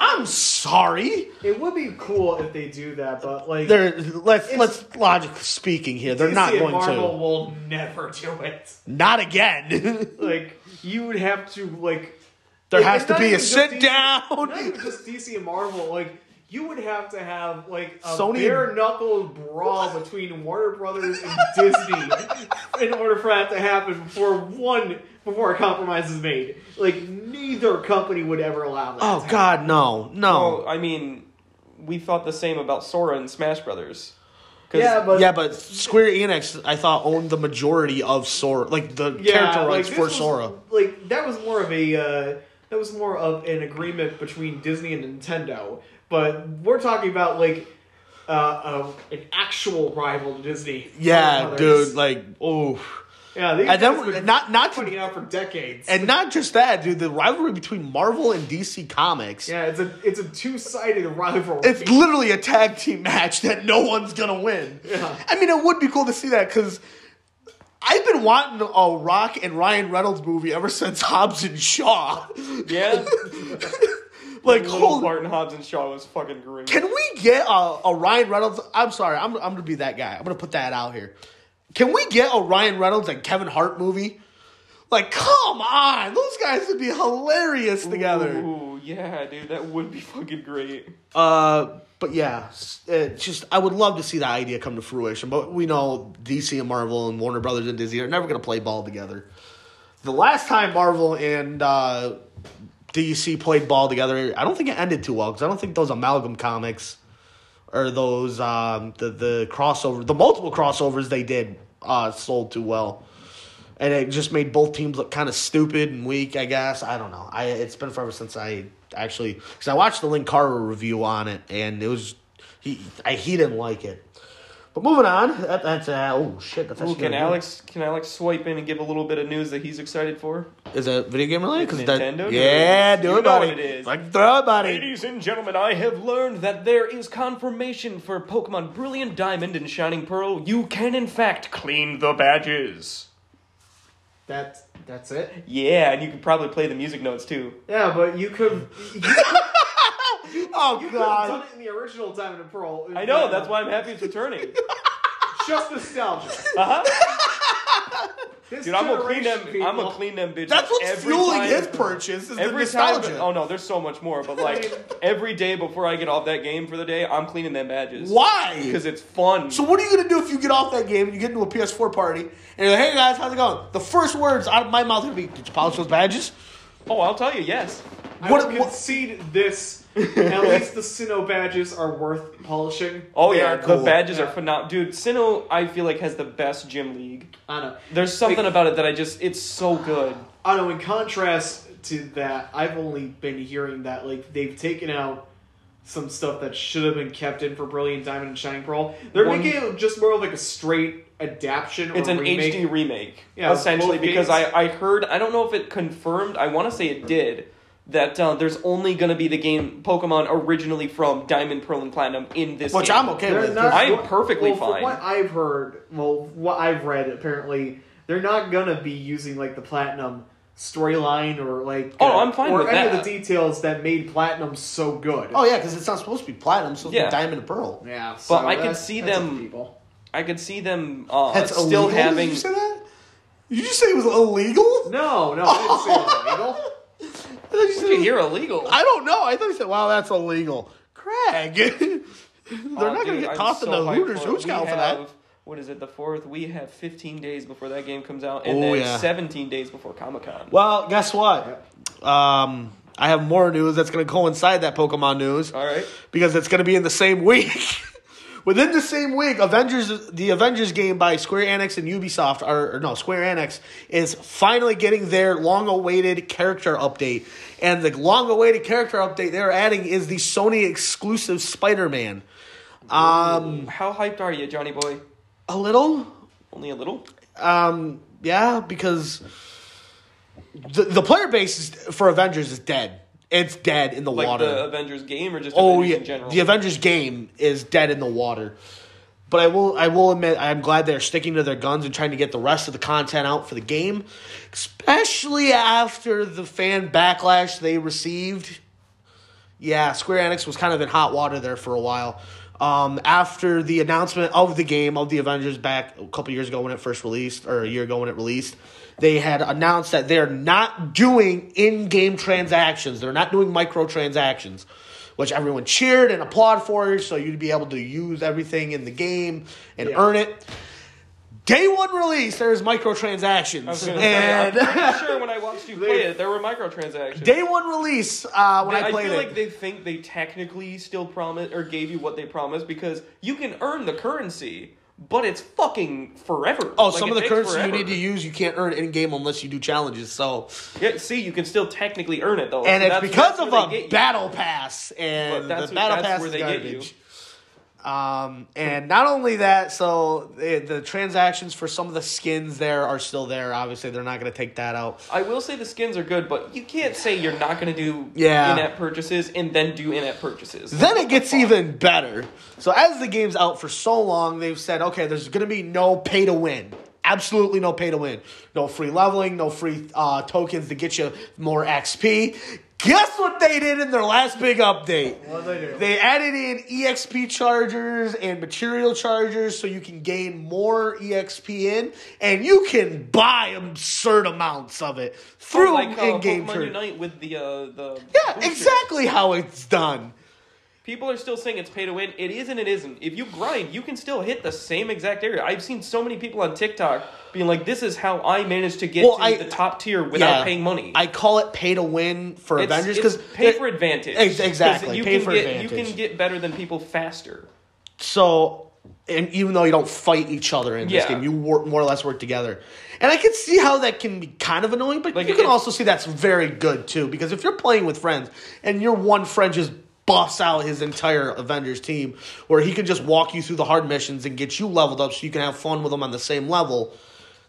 S1: I'm sorry.
S3: It would be cool if they do that, but like
S1: They're let's let's logically speaking here, they're
S3: DC
S1: not going
S3: Marvel
S1: to.
S3: Marvel will never do it.
S1: Not again.
S3: Like you would have to like.
S1: there has to be a sit
S3: DC
S1: down.
S3: Not even just DC and Marvel. Like you would have to have like a
S1: Sony-
S3: bare knuckle brawl between Warner Brothers and Disney in order for that to happen before one before a compromise is made. Like neither company would ever allow that.
S1: Oh
S3: to
S1: God, no, no.
S2: Well, I mean, we thought the same about Sora and Smash Brothers.
S3: Yeah, but
S1: yeah, but Square Enix, I thought, owned the majority of Sora, like the
S3: Yeah,
S1: character rights
S3: this
S1: for
S3: was-
S1: Sora.
S3: Like that was more of a uh, that was more of an agreement between Disney and Nintendo. But we're talking about like uh, uh, an actual rival to Disney.
S1: Yeah, dude, like, oh.
S3: Yeah, these
S1: And then not not to
S3: putting out for decades.
S1: And not just that, dude. The rivalry between Marvel and DC Comics.
S3: yeah, it's a it's a two sided rivalry.
S1: It's literally a tag team match that no one's gonna win.
S3: Yeah.
S1: I mean, it would be cool to see that because I've been wanting a Rock and Ryan Reynolds movie ever since Hobbs and Shaw.
S2: Yeah.
S1: like, hold,
S2: Martin Hobbs and Shaw was fucking great.
S1: can we get a, a Ryan Reynolds? I'm sorry, I'm, I'm gonna be that guy. I'm gonna put that out here. Can we get a Ryan Reynolds and Kevin Hart movie? Like, come on, those guys would be hilarious together.
S2: Ooh, yeah, dude, that would be fucking great.
S1: Uh, but yeah, just I would love to see that idea come to fruition. But we know DC and Marvel and Warner Brothers and Disney are never going to play ball together. The last time Marvel and uh, DC played ball together, I don't think it ended too well because I don't think those amalgam comics or those um, the the crossover, the multiple crossovers they did uh, sold too well. And it just made both teams look kind of stupid and weak. I guess I don't know. I it's been forever since I actually because I watched the Link Carter review on it, and it was he I, he didn't like it. But moving on, that, that's uh, oh shit. That's
S2: Ooh,
S1: actually
S2: can
S1: gonna.
S2: Alex can Alex swipe in and give a little bit of news that he's excited for?
S1: is it video game related? related? 'Cause that-
S2: Nintendo
S1: yeah, do
S2: You
S1: it,
S2: know
S1: buddy.
S2: what it is.
S1: Like throw it, buddy.
S2: Ladies and gentlemen, I have learned that there is confirmation for Pokemon Brilliant Diamond and Shining Pearl. You can, in fact, clean the badges.
S3: That's that's it.
S2: Yeah, and you can probably play the music notes too.
S3: Yeah, but you could you
S1: Oh
S3: could have done
S1: god.
S3: it in the original Diamond and Pearl.
S2: I know, that's why I'm happy it's returning.
S3: Just nostalgia.
S2: Uh-huh.
S3: This
S2: Dude, I'm gonna clean them.
S3: generation,
S2: I'm gonna clean them bitches.
S1: That's what's
S2: every
S1: fueling
S2: time-
S1: his purchase is the
S2: Every time, oh no, there's so much more. But like every day before I get off that game for the day, I'm cleaning them badges.
S1: Why?
S2: Because it's fun.
S1: So what are you gonna do if you get off that game and you get into a PS4 party and you're like, "Hey guys, how's it going?" The first words out of my mouth are gonna be, "Did you polish those badges?"
S2: Oh, I'll tell you, yes.
S3: I
S1: What-
S3: will
S1: what-
S3: concede this. At least the Sinnoh badges are worth polishing.
S2: Oh
S1: They
S2: yeah,
S1: are
S2: the
S1: cool.
S2: badges
S3: Yeah.
S2: are phenomenal. Dude, Sinnoh, I feel like has the best gym league.
S3: I know.
S2: There's something
S3: Like-
S2: about it that I just, it's so good.
S3: I know. In contrast to that, I've only been hearing that like they've taken out some stuff that should have been kept in for Brilliant Diamond and Shining Pearl. They're
S2: One-
S3: making it just more of like a straight adaptation.
S2: It's
S3: or
S2: an
S3: remake.
S2: HD remake,
S3: Yeah,
S2: essentially,
S3: both
S2: because
S3: games.
S2: I, I heard, I don't know if it confirmed, I want to say it did, that uh, there's only going to be the game Pokemon originally from Diamond, Pearl, and Platinum in this
S1: Which
S2: game.
S1: I'm okay
S3: They're
S1: with.
S3: not-
S2: I'm perfectly
S3: well, from
S2: fine.
S3: what I've heard, well, what I've read, apparently they're not gonna be using like the platinum storyline or like
S2: Oh,
S3: uh,
S2: I'm fine
S3: or
S2: with
S3: any
S2: that.
S3: of the details that made platinum so good.
S1: Oh yeah, because it's not supposed to be platinum, so it's
S2: Yeah.
S1: diamond and pearl.
S3: yeah,
S2: But I could see them-
S3: people.
S2: I could see them uh,
S1: That's
S2: still
S1: illegal?
S2: having.
S1: Did you say that? Did you just say it was illegal?
S3: No, no, I didn't say it was illegal.
S1: I thought you said
S2: What you
S1: was-
S2: hear illegal?
S1: I don't know. I thought you said, "Wow, that's illegal." Craig, they're
S2: Oh,
S1: not going
S2: dude,
S1: to get
S2: I'm
S1: tossed in the
S2: hyped
S1: Hooters
S2: for it.
S1: Hooch
S2: We
S1: Cow for that.
S2: have- What is it? The fourth. We have 15 days before that game comes out, and
S1: Oh,
S2: then
S1: yeah.
S2: 17 days before Comic Con.
S1: Well, guess what? Um, I have more news that's going to coincide that Pokemon news
S2: All right.
S1: because it's going to be in the same week. Within the same week, Avengers, the Avengers game by Square Enix and Ubisoft, or, or no, Square Enix is finally getting their long-awaited character update, and the long-awaited character update they're adding is the Sony exclusive Spider-Man. Um,
S2: How hyped are you, Johnny Boy?
S1: a little,
S2: Only a little.
S1: um, yeah, because the the player base is, for Avengers is dead. It's dead in the
S2: Like
S1: water.
S2: the Avengers game, or just
S1: Oh
S2: Avengers
S1: yeah,
S2: in general?
S1: the Avengers game is dead in the water. But I will I will admit I'm glad they're sticking to their guns and trying to get the rest of the content out for the game, especially after the fan backlash they received. Yeah, Square Enix was kind of in hot water there for a while. Um, after the announcement of the game of the Avengers back a couple years ago when it first released, or a year ago when it released, they had announced that they're not doing in-game transactions. They're not doing microtransactions, which everyone cheered and applauded for. So you'd be able to use everything in the game and
S3: Yeah.
S1: earn it. Day one release, there's microtransactions,
S2: gonna
S1: and
S2: I'm pretty sure when I watched you play it, there were microtransactions.
S1: day one release uh, when I
S2: I
S1: played it, I
S2: feel
S1: it.
S2: like they think they technically still promise or gave you what they promised because you can earn the currency, but it's fucking forever.
S1: Oh,
S2: Like,
S1: some of the currency
S2: forever.
S1: you need to use, you can't earn in game unless you do challenges. So,
S2: Yeah, see, you can still technically earn it though,
S1: and
S2: So
S1: it's
S2: that's-
S1: because of a
S2: they get you.
S1: battle pass,
S2: But
S1: and
S2: that's
S1: the
S2: what-
S1: battle pass
S2: where
S1: is
S2: they get you.
S1: Um, and not only that, so the, the transactions for some of the skins there are still there. Obviously, they're not going to take that out.
S2: I will say the skins are good, but you can't say you're not going to do
S1: Yeah.
S2: in-app purchases and then do in-app purchases.
S1: Then it gets even better. So as the game's out for so long, they've said, okay, there's going to be no pay to win. Absolutely no pay to win. No free leveling, no free uh, tokens to get you more XP. Guess what they did in their last big update?
S3: What they do?
S1: They added in EXP chargers and material chargers so you can gain more EXP in, and you can buy absurd amounts of it through
S2: like uh,
S1: in-game
S2: Pokemon Unite with the uh, the
S1: Yeah,
S2: boosters.
S1: exactly how it's done.
S2: People are still saying it's pay to win. It is and it isn't. If you grind, you can still hit the same exact area. I've seen so many people on TikTok being like, "This is how I managed to get
S1: Well,
S2: to
S1: I-
S2: the top tier without
S1: Yeah.
S2: paying money."
S1: I call it pay to win for
S2: It's-
S1: Avengers because
S2: pay for advantage.
S1: Ex- exactly,
S2: You
S1: pay
S2: can
S1: for
S2: get
S1: advantage.
S2: you can get better than people faster.
S1: so and even though you don't fight each other in this game, you work more or less work together. And I can see how that can be kind of annoying, but
S2: Like,
S1: you can also see that's very good too. Because if you're playing with friends and your one friend just busts out his entire Avengers team, where he can just walk you through the hard missions and get you leveled up so you can have fun with them on the same level,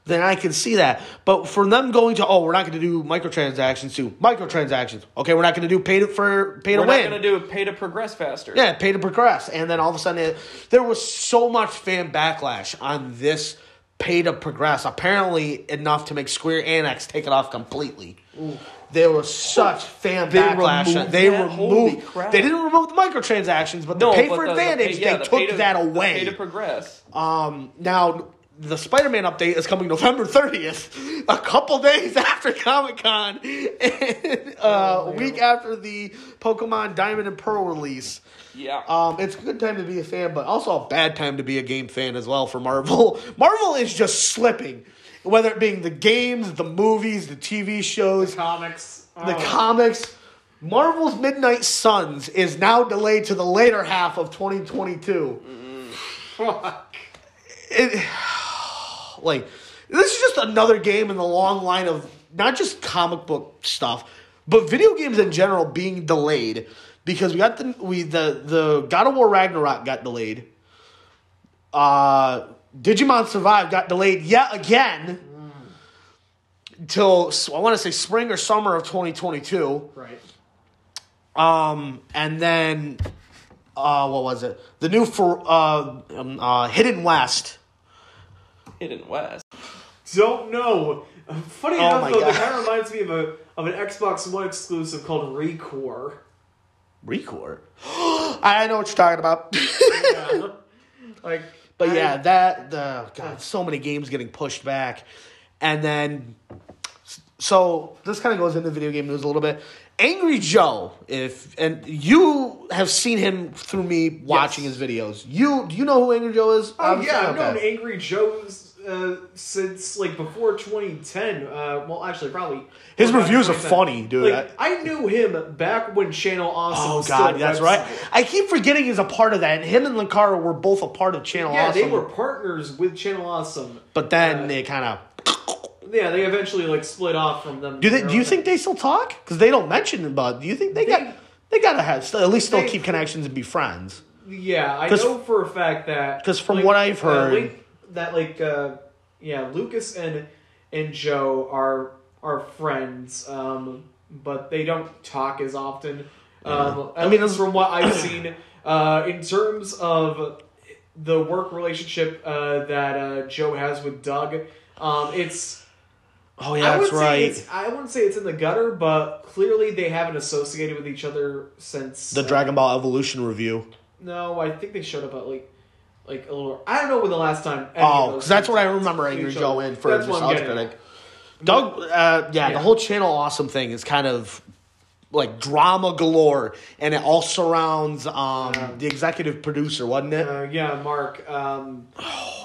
S1: then I can see that. But for them going to, oh, we're not going to do microtransactions to microtransactions. Okay, we're not going to do pay to for pay to
S2: We're
S1: win.
S2: not going to do pay to progress faster.
S1: Yeah, pay to progress. And then all of a sudden, it, there was so much fan backlash on this pay to progress. Apparently, enough to make Square Enix take it off completely. There was such fan
S2: They
S1: backlash.
S2: removed
S1: they
S2: that?
S1: Removed. They didn't remove the microtransactions, but the
S2: No,
S1: pay
S2: but
S1: for
S2: the- the pay-
S1: advantage,
S2: yeah,
S1: they
S2: the
S1: took
S2: to-
S1: that
S2: the
S1: away.
S2: Pay to progress.
S1: Um, now the Spider-Man update is coming November 30th, a couple days after Comic-Con, and uh, a week after the Pokemon Diamond and Pearl release.
S2: Yeah.
S1: Um, it's a good time to be a fan, but also a bad time to be a game fan as well for Marvel. Marvel is just slipping, whether it being the games, the movies, the TV shows.
S3: comics.
S1: the
S3: Oh.
S1: comics. Marvel's Midnight Suns is now delayed to the later half of 2022.
S3: Fuck.
S1: It, like, this is just another game in the long line of not just comic book stuff, but video games in general being delayed because we got the we the the God of War Ragnarok got delayed. Uh, Digimon Survive got delayed yet again till I want to say spring or summer of 2022.
S3: Right.
S1: Um, and then, uh, what was it? The new for uh, um, uh, Hidden West.
S2: Hidden West.
S3: Don't know. Uh, Funny
S1: Oh
S3: enough,
S1: my
S3: though,
S1: God.
S3: that kind of reminds me of a of an Xbox One exclusive called Recore.
S1: Record. I know what you're talking about.
S3: Yeah. like,
S1: but yeah, that the God, so many games getting pushed back, and then so this kind of goes into video game news a little bit. Angry Joe, if and you have seen him through me watching
S3: Yes.
S1: his videos. You do you know who Angry Joe is?
S3: Oh
S1: Obviously?
S3: yeah, I've known Angry Joe's uh, since like before 2010. Uh, well, actually, probably
S1: His reviews are funny, dude.
S3: Like, I knew him back when Channel Awesome.
S1: Oh God, that's
S3: website.
S1: right. I keep forgetting he's a part of that. And him and Linkara were both a part of Channel Awesome.
S3: Yeah,
S1: Awesome.
S3: they were partners with Channel Awesome.
S1: but then
S3: uh,
S1: they kind of.
S3: Yeah, they eventually like split off from them.
S1: Do they? Do you think they still talk? Because they don't mention it. But do you think they, got? They gotta have at least still
S3: They-
S1: keep connections and be friends.
S3: Yeah, I know for a fact that
S1: because from
S3: like,
S1: what I've
S3: uh,
S1: heard-
S3: Link- that like uh, yeah, Lucas and and Joe are are friends, um, but they don't talk as often. Um,
S1: I
S3: I
S1: mean,
S3: mean, from what I've seen, uh, in terms of the work relationship uh, that uh, Joe has with Doug, um, it's
S1: Oh
S3: I
S1: yeah, that's right.
S3: I wouldn't say it's in the gutter, but clearly they haven't associated with each other since
S1: The
S3: uh,
S1: Dragon Ball Evolution review.
S3: no, I think they showed up at like, like a little. I don't know when the last time. any
S1: Oh, because that's what I remember Angry Joe in for
S3: That's what I'm getting
S1: Critic. Doug, uh, yeah,
S3: Yeah.
S1: the whole Channel Awesome thing is kind of like drama galore, and it all surrounds um, the executive producer, wasn't it?
S3: Uh, yeah, Mark. Um,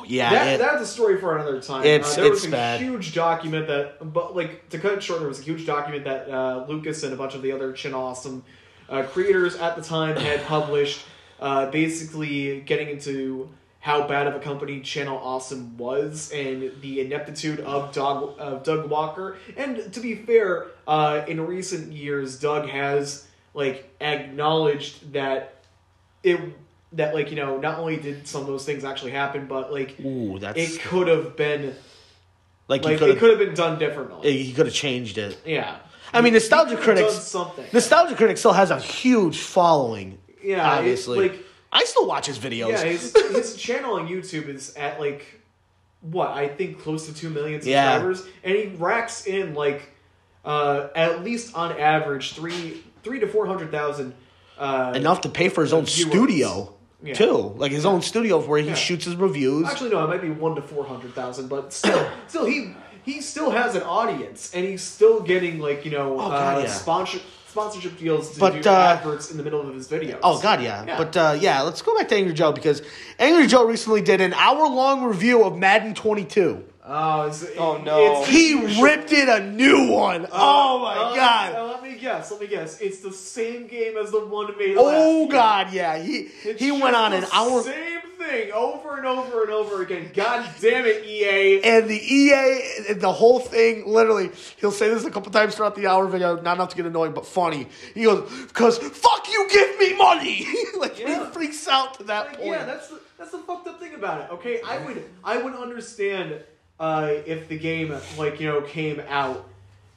S1: yeah,
S3: that,
S1: it-
S3: that's a story for another time.
S1: It's-
S3: uh, there was a
S1: bad.
S3: huge document that, but like to cut it short, there was a huge document that uh, Lucas and a bunch of the other Chin Awesome uh, creators at the time had published, uh, basically getting into how bad of a company Channel Awesome was and the ineptitude of Doug of Doug Walker. And to be fair, uh, in recent years, Doug has like acknowledged that it that like you know not only did some of those things actually happen, but like
S1: ooh, that's
S3: it could have been
S1: like,
S3: like it
S1: could have
S3: been done differently.
S1: he could have changed it.
S3: yeah,
S1: I mean, Nostalgia Critics-
S3: done something.
S1: Nostalgia Critic still has a huge following.
S3: Yeah,
S1: obviously.
S3: like
S1: I still watch his videos.
S3: yeah, his, his channel on YouTube is at like what I think close to two million
S1: Yeah.
S3: subscribers, and he racks in like uh, at least on average three three to four hundred thousand. Uh,
S1: Enough to pay for his own
S3: Viewers.
S1: studio
S3: Yeah.
S1: too, like his own studio where he
S3: Yeah.
S1: shoots his reviews.
S3: Actually, no, it might be one to four hundred thousand, but still, still, he he still has an audience, and he's still getting like you know
S1: Oh, God,
S3: uh,
S1: yeah.
S3: sponsor sponsorship deals to
S1: But,
S3: do
S1: uh,
S3: adverts in the middle of his videos.
S1: Oh God, yeah.
S3: Yeah.
S1: But uh, yeah, let's go back to Angry Joe because Angry Joe recently did an hour-long review of Madden 22.
S3: Oh, it's,
S2: Oh, no.
S3: It's
S1: He ripped it a new one. oh my
S3: uh,
S1: God.
S3: uh, let me guess. Let me guess. It's the same game as the one made.
S1: Oh
S3: last year.
S1: God, yeah. He
S3: It's
S1: he went
S3: just
S1: on an
S3: the
S1: hour.
S3: Same thing over and over and over again. God damn it, EA.
S1: And the EA, the whole thing, literally, he'll say this a couple times throughout the hour video, not enough to get annoying, but funny. He goes, "Cause fuck you, give me money." like
S3: Yeah.
S1: he freaks out to that
S3: Like,
S1: point.
S3: yeah, that's the, that's the fucked up thing about it. Okay, I would I would understand uh, if the game like you know came out,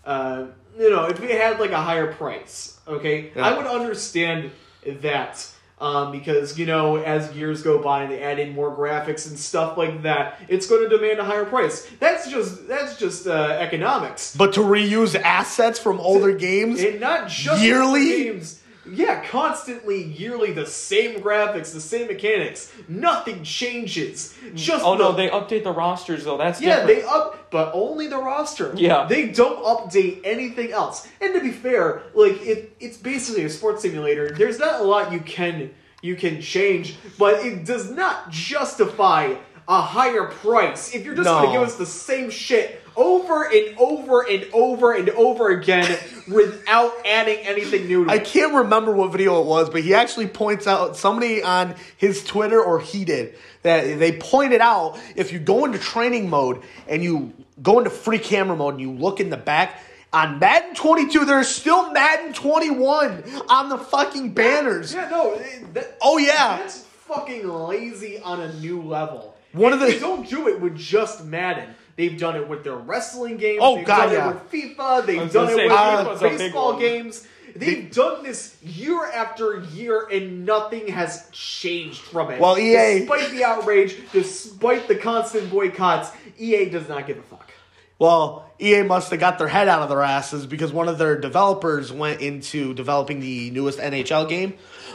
S3: uh, you know, if it had like a higher price. Okay,
S1: Yeah.
S3: I would understand that. Um, because you know, as years go by and they add in more graphics and stuff like that, it's going to demand a higher price. That's just that's just uh, economics.
S1: but to reuse assets from older games,
S3: And not just
S1: Yearly?
S3: games. Yeah, constantly, yearly, the same graphics, the same mechanics. Nothing changes. Just
S2: Oh no, they update the rosters though. That's
S3: yeah,
S2: different.
S3: they up, but only the roster.
S2: Yeah.
S3: they don't update anything else. And to be fair, like it, it's basically a sports simulator. There's not a lot you can you can change, but it does not justify a higher price if you're just going to give us the same shit over and over and over and over again without adding anything new to
S1: I can't remember what video it was, but he actually points out somebody on his Twitter or he did that they pointed out if you go into training mode and you go into free camera mode and you look in the back on Madden 22, there's still Madden 21 on the fucking banners.
S3: Yeah, no. that-
S1: Oh, yeah.
S3: That's fucking lazy on a new level.
S1: One of the-
S3: they don't do it with just Madden. They've done it with their wrestling games.
S1: Oh,
S3: They've
S1: God,
S3: done
S1: yeah.
S3: it with FIFA. They've done
S2: gonna
S3: it
S2: say,
S3: with
S2: FIFA's a big
S3: baseball games. They've done this year after year, and nothing has changed from it.
S1: Well, EA
S3: despite the outrage, despite the constant boycotts, EA does not give a fuck.
S1: Well, EA must have got their head out of their asses because one of their developers went into developing the newest NHL game.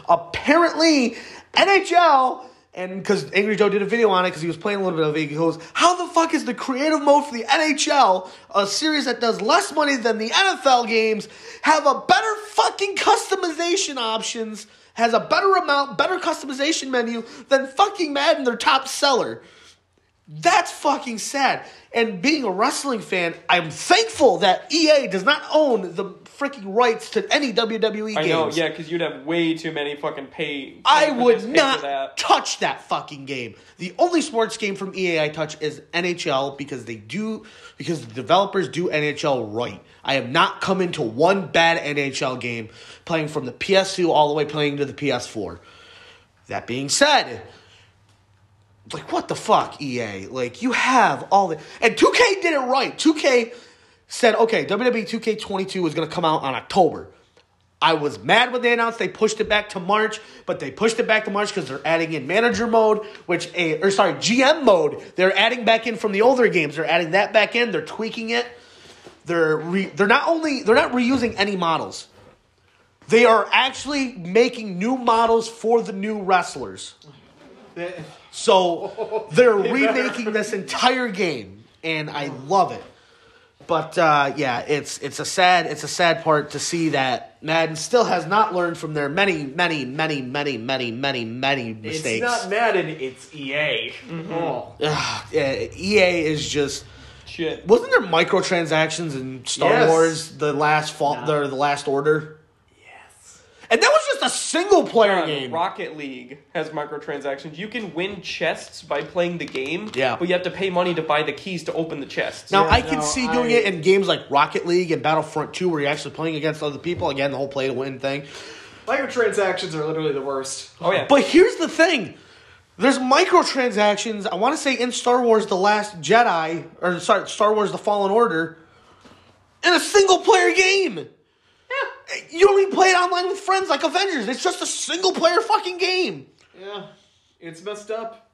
S1: Apparently, NHL, and because Angry Joe did a video on it because he was playing a little bit of it, he goes, How the fuck is the creative mode for the NHL, a series that does less money than the NFL games, have a better fucking customization options, has a better amount, better customization menu than fucking Madden, their top seller? That's fucking sad. And being a wrestling fan, I'm thankful that EA does not own the freaking rights to any WWE
S2: I
S1: games.
S2: know, yeah, because you'd have way too many fucking pay.
S1: I would
S2: pay
S1: not
S2: that.
S1: touch that fucking game. The only sports game from EA I touch is NHL because they do because the developers do NHL right. I have not come into one bad NHL game playing from the PS2 all the way playing to the PS4. That being said, like what the fuck EA? Like you have all the and 2K did it right. 2K said, "Okay, WWE 2K22 is going to come out on October." I was mad when they announced they pushed it back to March, but they pushed it back to March because they're adding in manager mode, which a or sorry GM mode. They're adding back in from the older games. They're adding that back in. They're tweaking it. They're re, they're not only they're not reusing any models. They are actually making new models for the new wrestlers. So they're remaking this entire game, and I love it. But uh, yeah, it's it's a sad it's a sad part to see that Madden still has not learned from their many many many many many many many mistakes.
S3: It's not Madden, it's EA. Oh.
S1: Ugh, yeah, EA is just
S2: Shit.
S1: wasn't there microtransactions in Star
S3: Yes.
S1: Wars the last fall
S3: No.
S1: the, the last order,
S3: Yes.
S1: And that was just a single player
S2: God,
S1: game.
S2: Rocket League has microtransactions. You can win chests by playing the game,
S1: Yeah.
S2: but you have to pay money to buy the keys to open the chests.
S1: Now
S3: Yeah,
S1: I can
S3: no,
S1: see doing
S3: I-
S1: it in games like Rocket League and Battlefront 2 where you're actually playing against other people. Again, the whole play to win thing.
S3: Microtransactions are literally the worst.
S2: oh yeah,
S1: But here's the thing. There's microtransactions. I want to say in Star Wars The Last Jedi or sorry, Star Wars The Fallen Order in a single player game. You don't even play it online with friends like Avengers. It's just a single player fucking game.
S3: Yeah. It's messed up.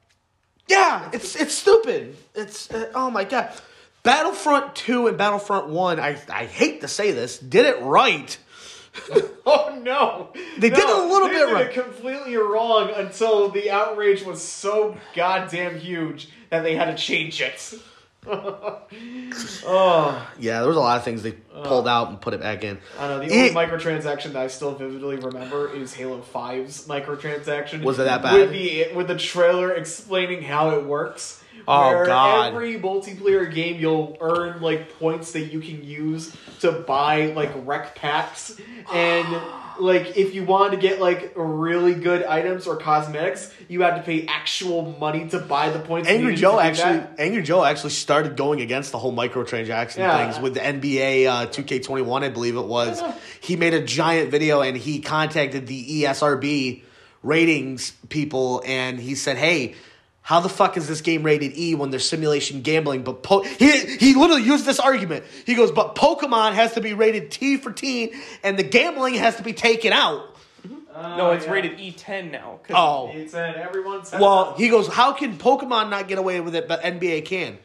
S1: Yeah, it's it's stupid. It's uh, oh my god. Battlefront 2 and Battlefront 1, I I hate to say this, did it right.
S3: Oh no!
S1: They
S3: No,
S1: did it a little bit right.
S3: completely wrong until the outrage was so goddamn huge that they had to change it. Oh,
S1: Yeah, there was a lot of things they uh. pulled out and put it back in.
S3: I know. The
S1: It-
S3: only microtransaction that I still vividly remember is Halo 5's microtransaction.
S1: Was it that bad?
S3: With the with the trailer explaining how it works.
S1: Oh,
S3: where
S1: God.
S3: Every multiplayer game, you'll earn like points that you can use to buy like rec packs, and oh, like if you wanted to get like really good items or cosmetics, you had to pay actual money to buy the points.
S1: Angry Joe actually,
S3: that.
S1: Angry Joe actually started going against the whole microtransaction
S3: Yeah.
S1: things with the NBA uh, 2K21, I believe it was. He made a giant video and he contacted the ESRB ratings people and he said, "Hey, how the fuck is this game rated E when there's simulation gambling?" But po-, he he literally used this argument. He goes, "But Pokemon has to be rated T for teen, and the gambling has to be taken out."
S2: no,
S3: Oh,
S2: it's
S3: yeah.
S2: rated E10 now.
S1: Oh,
S3: It's an everyone said
S1: Well, he goes, How can Pokemon not get away with it, but NBA can?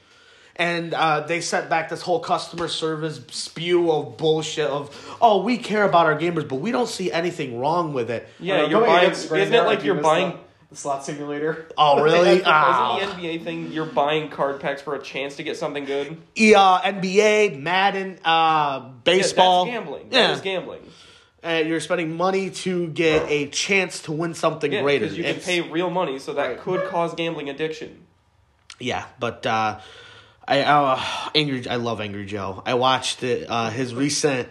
S1: And uh, they sent back this whole customer service spew of bullshit of, oh, we care about our gamers, but we don't see anything wrong with it.
S2: Yeah,
S3: Uh,
S2: you're buying. Isn't it like
S3: you
S2: you're buying?
S3: The, slot simulator?
S1: Oh, really? Ah.
S2: Isn't the NBA thing you're buying card packs for a chance to get something good?
S1: Yeah, uh, NBA, Madden, uh, baseball.
S2: Yeah, that's gambling.
S1: Yeah.
S2: That is gambling.
S1: And you're spending money to get a chance to win something
S2: Yeah,
S1: greater.
S2: because you can
S1: It's-
S2: pay real money, so that
S3: Right.
S2: could cause gambling addiction.
S1: Yeah, but uh, I uh, angry. I love Angry Joe. I watched it. Uh, his recent,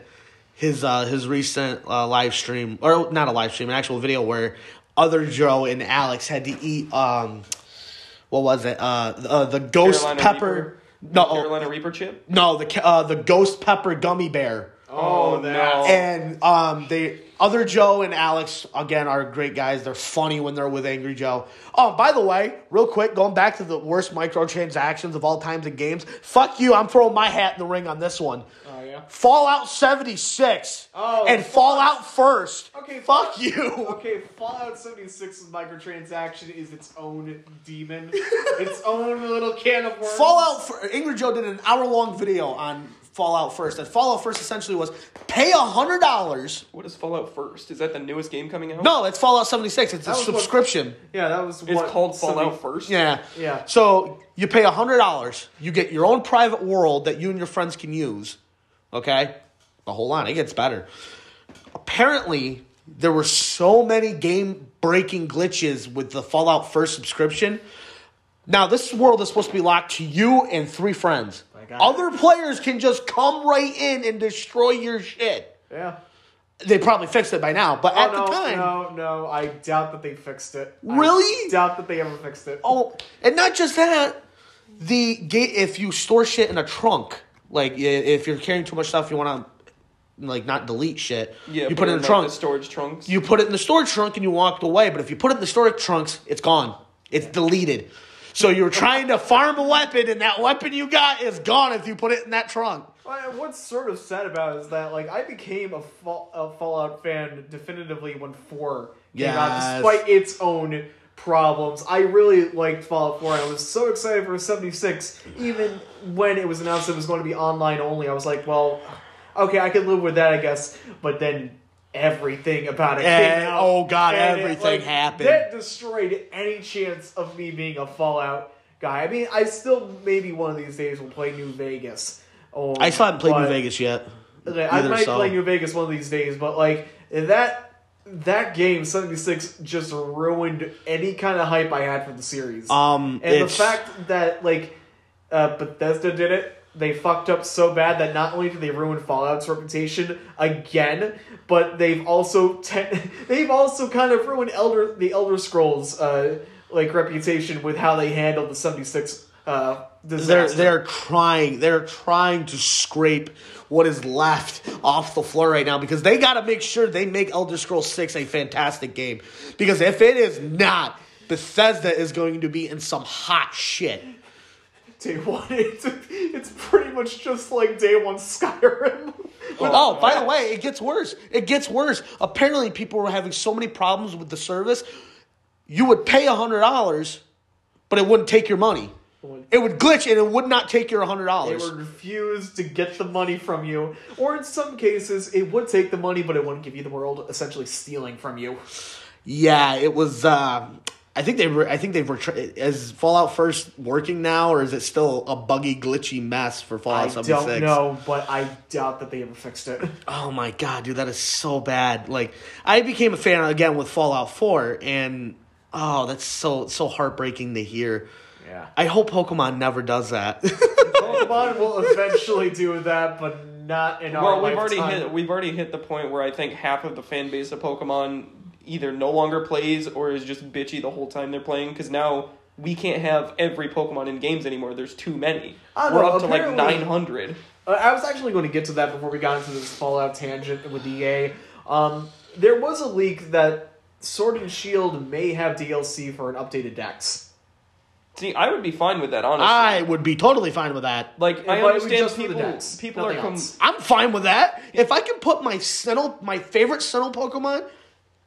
S1: his uh, his recent uh, live stream, or not a live stream, an actual video where other Joe and Alex had to eat. Um, what was it? Uh, the, uh, the ghost
S2: Carolina
S1: pepper.
S2: Reaper?
S1: No,
S2: Carolina Reaper chip.
S1: no, the uh, the ghost pepper gummy bear.
S2: Oh,
S3: that.
S2: no.
S1: And um, they other Joe and Alex again are great guys. They're funny when they're with Angry Joe. Oh, by the way, real quick, going back to the worst microtransactions of all times in games. Fuck you! I'm throwing my hat in the ring on this one.
S3: Yeah.
S1: Fallout 76
S3: Oh,
S1: and Fallout First.
S3: Okay,
S1: fuck
S3: Fall-
S1: you.
S3: Okay, Fallout 76's microtransaction is its own demon, its own little can of worms.
S1: Fallout. Fir- Angry Joe did an hour long video on Fallout First, and Fallout First essentially was pay a hundred dollars.
S2: What is Fallout First? Is that the newest game coming out?
S1: No, it's Fallout 76. It's a
S3: That was what-
S1: subscription.
S3: Yeah, that was
S2: It's called
S3: somebody-
S2: Fallout First.
S1: Yeah.
S3: Yeah.
S1: So you pay hundred dollars. You get your own private world that you and your friends can use. Okay. But hold on, it gets better. Apparently, there were so many game breaking glitches with the Fallout First subscription. Now, this world is supposed to be locked to you and three friends. Other players can just come right in and destroy your shit.
S3: Yeah.
S1: They probably fixed it by now, but
S3: Oh,
S1: at
S3: no,
S1: the time,
S3: no, no. I doubt that they fixed it. I
S1: Really?
S3: doubt that they ever fixed it.
S1: Oh, and not just that. The gate if you store shit in a trunk, like if you're carrying too much stuff, you want to like not delete shit.
S2: Yeah,
S1: you put it in the
S2: like,
S1: trunk.
S2: The storage trunks.
S1: you put it in the storage trunk and you walked away. But if you put it in the storage trunks, it's gone. It's deleted. So you're trying to farm a weapon, and that weapon you got is gone if you put it in that trunk.
S3: What's sort of sad about it is that like I became a, Fall, a Fallout fan definitively when four came out, despite its own problems. I really liked Fallout Four. I was so excited for seventy six, even when it was announced it was going to be online only. I was like, well, okay, I can live with that, I guess. But then everything about it
S1: And-
S3: came eh, out.
S1: oh, God,
S3: and it,
S1: everything
S3: like,
S1: happened.
S3: That destroyed any chance of me being a Fallout guy. I mean, I still maybe one of these days will play New Vegas. Oh,
S1: I still haven't played New Vegas yet.
S3: Okay, I might
S1: so.
S3: play New Vegas one of these days, but like that that game seventy six just ruined any kind of hype I had for the series.
S1: Um,
S3: and the fact that like uh, Bethesda did it, they fucked up so bad that not only did they ruin Fallout's reputation again, but they've also te- they've also kind of ruined Elder the Elder Scrolls uh, like reputation with how they handled the seventy six. Uh,
S1: They're
S3: disaster.
S1: they're trying they're trying to scrape what is left off the floor right now because they got to make sure they make Elder Scrolls 6 a fantastic game because if it is not Bethesda is going to be in some hot shit.
S3: Day one, it's, it's pretty much just like day one Skyrim.
S1: Oh, by the way, it gets worse. It gets worse. Apparently people were having so many problems with the service. You would pay $100 but it wouldn't take your money. It would glitch and it would not take your $100.
S3: It would refuse to get the money from you, or in some cases, it would take the money, but it wouldn't give you the world, essentially stealing from you.
S1: Yeah, it was. Uh, I think they. Were, I think they've. Retri- is Fallout First working now, or is it still a buggy, glitchy mess for
S3: I
S1: Fallout seventy six?
S3: don't know, but I doubt that they ever fixed it.
S1: Oh my god, dude, that is so bad. Like, I became a fan again with Fallout Four, and oh, that's so so heartbreaking to hear.
S3: Yeah.
S1: I hope Pokemon never does that.
S3: Pokemon will eventually do that, but not in our
S2: Well, we've already hit we've already hit the point where I think half of the fan base of Pokemon either no longer plays or is just bitchy the whole time they're playing because now we can't have every Pokemon in games anymore. There's too many.
S3: I
S2: We're
S3: know,
S2: up to like 900.
S3: Uh, I was actually going to get to that before we got into this Fallout tangent with EA. Um, there was a leak that Sword and Shield may have DLC for an updated Dex.
S2: See, I would be fine with that honestly.
S1: I would be totally fine with that.
S2: like
S3: Yeah,
S2: I
S3: but it would
S2: understand
S3: just for the
S2: people
S3: decks,
S2: people are
S3: nothing
S2: com-
S3: else.
S1: I'm fine with that. If I can put my Sinnoh, my favorite Sinnoh Pokemon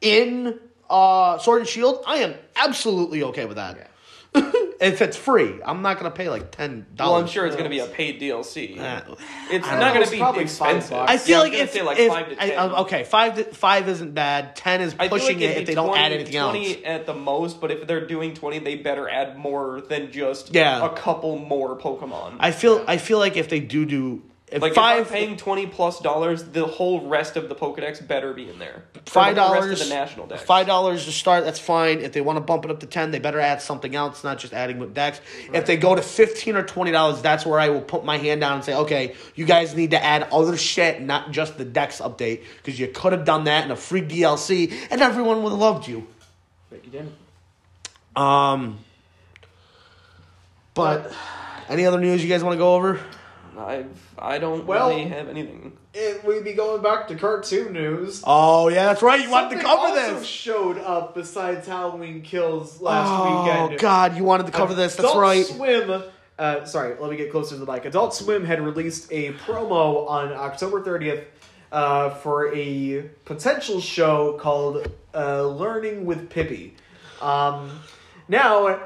S1: in uh, Sword and Shield, I am absolutely okay with that. if it's free, I'm not gonna pay like ten dollars.
S2: Well, I'm sure it's going to be a paid DLC.
S1: Uh,
S2: it's
S1: don't know,
S2: going
S3: it's
S2: to be
S3: probably five
S2: expensive.
S3: bucks.
S1: I feel
S2: Yeah,
S1: like
S2: was gonna
S1: if,
S2: say like
S1: if
S2: five to
S1: I-
S2: ten.
S1: uh, okay, five to, five isn't bad. Ten is pushing
S2: like
S1: it if
S2: be
S1: they don't add anything
S2: 20
S1: else.
S2: at the most, but if they're doing 20, they better add more than just
S1: Yeah.
S2: a couple more Pokemon.
S1: I feel I feel like if they do do If
S2: Like
S1: five
S2: if I'm paying twenty plus dollars, the whole rest of the Pokedex better be in there.
S1: Five dollars
S2: of the national dex.
S1: Five dollars to start. That's fine. If they want to bump it up to ten, they better add something else, not just adding with dex. If they go to fifteen or twenty dollars, that's where I will put my hand down and say, okay, you guys need to add other shit, not just the dex update, because you could have done that in a free DLC, and everyone would have loved you.
S3: But you didn't.
S1: Um, but any other news you guys want to go over?
S2: I I don't
S3: Well-
S2: really have anything.
S3: It, we'd be going back to cartoon news.
S1: Oh yeah, that's right. You wanted to
S3: Something
S1: cover
S3: also
S1: this.
S3: showed up besides Halloween Kills last
S1: oh
S3: weekend.
S1: Oh God, you wanted to cover this. That's
S3: Adult
S1: right.
S3: Swim. Uh, sorry, let me get closer to the mic. Adult Swim had released a promo on October 30th uh, for a potential show called uh, Learning with Pibby. Um, now,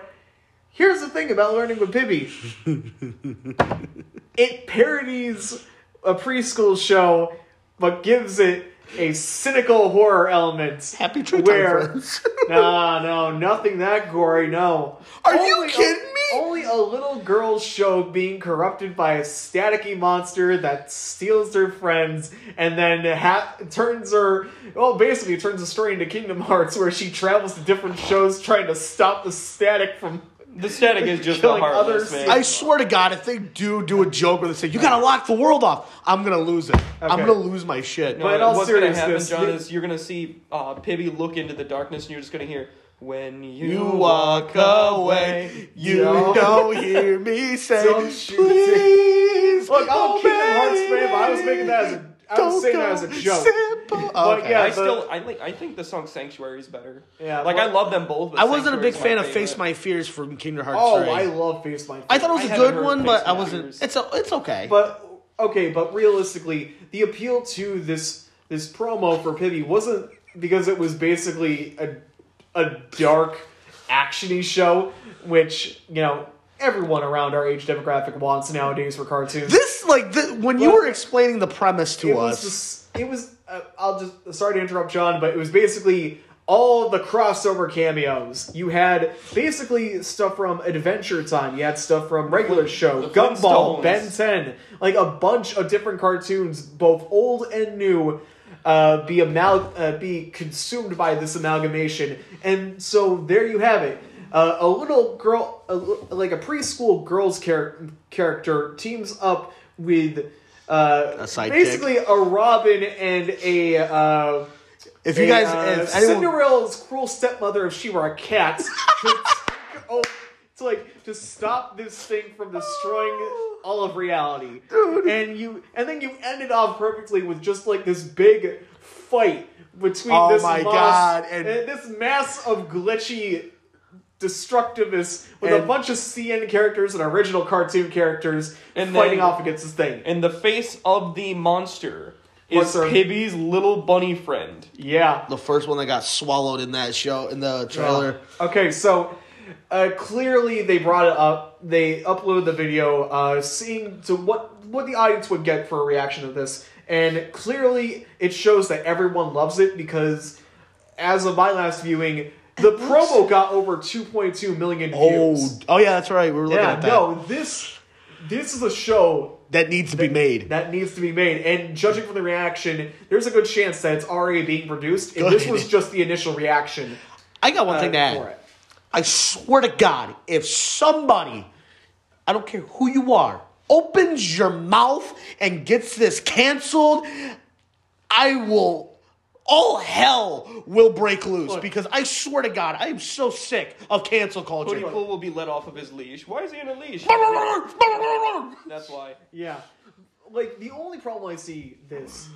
S3: here's the thing about Learning with Pibby it parodies a preschool show, but gives it a cynical horror element.
S1: Happy Tree
S3: where
S1: Friends.
S3: no, no, nothing that gory. No.
S1: Are you
S3: Only a-
S1: kidding me?
S3: Only a little girl's show being corrupted by a staticky monster that steals her friends and then ha- turns her. Well, basically, turns the story into Kingdom Hearts, where she travels to different shows trying to stop the static from.
S2: The static is just the
S3: Killing
S2: heartless
S3: others.
S2: man.
S1: I swear to God, if they do do a joke where they say you gotta lock the world off, I'm gonna lose it. I'm
S3: Okay.
S1: gonna lose my shit.
S2: No,
S3: But in all
S2: what's gonna happen,
S3: seriousness,
S2: John,
S3: the-
S2: is you're gonna see uh, Pibby look into the darkness, and you're just gonna hear when you,
S1: You walk away, you
S3: No.
S1: don't hear me say,
S3: Don't you
S1: please.
S3: Look, I'm a
S1: obey
S3: Kingdom Hearts fan, but I was making that as a. I was
S1: Don't
S3: saying that
S1: go
S3: as a joke.
S1: Simple.
S3: Oh, but
S1: Okay.
S3: yeah,
S2: I
S3: the-
S2: still, I like, I think the song "Sanctuary" is better.
S3: Yeah,
S2: like
S3: but-
S2: I love them both. But
S1: I wasn't a
S2: Sanctuary
S1: big
S2: is
S1: fan
S2: my
S1: of Face. My Fears from Kingdom Hearts
S3: Oh,
S1: 3.
S3: I love Face My.
S1: I thought it was
S2: I
S1: a
S2: haven't
S1: good
S2: heard
S1: one,
S2: Face
S1: but I
S2: My
S1: wasn't.
S2: Fears.
S1: It's a, it's okay.
S3: But okay, but realistically, the appeal to this this promo for Pibby wasn't because it was basically a a dark actiony show, which you know everyone around our age demographic wants nowadays for cartoons.
S1: this like the, when you
S3: Well,
S1: were explaining the premise to
S3: it
S1: us.
S3: was this, it was I'll just sorry to interrupt John, but it was basically all the crossover cameos. You had basically stuff from Adventure Time. You had stuff from regular show,
S2: The
S3: Gumball. Ben 10, like a bunch of different cartoons, both old and new. Uh, be amal- uh, be consumed by this amalgamation, and so there you have it. Uh, a little girl, a, like a preschool girl's char- character, teams up with uh, basically a Robin and a. Uh,
S1: if you
S3: a,
S1: guys,
S3: uh,
S1: if anyone,
S3: Cinderella's cruel stepmother, if she were a cat, to, oh, to like to stop this thing from destroying all of reality,
S1: Dude.
S3: and you, and then you ended off perfectly with just like this big fight between
S1: Oh
S3: this
S1: my
S3: moss-
S1: God, and-
S3: and this mass of glitchy destructiveness with a bunch of CN characters and original cartoon characters
S2: And
S3: fighting
S2: then-
S3: off against this thing.
S2: And the face of the monster is
S3: her-
S2: Pibby's little bunny friend.
S3: Yeah.
S1: the first one that got swallowed in that show in the trailer.
S3: Okay, so uh, clearly they brought it up. They uploaded the video, uh, seeing to what what the audience would get for a reaction to this, and clearly it shows that everyone loves it because, as of my last viewing, the promo got over 2.2 million
S1: Oh,
S3: views.
S1: oh oh yeah, that's right. We were looking
S3: yeah,
S1: at that.
S3: no, this this is a show
S1: that needs to be made.
S3: that needs to be made. And judging from the reaction, there's a good chance that it's already being produced. And
S1: Good.
S3: this was just the initial reaction
S1: I got one
S3: uh,
S1: thing to add.
S3: for it.
S1: I swear to God, if somebody, I don't care who you are, opens your mouth and gets this canceled, I will. All hell will break loose
S3: Look.
S1: because I swear to God, I am so sick of cancel culture.
S2: Cody Pool will be let off of his leash. Why is he on a leash? That's why.
S3: Yeah. Like the only problem I see this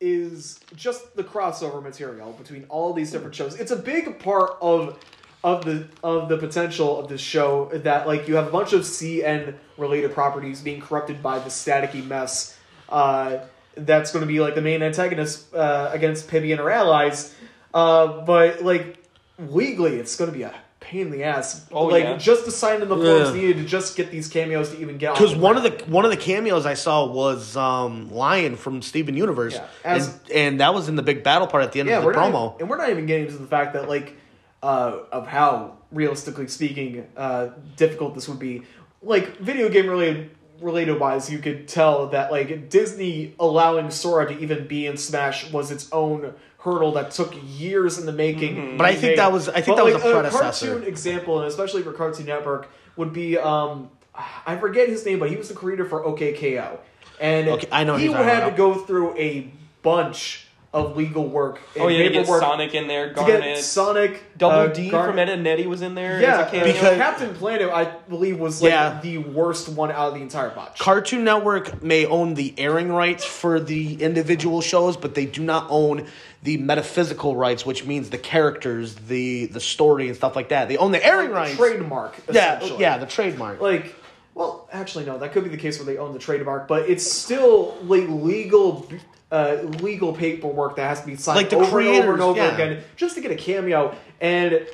S3: is just the crossover material between all these different shows. It's a big part of of the of the potential of this show that like you have a bunch of CN related properties being corrupted by the staticky mess. Uh, that's going to be like the main antagonist uh, against Pibby and her allies. Uh, but like legally, it's going to be a pain in the ass.
S2: Oh,
S3: like
S2: yeah.
S3: just to sign in the forms
S1: Yeah.
S3: needed to just get these cameos to even get.
S1: Because
S3: on
S1: one of the one of the cameos I saw was um, Lion from Steven Universe,
S3: Yeah. As-
S1: and, and that was in the big battle part at the end
S3: yeah,
S1: of the
S3: we're
S1: promo.
S3: not, and we're not even getting to the fact that like uh, of how realistically speaking uh, difficult this would be. Like video game related related wise, you could tell that like Disney allowing Sora to even be in Smash was its own hurdle that took years in the making.
S2: Mm-hmm.
S1: But I think
S3: make.
S1: that was- I think
S3: But,
S1: that was
S3: like,
S1: a predecessor.
S3: cartoon example, and especially for Cartoon Network, would be um, I forget his name, but he was the creator for OKKO, and
S1: Okay, I know
S3: he have to go through a bunch of legal work. And
S2: Oh yeah, to get
S3: paperwork
S2: Sonic in there,
S3: to get Sonic,
S2: Double
S3: uh,
S2: D
S3: Garnet-
S2: from Ed and Eddie was in there.
S3: yeah,
S2: as a cameo.
S1: because-
S3: Captain Planet, I believe, was like
S1: Yeah.
S3: the worst one out of the entire bunch.
S1: Cartoon Network may own the airing rights for the individual shows, but they do not own the metaphysical rights, which means the characters, the the story, and stuff like that. They own the airing
S3: the
S1: rights.
S3: trademark.
S1: yeah, yeah, the trademark.
S3: Like, well, actually, no. That could be the case where they own the trademark, but it's still like legal, uh, legal paperwork that has to be signed
S1: Like the
S3: over and over and over
S1: yeah.
S3: again just to get a cameo. And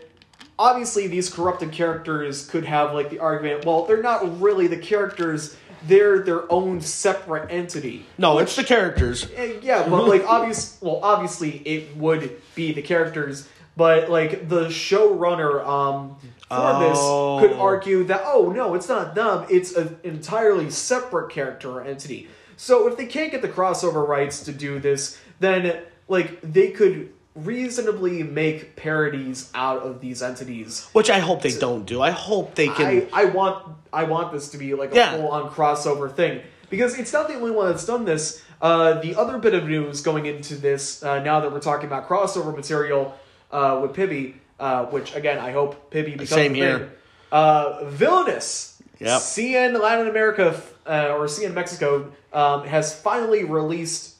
S3: obviously, these corrupted characters could have like the argument. Well, they're not really the characters; they're their own separate entity.
S1: no, it's the characters.
S3: Eh, Yeah, but like obvious. Well, obviously it would be the characters, but like the showrunner um for
S1: Oh.
S3: this could argue that oh no, it's not them. It's an entirely separate character or entity. So if they can't get the crossover rights to do this, then like they could reasonably make parodies out of these entities.
S1: Which I hope they don't do. I hope they can.
S3: I, I want I want this to be like a
S1: Yeah.
S3: full on crossover thing because it's not the only one that's done this. Uh, the other bit of news going into this, uh, now that we're talking about crossover material uh, with Pibby, uh, which again I hope Pibby becomes
S1: Same
S3: a
S1: here.
S3: Uh, Villainous,
S1: Yep.
S3: CN Latin America uh, or CN Mexico um, has finally released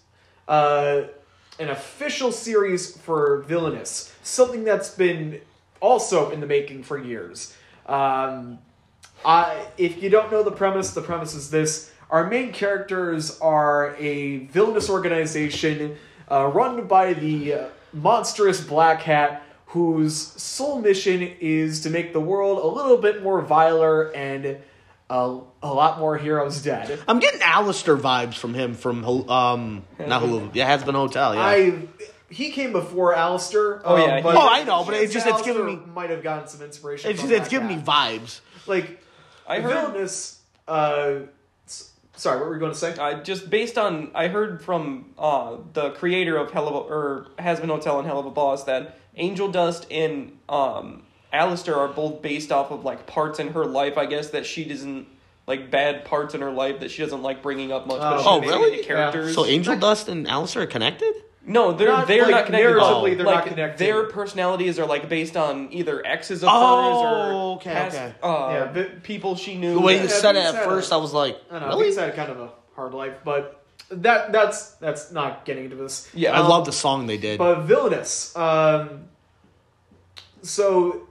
S3: uh, an official series for Villainous, something that's been also in the making for years. Um, I, if you don't know the premise, the premise is this: our main characters are a villainous organization uh, run by the uh, monstrous Black Hat, whose sole mission is to make the world a little bit more viler and a, a lot more heroes dead.
S1: I'm getting Alastor vibes from him from Hul- um not Hulu. Yeah, Hazbin Hotel. Yeah.
S3: I he came before Alastor.
S2: Oh, yeah,
S3: um, but
S1: Oh, I know, but it's just- it's
S3: Alastor
S1: giving me-
S3: might have gotten some inspiration.
S1: it's
S3: from
S1: just, it's giving me vibes.
S3: like
S2: I heard
S3: this. Uh, sorry, what were you going to say?
S2: uh, just based on I heard from uh, the creator of Hell of a, or Hazbin Hotel and Helluva Boss that Angel Dust and um, Alastor are both based off of like parts in her life. I guess that she doesn't like bad parts in her life that she doesn't like bringing up much. but
S3: Oh.
S2: she
S1: Oh,
S2: made
S1: really?
S2: into Characters.
S1: So Angel Dust and Alastor are connected?
S2: No, they're
S3: Not,
S2: they're
S3: like,
S2: not connected.
S3: narratively,
S2: Oh.
S3: they're
S2: like,
S3: not connected.
S2: Their personalities are like based on either exes of
S1: Oh,
S2: hers or
S1: okay,
S2: past,
S1: okay.
S2: Uh,
S3: Yeah, but-
S2: people she knew.
S1: The way you
S3: Yeah,
S1: said it
S3: these
S1: at
S3: had
S1: first, I was like,
S3: I don't know.
S1: really?
S3: He's had kind of a hard life, but that that's that's not getting into this.
S2: Yeah.
S1: I
S3: Um,
S1: love the song they did.
S3: But villainous. Um, so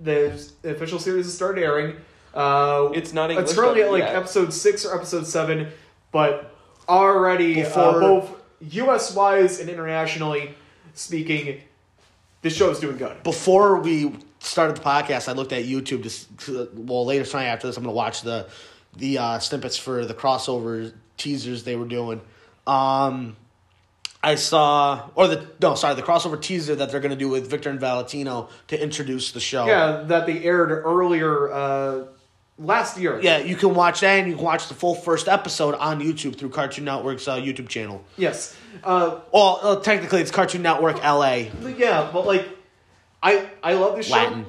S3: the the official series has started airing. Uh,
S2: It's not English
S3: It's currently at like
S2: yet.
S3: episode six or episode seven, but already uh, both U.S. wise and internationally speaking, this show is doing good.
S1: Before we started the podcast, I looked at YouTube. To, s- to well, later tonight after this, I'm going to watch the the uh, snippets for the crossover teasers they were doing. Um, I saw, or the no, sorry, the crossover teaser that they're going to do with Victor and Valentino to introduce the show.
S3: Yeah, that they aired earlier uh, last year.
S1: Yeah, you can watch that, and you can watch the full first episode on YouTube through Cartoon Network's uh, YouTube channel.
S3: Yes. Uh,
S1: Well, uh, technically, it's Cartoon Network LA.
S3: Yeah, but like, I I love this show.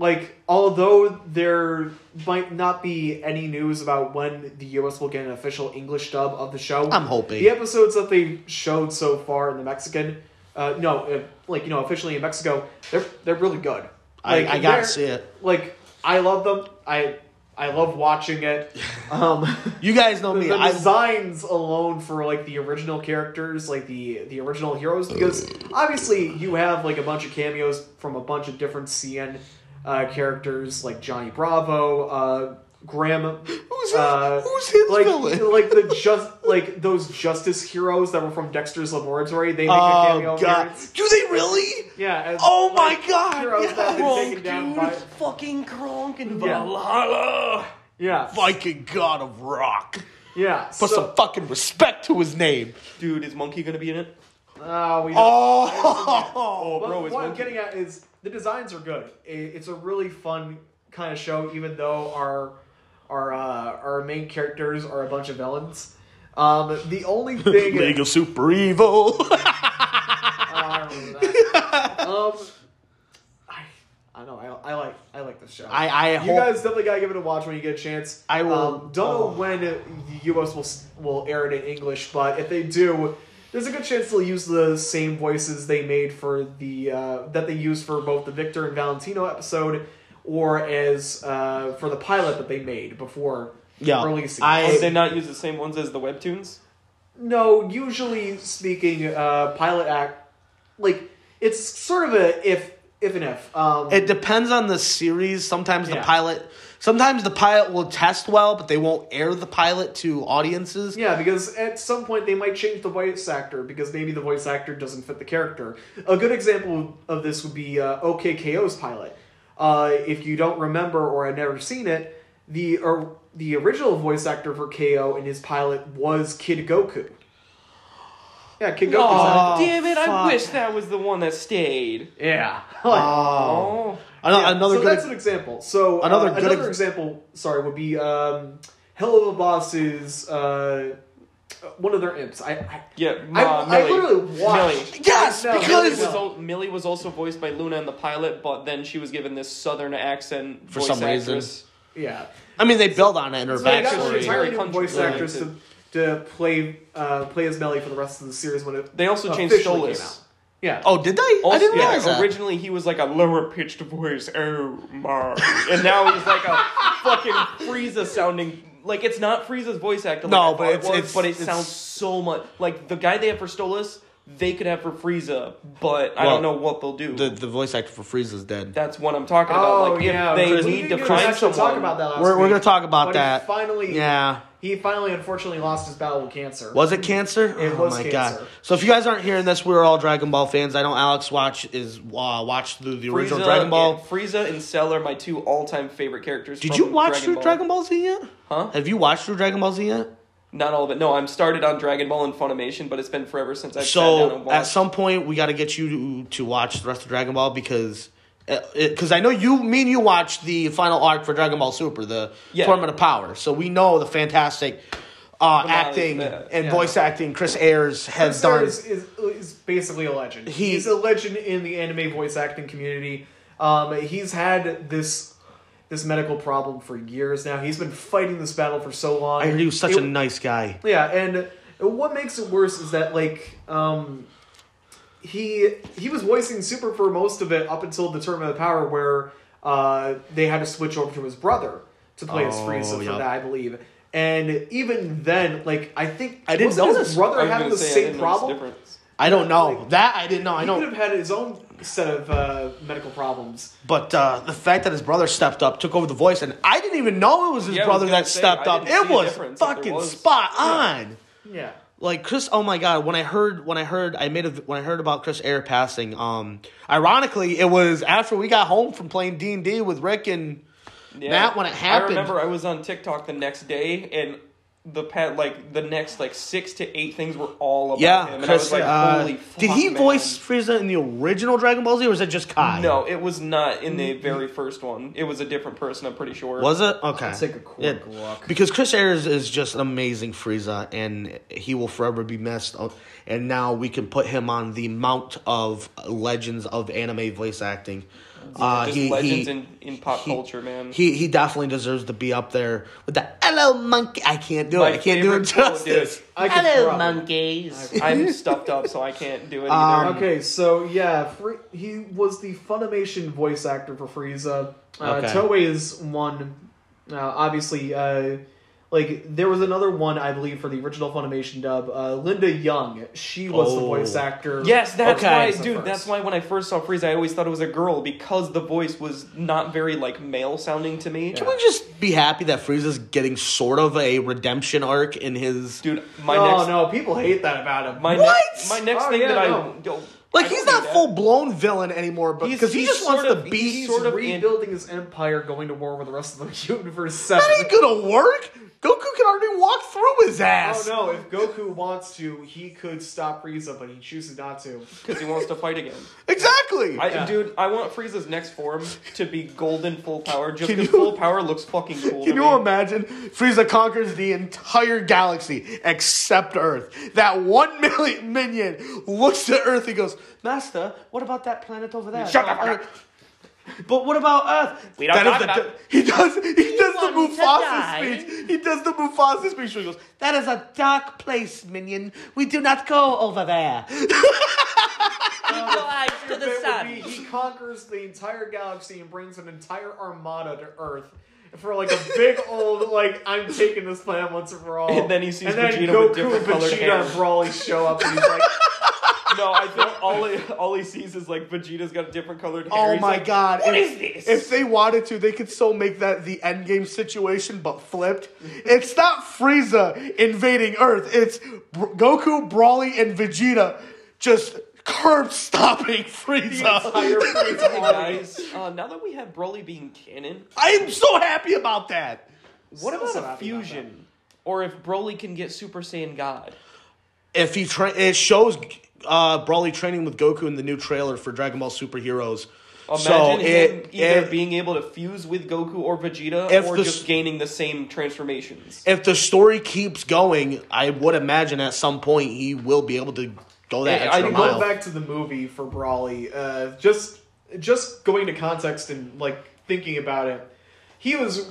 S3: Like, although there might not be any news about when the U.S. will get an official English dub of the show,
S1: I'm hoping.
S3: the episodes that they showed so far in the Mexican, uh, no, uh, like you know, officially in Mexico, they're they're really good.
S1: I,
S3: Like,
S1: I gotta see it.
S3: Like, I love them. I I love watching it. Um,
S1: You guys know
S3: the,
S1: me.
S3: the
S1: I,
S3: designs alone for like the original characters, like the the original heroes, because obviously you have like a bunch of cameos from a bunch of different CN uh, characters, like Johnny Bravo, uh, Graham.
S1: who's his,
S3: uh,
S1: who's his
S3: like
S1: villain?
S3: like the just like those justice heroes that were from Dexter's Laboratory. They make a
S1: Oh
S3: cameo
S1: god,
S3: appearance.
S1: do they really?
S3: Yeah. As,
S1: Oh my
S3: like,
S1: god!
S3: Heroes that have been taken down by
S2: fucking Krunk and
S3: Yeah.
S2: Valhalla.
S3: yeah
S1: Viking god of rock.
S3: yeah.
S1: Put
S3: so,
S1: some fucking respect to his name.
S2: Dude, is Monkey gonna be in it?
S3: uh, we
S1: Oh,
S2: Oh, bro, is
S3: what I'm getting at is the designs are good. It's a really fun kind of show, even though our our uh, our main characters are a bunch of villains. Um, the only thing
S1: League of Super Evil.
S3: I um, I, I know I, I like I like this show.
S1: I I
S3: you
S1: hope
S3: guys definitely gotta give it a watch when you get a chance.
S1: I will-
S3: Um, don't know
S1: oh.
S3: when the U.S. will will air it in English, but if they do, there's a good chance they'll use the same voices they made for the uh, that they used for both the Victor and Valentino episode, or as uh, for the pilot that they made before
S1: Yeah,
S3: releasing.
S1: I-
S2: Did they not use the same ones as the webtoons?
S3: No, usually speaking, uh, pilot act like it's sort of a if if and if. Um,
S1: It depends on the series. Sometimes the pilot, sometimes the pilot will test well, but they won't air the pilot to audiences.
S3: yeah, because at some point they might change the voice actor because maybe the voice actor doesn't fit the character. A good example of this would be uh, OKKO's pilot. Uh, if you don't remember or had never seen it, the or, the original voice actor for KO in his pilot was Kid Goku. Yeah, Kid Goku's
S1: Oh,
S3: in it.
S2: damn it! I wish that was the one that stayed.
S3: Yeah.
S1: Oh,
S2: Oh,
S1: Ano-
S3: Yeah,
S1: another
S3: so
S1: good.
S3: that's an example. So
S1: Another
S3: uh,
S1: good
S3: another
S1: ex-
S3: example, sorry, would be um, Helluva Boss's uh, one of their imps. I, I
S2: yeah.
S3: I,
S2: uh,
S3: I
S2: Millie.
S3: literally watched.
S2: Millie.
S1: Yes,
S3: No,
S2: Millie
S1: because
S2: was,
S3: no.
S2: al- Millie was also voiced by Luna in the pilot, but then she was given this southern accent
S1: For
S2: voice
S1: some reason.
S3: Yeah,
S1: I mean, they build on it in her
S3: so they got an
S2: backstory.
S1: backstory.
S3: entirely
S2: Very
S3: new voice
S2: oriented.
S3: actress to, to play uh, play as Millie for the rest of the series when it
S2: They also changed
S3: officially came
S2: Stolas.
S3: Yeah.
S1: Oh, did they?
S2: Also,
S1: I didn't
S2: yeah,
S1: realize that.
S2: originally he was like a lower pitched voice, oh my, and now he's like a fucking Frieza sounding. Like it's not Frieza's voice actor. Like
S1: No, but
S2: it
S1: it's-
S2: was,
S1: it's-
S2: but it
S1: it's-
S2: sounds so much like the guy they have for Stolas. They could have for Frieza, but I don't know what they'll do.
S1: The the voice actor for Frieza's dead.
S2: That's what I'm talking about.
S3: Oh
S2: like
S3: yeah,
S2: if they
S3: we
S2: need to
S3: didn't
S2: find
S3: actually
S2: someone.
S3: talk about that last
S1: We're, we're
S3: week,
S1: gonna talk about
S3: but
S1: that.
S3: He finally,
S1: Yeah.
S3: he finally unfortunately lost his battle with cancer.
S1: Was it cancer?
S3: It
S1: oh
S3: was
S1: my
S3: cancer.
S1: god! So if you guys aren't hearing this, we're all Dragon Ball fans. I know Alex watch is uh, watched the, the original
S2: Frieza
S1: Dragon Ball.
S2: and- Frieza and Cell are my two all-time favorite characters.
S1: Did
S2: from
S1: you watch
S2: Dragon
S1: through
S2: Ball.
S1: Dragon Ball Z yet?
S2: Huh?
S1: Have you watched through Dragon Ball Z yet?
S2: Not all of it. No, I'm started on Dragon Ball and Funimation, but it's been forever since I've sat down
S1: So
S2: and
S1: at some point, we got to get you to, to watch the rest of Dragon Ball because. Because I know you, me and you watched the final arc for Dragon Ball Super, the
S2: Yeah.
S1: Tournament of Power. So we know the fantastic uh, acting
S2: yeah.
S1: and
S3: Yeah.
S1: voice acting Chris Ayres has
S3: Chris
S1: done.
S3: Ayres is, is basically a legend.
S1: He-
S3: he's a legend in the anime voice acting community. Um, he's had this this medical problem for years now. He's been fighting this battle for so long.
S1: I heard he was such
S3: It-
S1: a nice guy.
S3: yeah, and what makes it worse is that like um, he he was voicing Super for most of it up until the Tournament of Power, where uh, they had to switch over to his brother to play as
S1: Oh,
S3: Frieza for
S1: yep.
S3: that, I believe. And even then, like I think
S1: I didn't
S3: wasn't his
S2: I
S3: brother having the
S2: say,
S3: same
S2: didn't notice the
S3: problem.
S1: I don't know
S3: Like,
S1: that. I didn't know. I know.
S3: he
S1: know.
S3: could have had his own set of uh, medical problems.
S1: But uh, the fact that his brother stepped up, took over the voice, and I didn't even know it was his
S2: Yeah, I was
S1: brother that
S2: say,
S1: stepped up. It was
S2: difference if there
S1: fucking
S2: was.
S1: spot on.
S3: Yeah.
S1: Like Chris, oh my god! When I heard, when I heard, I made a when I heard about Chris Air passing. Um, ironically, it was after we got home from playing D and D with Rick and
S2: Yeah.
S1: Matt when it happened.
S2: I remember I was on TikTok the next day and the pet like the next like six to eight things were all about
S1: yeah,
S2: him, and
S1: Chris.
S2: I was like,
S1: uh,
S2: "Holy fuck!"
S1: did he
S2: man.
S1: voice Frieza in the original Dragon Ball Z, or was it just Kai?
S2: No, it was not in the very first one. It was a different person. I'm pretty sure.
S1: was it? Okay,
S3: Let's take a quick
S1: Yeah.
S3: look.
S1: Because Chris Ayres is just an amazing Frieza, and he will forever be missed. And now we can put him on the mount of legends of anime voice acting. Uh,
S2: Just
S1: he,
S2: legends
S1: he,
S2: in, in pop
S1: he-
S2: culture, man.
S1: he he definitely deserves to be up there with the hello monkey. I can't do
S2: My
S1: it. I can't do it
S2: favorite quote, dude.
S1: justice.
S3: I could
S1: hello
S3: probably-
S1: monkeys.
S2: I'm stuffed up, so I can't do it
S1: Um.
S3: Okay, so yeah, Fri he was the Funimation voice actor for Frieza. Uh,
S1: Okay.
S3: Toei's one, uh, obviously, uh, like there was another one I believe for the original Funimation dub. Uh, Linda Young, she was the
S1: Oh.
S3: voice actor.
S2: Yes, that's
S1: Okay.
S2: why, dude.
S3: first.
S2: That's why when I first saw Frieza, I always thought it was a girl because the voice was not very like male sounding to me.
S1: Can we just be happy that Frieza's getting sort of a redemption arc in his?
S2: Dude, my
S3: no,
S2: next,
S3: no, people hate that about him.
S2: my
S1: What?
S2: next, my next
S3: Oh,
S2: thing
S3: yeah,
S2: that I
S3: no.
S2: don't-
S1: Like
S2: I
S1: he's
S2: don't
S1: not
S2: hate that.
S1: full blown villain anymore, but because he
S2: he's
S1: just wants
S2: sort
S1: to be.
S2: he's
S3: He's
S2: sort of in-
S3: rebuilding his empire, going to war with the rest of the universe.
S1: that
S3: Seven.
S1: ain't gonna work. Goku can already walk through his ass.
S3: Oh no! If Goku wants to, he could stop Frieza, but he chooses not to.
S2: because he wants to fight again.
S1: Exactly.
S2: I,
S3: Yeah.
S2: Dude, I want Frieza's next form to be golden full power, just
S1: Can
S2: because
S1: you-
S2: full power looks fucking cool.
S1: Can
S2: to
S1: you
S2: me.
S1: imagine? Frieza conquers the entire galaxy except Earth. That one million minion looks at Earth. He goes, "Master, what about that planet over there?"
S2: Shut the fuck
S1: Uh,
S2: up.
S1: But what about Earth?
S2: We don't
S1: That is
S2: talk about.
S1: He does. He does the
S4: want to
S1: Mufasa speech. He does the Mufasa speech. Where he goes, "That is a dark place, minion. We do not go over there."
S4: Keep your eyes to the sun.
S3: be he conquers the entire galaxy and brings an entire armada to Earth for like a big old like I'm taking this planet once and for all.
S2: And then he sees
S3: and then
S2: Vegeta
S3: Goku,
S2: with different colored
S3: Vegeta,
S2: hair.
S3: and Broly show up and he's like,
S2: No, I think all he, all he sees is like Vegeta's got a different colored hair.
S1: Oh
S2: He's
S1: my
S2: like,
S1: god!
S2: What
S1: if,
S2: is this?
S1: If they wanted to, they could so make that the end game situation, but flipped. It's not Frieza invading Earth. It's Br- Goku, Broly, and Vegeta just curb stopping Frieza.
S3: entire Frieza
S2: Hey guys, uh, now that we have Broly being canon,
S1: I am so happy about that.
S2: what
S3: Still so
S2: about a
S3: happy about
S2: fusion? Or if Broly can get Super Saiyan God?
S1: If he tra- it shows uh, Broly training with Goku in the new trailer for Dragon Ball Super Heroes.
S2: Imagine
S1: so
S2: him either
S1: it-
S2: being able to fuse with Goku or Vegeta,
S1: If
S2: or
S1: the
S2: just gaining the same transformations.
S1: if the story keeps going, I would imagine at some point he will be able to go that
S2: Yeah, I
S1: extra
S2: think
S1: mile.
S3: Going back to the movie for Broly, uh, just just going to context and like thinking about it, he was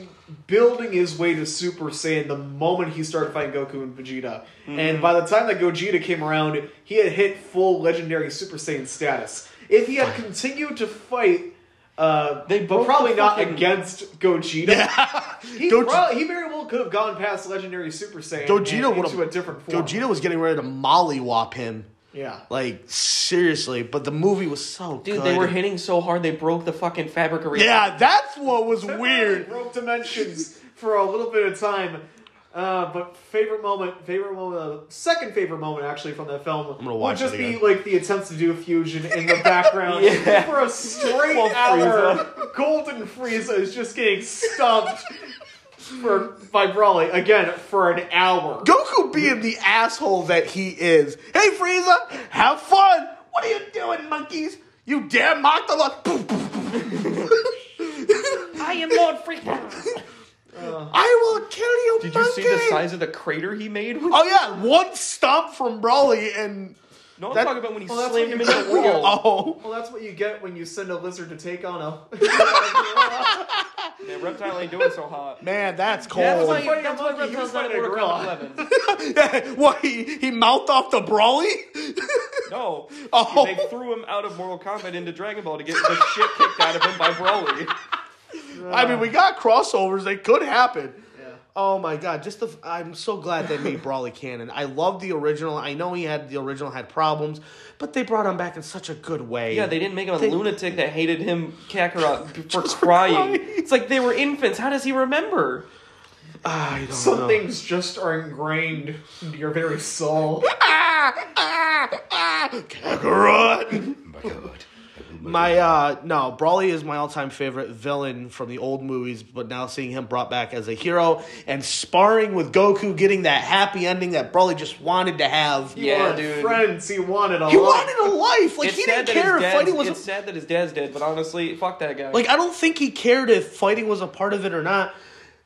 S3: building his way to Super Saiyan the moment he started fighting Goku and Vegeta,
S2: Mm-hmm.
S3: and by the time that Gogeta came around, he had hit full legendary Super Saiyan status. If he had continued to fight. Uh,
S2: They
S3: but probably not
S2: fucking-
S3: against Gogeta. He,
S1: Goge-
S3: prob- he very well could have gone past Legendary Super Saiyan
S1: Gogeta
S3: into a different form.
S1: Gogeta was getting ready to mollywop him.
S3: Yeah.
S1: Like seriously, but the movie was so
S2: Dude,
S1: good.
S2: they were hitting so hard they broke the fucking fabric arena.
S1: Yeah, that's what was weird.
S3: Broke dimensions for a little bit of time. Uh, but favorite moment, favorite moment, uh, second favorite moment actually from that film I'm
S1: gonna watch
S3: would
S1: watch
S3: just be like the attempts to do a fusion in the background
S2: Yeah.
S3: for a straight
S2: Well,
S3: hour. Golden Frieza is just getting stumped for by Broly again for an hour.
S1: Goku being the asshole that he is. Hey Frieza, have fun. What are you doing, monkeys? You dare mock the Lord?
S4: I am Lord Frieza.
S1: I will kill you,
S2: Did you see the size of the crater he made?
S1: Oh yeah, one stomp from Broly and
S2: No, I'm
S1: That-
S2: talking about when he
S3: Well, that's
S2: slammed
S3: what
S2: him
S3: you
S2: into the
S3: get
S2: wall.
S1: oh.
S3: Well, that's what you get when you send a lizard to take on a.
S2: Man, Reptile ain't doing so hot.
S1: Man, that's
S3: That's
S1: cold.
S3: why-
S4: why, that's why
S3: Monkey, he was
S4: Reptile's not in
S3: fighting a
S4: Mortal
S3: gorilla.
S4: Kombat 11.
S1: what he he mouthed off the Broly?
S2: No,
S1: Oh.
S2: they threw him out of Mortal Kombat into Dragon Ball to get the shit kicked out of him by Broly.
S1: I mean, we got crossovers. They could happen.
S3: Yeah.
S1: Oh my god! Just the I'm so glad they made Broly canon. I love the original. I know he had the original had problems, but they brought him back in such a good way.
S2: Yeah, they didn't make him a
S1: They-
S2: lunatic that hated him, Kakarot, for crying.
S1: crying.
S2: It's like they were infants. How does he remember?
S1: I don't
S3: Some
S1: know.
S3: things just are ingrained into your very soul.
S1: Ah, ah, ah, Kakarot. My uh no, Broly is my all-time favorite villain from the old movies, but now seeing him brought back as a hero and sparring with Goku, getting that happy ending that Broly just wanted to have.
S3: He
S2: Yeah,
S3: wanted
S2: dude.
S3: Friends, he wanted a
S1: He
S3: life.
S1: wanted a life. Like
S2: it's
S1: he didn't care if fighting was.
S2: It's sad that his dad's dead, but honestly, fuck that guy.
S1: Like I don't think he cared if fighting was a part of it or not.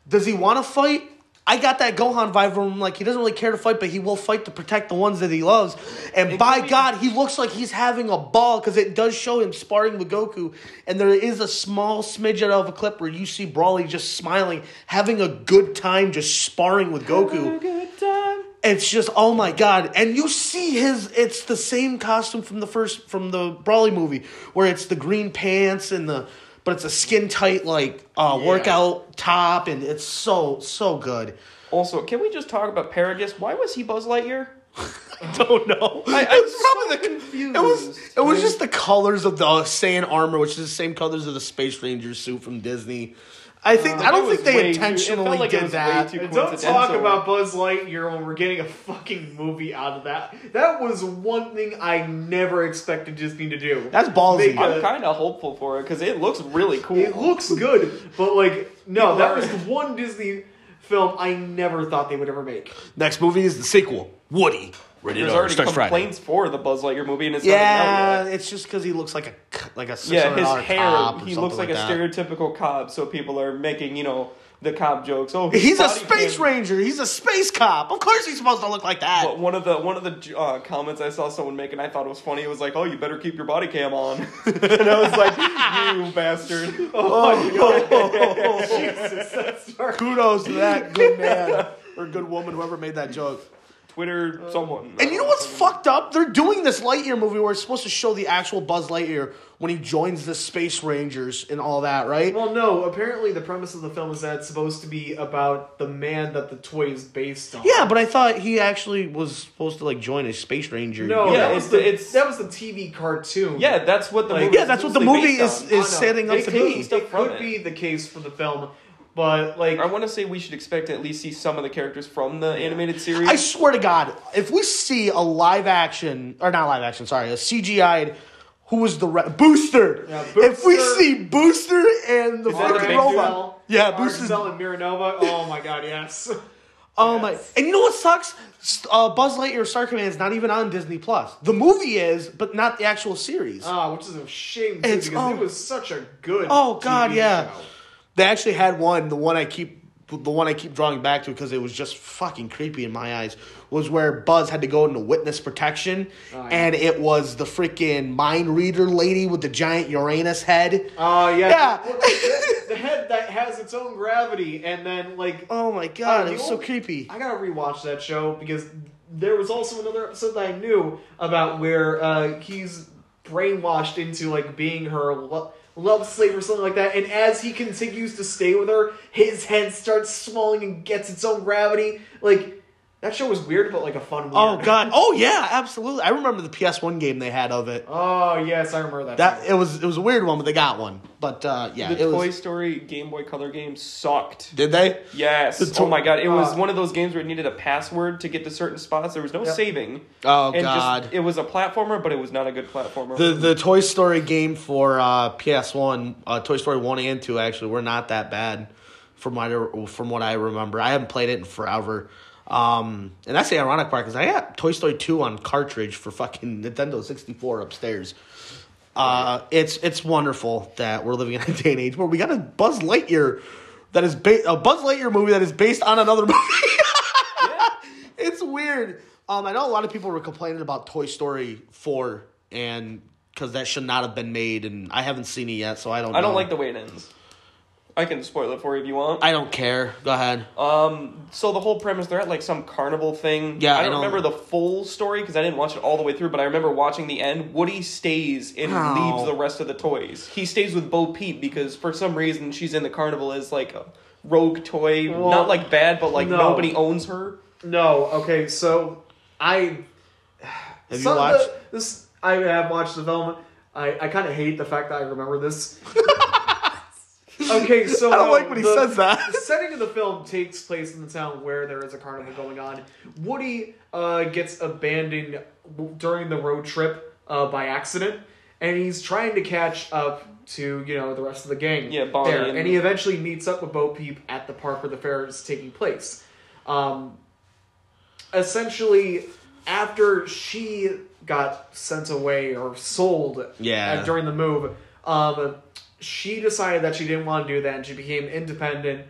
S1: Does he want to fight? I got that Gohan vibe from him. Like he doesn't really care to fight, but he will fight to protect the ones that he loves. And
S2: It
S1: by God, he looks like he's having a ball because it does show him sparring with Goku. And there is a small smidget of a clip where you see Broly just smiling, having a good time, just sparring with Goku.
S2: good time.
S1: It's just oh my god, and you see his. It's the same costume from the first from the Broly movie, where it's the green pants and the, but it's a skin tight like uh,
S3: Yeah.
S1: workout top, and it's so so good.
S2: Also, can we just talk about Paragus? Why was he Buzz Lightyear?
S1: I don't know.
S2: I-
S1: it
S2: I'm
S1: was
S2: so
S1: probably the
S2: confused.
S1: It was it was just the colors of the Saiyan armor, which is the same colors of the Space Ranger suit from Disney. I think um,
S2: I
S1: don't think they
S2: way too- it
S1: intentionally
S2: felt like it
S1: did
S2: was way
S1: that.
S2: too-
S3: don't talk about Buzz Lightyear when we're getting a fucking movie out of that. That was one thing I never expected Disney to do.
S1: That's ballsy.
S3: Make a-
S2: I'm kind of hopeful for it because it looks really cool.
S3: It looks good, but like no, that was the one Disney film I never thought they would ever make.
S1: Next movie is the sequel, Woody. Rated
S2: There's
S1: R,
S2: already
S1: starts Friday.
S2: complaints for the Buzz Lightyear movie, and it's not
S1: Yeah,
S2: out yet.
S1: it's just because he looks like a c- like a
S2: Yeah, his
S1: $600
S2: hair.
S1: cop or
S2: He
S1: something
S2: looks like, a
S1: that.
S2: stereotypical cop, so people are making you know the cop jokes. Oh,
S1: He's a
S2: body
S1: space
S2: cam-
S1: ranger. He's a space cop. Of course, he's supposed to look like that.
S2: But one of the one of the uh, comments I saw someone make, and I thought it was funny. It was like, "Oh, you better keep your body cam on," and I was like, "You bastard!"
S3: Oh, Jesus, that's.
S1: Kudos to that good man or good woman, whoever made that joke.
S2: Twitter, someone.
S1: And you know what's fucked up? They're doing this Lightyear movie where it's supposed to show the actual Buzz Lightyear when he joins the Space Rangers and all that, right?
S3: Well, no. Apparently, the premise of the film is that it's supposed to be about the man that the toy is based on.
S1: Yeah, but I thought he actually was supposed to like join a Space Ranger.
S3: no,
S2: Yeah,
S3: that was
S2: it's-
S3: the
S2: it's-
S3: that was the TV cartoon.
S2: Yeah, that's what the
S3: Like-
S2: movie.
S1: Yeah, that's what the movie is
S3: I
S1: is
S3: know.
S1: setting up
S3: it
S1: to
S3: could,
S1: be.
S2: stuff
S3: It
S2: from
S3: could
S2: it.
S3: be the case for the film, but like
S2: I want to say we should expect to at least see some of the characters from the animated series.
S1: I swear to God, if we see a live action or not live action, sorry, a CGI'd. Who was the re- Booster?
S3: Yeah,
S1: If we see Booster and the
S2: Is that the
S1: fucking
S2: big
S1: robot, yeah,
S3: Booster's
S1: Booster's
S3: and Mira Nova. Oh my god, yes.
S1: Oh my!
S3: Yes.
S1: And you know what sucks? Uh, Buzz Lightyear Star Command is not even on Disney Plus. The movie is, but not the actual series.
S3: Ah, which is a shame too,
S1: It's-
S3: because
S1: oh.
S3: it was such a good.
S1: Oh, God,
S3: TV
S1: yeah.
S3: show.
S1: They actually had one. The one I keep, the one I keep drawing back to because it was just fucking creepy in my eyes. Was where Buzz had to go into witness protection,
S3: Oh, yeah.
S1: and it was the freaking mind reader lady with the giant Uranus head.
S3: Oh yeah.
S1: Yeah.
S3: The, the head that has its own gravity, and then like.
S1: Oh my god,
S3: uh,
S1: it was so creepy.
S3: I gotta rewatch that show because there was also another episode that I knew about where uh, he's brainwashed into like being her lo- love slave or something like that, and as he continues to stay with her, his head starts swelling and gets its own gravity. Like that show was weird, but like a fun. Weird.
S1: Oh god. Oh yeah, absolutely. I remember the PS1 game they had of it.
S3: Oh yes, I remember that.
S1: That it was it was a weird one, but they got one. But uh, yeah,
S2: the
S1: it
S2: Toy
S1: was.
S2: Story Game Boy Color game sucked.
S1: Did they?
S2: Yes.
S1: The to-
S2: oh my god, it was
S3: Uh,
S2: one of those games where it needed a password to get to certain spots. There was no
S3: Yep.
S2: saving.
S1: Oh
S2: and
S1: god.
S2: Just, it was a platformer, but it was not a good platformer.
S1: the the Toy Story game for uh, PS1, uh, Toy Story one and two actually were not that bad, from what I, from what I remember. I haven't played it in forever. Um, and that's the ironic part because I got Toy Story two on cartridge for fucking Nintendo sixty four upstairs. Uh, it's it's wonderful that we're living in a day and age where we got a Buzz Lightyear that is ba- a Buzz Lightyear movie that is based on another movie. it's weird. Um, I know a lot of people were complaining about Toy Story four and because that should not have been made, and I haven't seen it yet, so I don't.
S2: I don't
S1: know.
S2: like the way it ends. I can spoil it for you if you want.
S1: I don't care. Go ahead.
S2: Um, so the whole premise, they're at like some carnival thing.
S1: Yeah,
S2: I
S1: I
S2: don't remember the full story because I didn't watch it all the way through, but I remember watching the end. Woody stays and
S1: Ow.
S2: leaves the rest of the toys. He stays with Bo Peep because for some reason she's in the carnival as like a rogue toy,
S3: Well,
S2: not like bad, but like
S3: no.
S2: nobody owns her.
S3: No, okay, so I
S1: Have you watched?
S3: the- this? I have watched the film. I, I kind of hate the fact that I remember this. okay, so
S1: I don't
S3: no,
S1: like when he
S3: the-
S1: says that.
S3: The setting of the film takes place in the town where there is a carnival going on. Woody uh, gets abandoned during the road trip uh, by accident, and he's trying to catch up to you know the rest of the gang.
S2: Yeah, Bonnie
S3: there,
S2: and-
S3: and he eventually meets up with Bo Peep at the park where the fair is taking place. Um, essentially, after she got sent away or sold
S1: Yeah.
S3: uh, during the move, um, she decided that she didn't want to do that, and she became independent,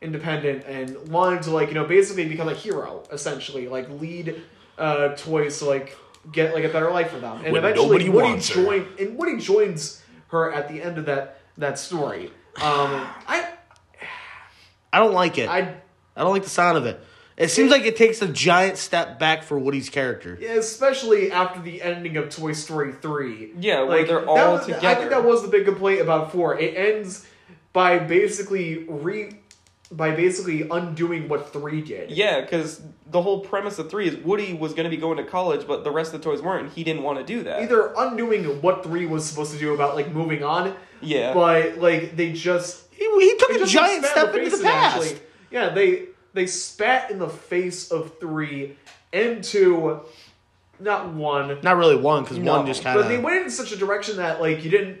S3: independent, and wanted to like you know basically become a hero, essentially like lead uh, toys to like get like a better life for them, and
S1: When
S3: eventually Woody joined, and Woody joins her at the end of that that story. Um, I
S1: I don't like it. I,
S3: I
S1: don't like the sound of it. It seems like it takes a giant step back for Woody's character.
S3: especially after the ending of Toy Story three.
S2: Yeah, where they're all
S3: was- I think that was the big complaint about four. It ends by basically re by basically undoing what three did.
S2: Yeah, because the whole premise of three is Woody was going to be going to college, but the rest of the toys weren't. He didn't want to do that.
S3: Either undoing what three was supposed to do about like moving on,
S2: Yeah.
S3: but like they just
S1: He, he took a giant
S3: spat in
S1: step into the past.
S3: actually. Yeah, they they spat in the face of three into not one,
S1: Not really one, because
S2: No,
S1: one just kind of.
S3: but they went in such a direction that like you didn't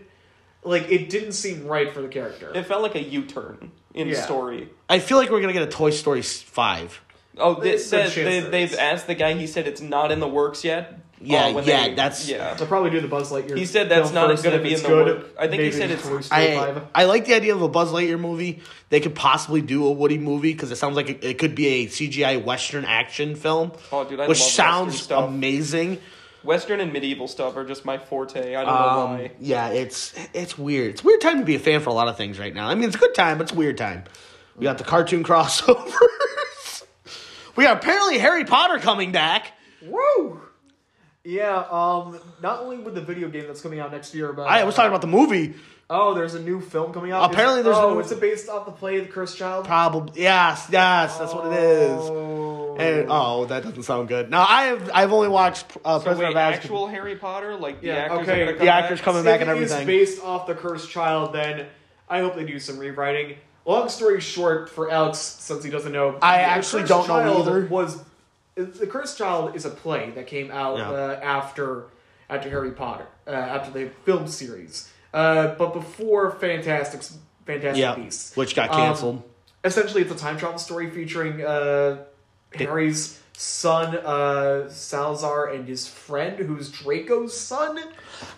S3: like it didn't seem right for the character.
S2: It felt like a U turn in
S3: Yeah.
S2: story.
S1: I feel like we're gonna get a Toy Story five.
S2: Oh, they
S3: There's a
S2: said
S3: chance
S2: they,
S3: there
S2: they've asked the guy. He said it's not in the works yet.
S1: Yeah,
S2: Uh,
S1: yeah,
S2: they-
S1: that's-
S2: yeah.
S3: They'll probably do the Buzz Lightyear.
S2: He said that's not gonna be
S3: if
S2: in the
S3: good,
S2: work. I think he said it's-
S3: Toy Story
S1: I
S3: 5.
S1: I like the idea of a Buzz Lightyear movie. They could possibly do a Woody movie because it sounds like it, it could be a CGI Western action film,
S2: Oh, dude, I
S1: which
S2: love
S1: sounds
S2: Western stuff.
S1: amazing.
S2: Western and medieval stuff are just my forte. I don't know
S1: Um,
S2: why.
S1: yeah, it's it's weird. It's a weird time to be a fan for a lot of things right now. I mean, it's a good time, but it's a weird time. We got the cartoon crossovers. we got apparently Harry Potter coming back.
S3: Woo! Yeah, um, not only with the video game that's coming out next year, but
S1: I was talking about the movie.
S3: Oh, there's a new film coming out.
S1: Apparently
S3: Is-
S1: there's a
S3: oh,
S1: new-
S3: is it based off the play The Cursed Child?
S1: Probably yes, yes, that's what it is.
S3: Oh.
S1: And oh, that doesn't sound good. Now I have I've only watched uh,
S2: So
S1: Prisoner
S2: wait,
S1: of Azkaban.
S2: actual Harry Potter, like the
S3: Yeah,
S2: actors
S3: okay.
S2: are
S3: The
S2: come
S1: actors
S2: back?
S1: coming
S3: If
S1: back and
S3: it is
S1: everything.
S3: based off The Cursed Child, then I hope they do some rewriting. Long story short, for Alex, since he doesn't know,
S1: I
S3: The
S1: actually
S3: Cursed
S1: don't know
S3: Child
S1: either.
S3: Was The Cursed Child is a play that came out
S1: Yeah.
S3: uh, after after Harry Potter, uh, after the film series, uh, but before Fantastic Fantastic
S1: yeah,
S3: Beasts,
S1: which got
S3: Um,
S1: canceled.
S3: essentially it's a time travel story featuring uh, Harry's son uh, Salazar and his friend who's Draco's son.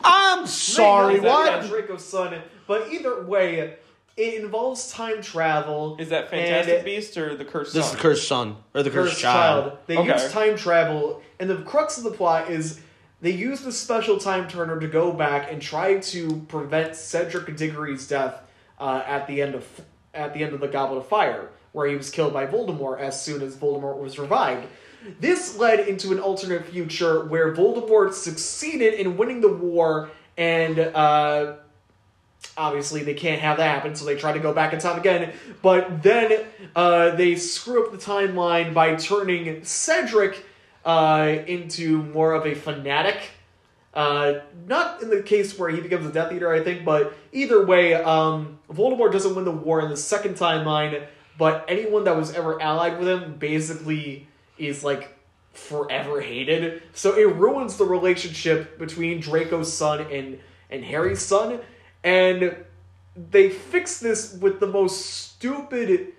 S1: I'm sorry, what?
S3: Draco's son, but either way, it involves time travel.
S2: Is that Fantastic
S3: and
S2: Beasts or the Cursed
S1: This is
S2: Son?
S1: the cursed son or the cursed,
S3: Cursed
S1: child.
S3: child. They
S2: Okay.
S3: use time travel, and the crux of the plot is they use the special time turner to go back and try to prevent Cedric Diggory's death uh, at the end of at the end of the Goblet of Fire, where he was killed by Voldemort as soon as Voldemort was revived. This led into an alternate future where Voldemort succeeded in winning the war, and uh, obviously they can't have that happen, so they try to go back in time again. But then uh, they screw up the timeline by turning Cedric uh, into more of a fanatic. Uh, not in the case where he becomes a Death Eater, I think, but either way, um, Voldemort doesn't win the war in the second timeline, but anyone that was ever allied with him basically is like forever hated. So it ruins the relationship between Draco's son and and Harry's son, and they fix this with the most stupid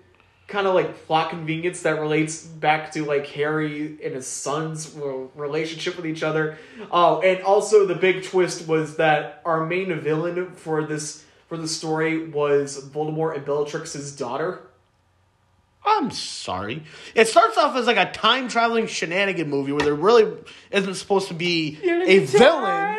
S3: kind of like plot convenience that relates back to like Harry and his son's relationship with each other. Oh, and also the big twist was that our main villain for this for the story was Voldemort and Bellatrix's daughter.
S1: I'm sorry. It starts off as like a time traveling shenanigan movie where there really isn't supposed to be a villain.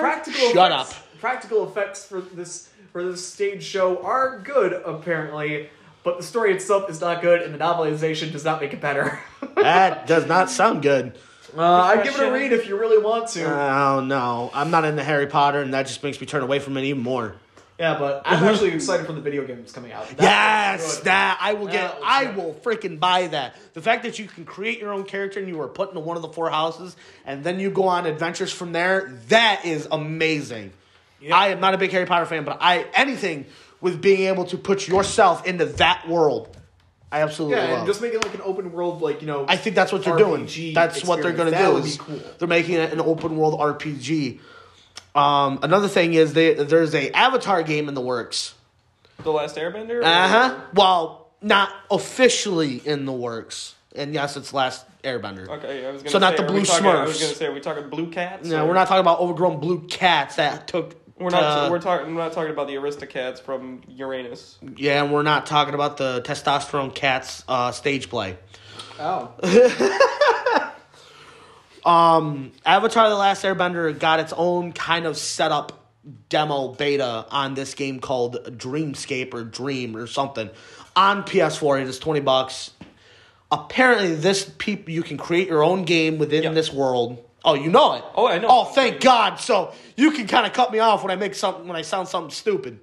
S3: Practical
S1: Shut
S3: effects,
S1: up.
S3: Practical effects for this for this stage show are good apparently, but the story itself is not good, and the novelization does not make it better.
S1: That does not sound good.
S3: Uh, I'd give it a read if you really want to.
S1: Oh no, I'm not into Harry Potter, and that just makes me turn away from it even more.
S3: yeah, but I'm actually excited for the video game that's coming out. That
S1: yes, that I will get.
S3: That
S1: I
S3: good.
S1: will freaking buy that. The fact that you can create your own character and you are put into one of the four houses, and then you go on adventures from there. That is amazing. I am not a big Harry Potter fan, but I anything with being able to put yourself into that world, I absolutely
S3: Yeah,
S1: love.
S3: and just make it like an open world, like you know.
S1: I think that's what they're
S3: RPG
S1: doing. That's what they're going to do.
S3: would be
S1: Is
S3: cool.
S1: They're making it an open world RPG. Um, another thing is they, there's a Avatar game in the works.
S2: The Last Airbender?
S1: Uh huh.
S2: Or-
S1: Well, not officially in the works. And yes, it's Last Airbender.
S2: Okay, I was gonna
S1: So
S2: say,
S1: not the
S2: are
S1: blue
S2: we talking, I was
S1: Smurfs.
S2: gonna say, are we talking blue cats?
S1: No,
S2: or-
S1: we're not talking about overgrown blue cats that took.
S2: We're not.
S1: to-
S2: we're talking. We're not talking about the Aristocats from Uranus.
S1: yeah, and we're not talking about the testosterone cats uh, stage play.
S3: Oh,
S1: Um, Avatar: The Last Airbender got its own kind of setup demo beta on this game called Dreamscape or Dream or something on PS4. It is twenty bucks. Apparently, this peop you can create your own game within
S2: Yep.
S1: this world. Oh, you know it.
S2: Oh, I know.
S1: Oh, thank God. So you can kind of cut me off when I make something when I sound something stupid.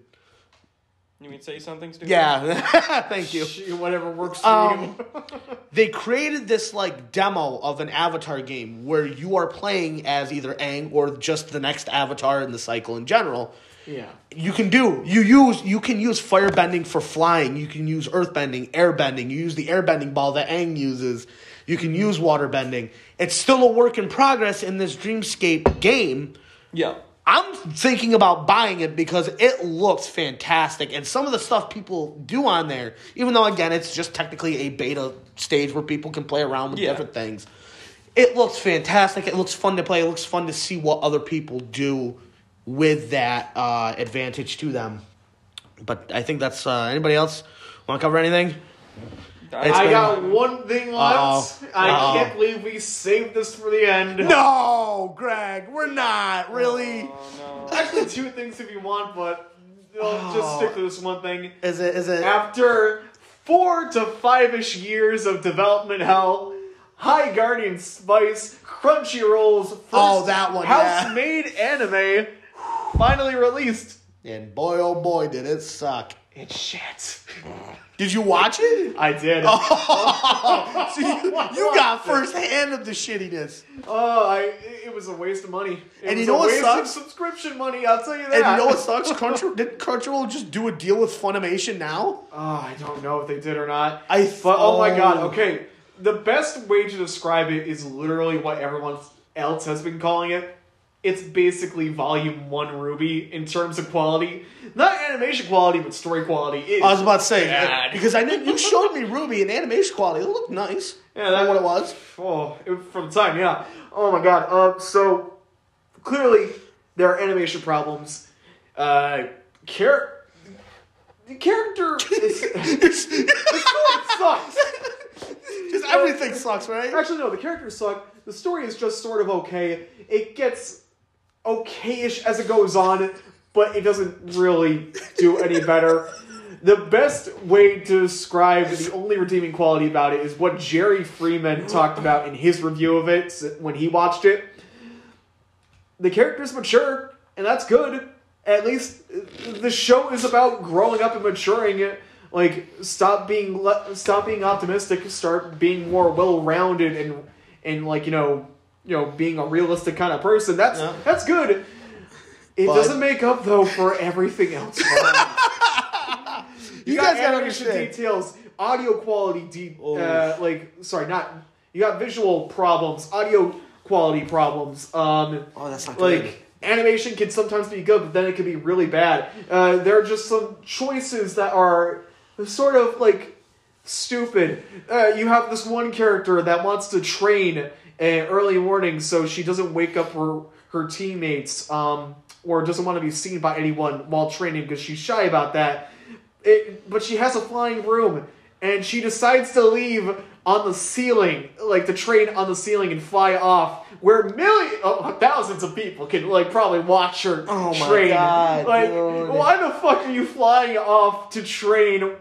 S2: You mean say something stupid?
S1: Yeah, thank you.
S3: Shoot, whatever works for
S1: Um,
S3: you.
S1: they created this like demo of an avatar game where you are playing as either Aang or just the next avatar in the cycle in general.
S3: yeah.
S1: You can do you use you can use firebending for flying. You can use earthbending, airbending. You use the airbending ball that Aang uses. You can use waterbending. It's still a work in progress in this Dreamscape game.
S2: Yeah.
S1: I'm thinking about buying it because it looks fantastic, and some of the stuff people do on there, even though again it's just technically a beta stage where people can play around with
S2: Yeah.
S1: different things, it looks fantastic. It looks fun to play. It looks fun to see what other people do with that uh, advantage to them. But I think that's uh, anybody else want to cover anything? It's
S3: I
S1: been-
S3: got one thing left.
S1: Uh-oh.
S3: I
S1: Uh-oh.
S3: can't believe we saved this for the end.
S1: No, Greg, we're not really.
S2: Oh,
S3: Actually, two things if you want, but I'll just
S1: Oh.
S3: stick to this one thing.
S1: Is it? Is it?
S3: After four to five ish years of development hell, High Guardian Spice, Crunchyroll's first
S1: Oh, that one, yeah.
S3: house made anime finally released.
S1: And boy, oh boy, did it suck.
S3: It's shit.
S1: Did you watch it?
S3: I did.
S1: Oh, see, you got first hand of the shittiness.
S3: Oh, I it was a waste of money. It
S1: And
S3: was
S1: you know
S3: a
S1: what
S3: waste
S1: sucks?
S3: of subscription money. I'll tell you that.
S1: And you know what sucks? Crunchyroll did Crunchyroll just do a deal with Funimation now?
S3: Oh, I don't know if they did or not.
S1: I
S3: But oh my god, okay. The best way to describe it is literally what everyone else has been calling it. It's basically volume one RWBY in terms of quality. Not animation quality, but story quality. It
S1: I was about to say
S3: Bad.
S1: because I know you showed me RWBY and animation quality. It looked nice.
S3: Yeah, that's
S1: what it was.
S3: Oh, it, from the time, yeah. Oh my god. Uh, so clearly there are animation problems. Uh, char- the character is it sucks.
S1: Just everything sucks, right?
S3: Actually, no. The characters suck. The story is just sort of okay. It gets okayish as it goes on, but it doesn't really do any better. The best way to describe the only redeeming quality about it is what Jerry Freeman talked about in his review of it when he watched it. The character's mature, and that's good. At least the show is about growing up and maturing. Like stop being le- stop being optimistic, start being more well-rounded and and like you know you know being a realistic kind of person. That's
S1: Yeah.
S3: that's good. It
S1: But-
S3: doesn't make up though for everything else. wrong.
S1: You guys gotta
S3: animation
S1: understand.
S3: details, audio quality, de-
S1: Oh.
S3: uh, like sorry, not you got visual problems, audio quality problems. Um,
S1: Oh, that's not
S3: like
S1: good.
S3: animation can sometimes be good, but then it can be really bad. Uh, there are just some choices that are sort of like stupid. Uh, you have this one character that wants to train early mornings so she doesn't wake up her her teammates um, or doesn't want to be seen by anyone while training because she's shy about that. It, but she has a flying room and she decides to leave on the ceiling, like to train on the ceiling and fly off, where millions, oh, thousands of people can like probably watch her
S1: Oh my
S3: train.
S1: God,
S3: like,
S1: dude.
S3: why the fuck are you flying off to train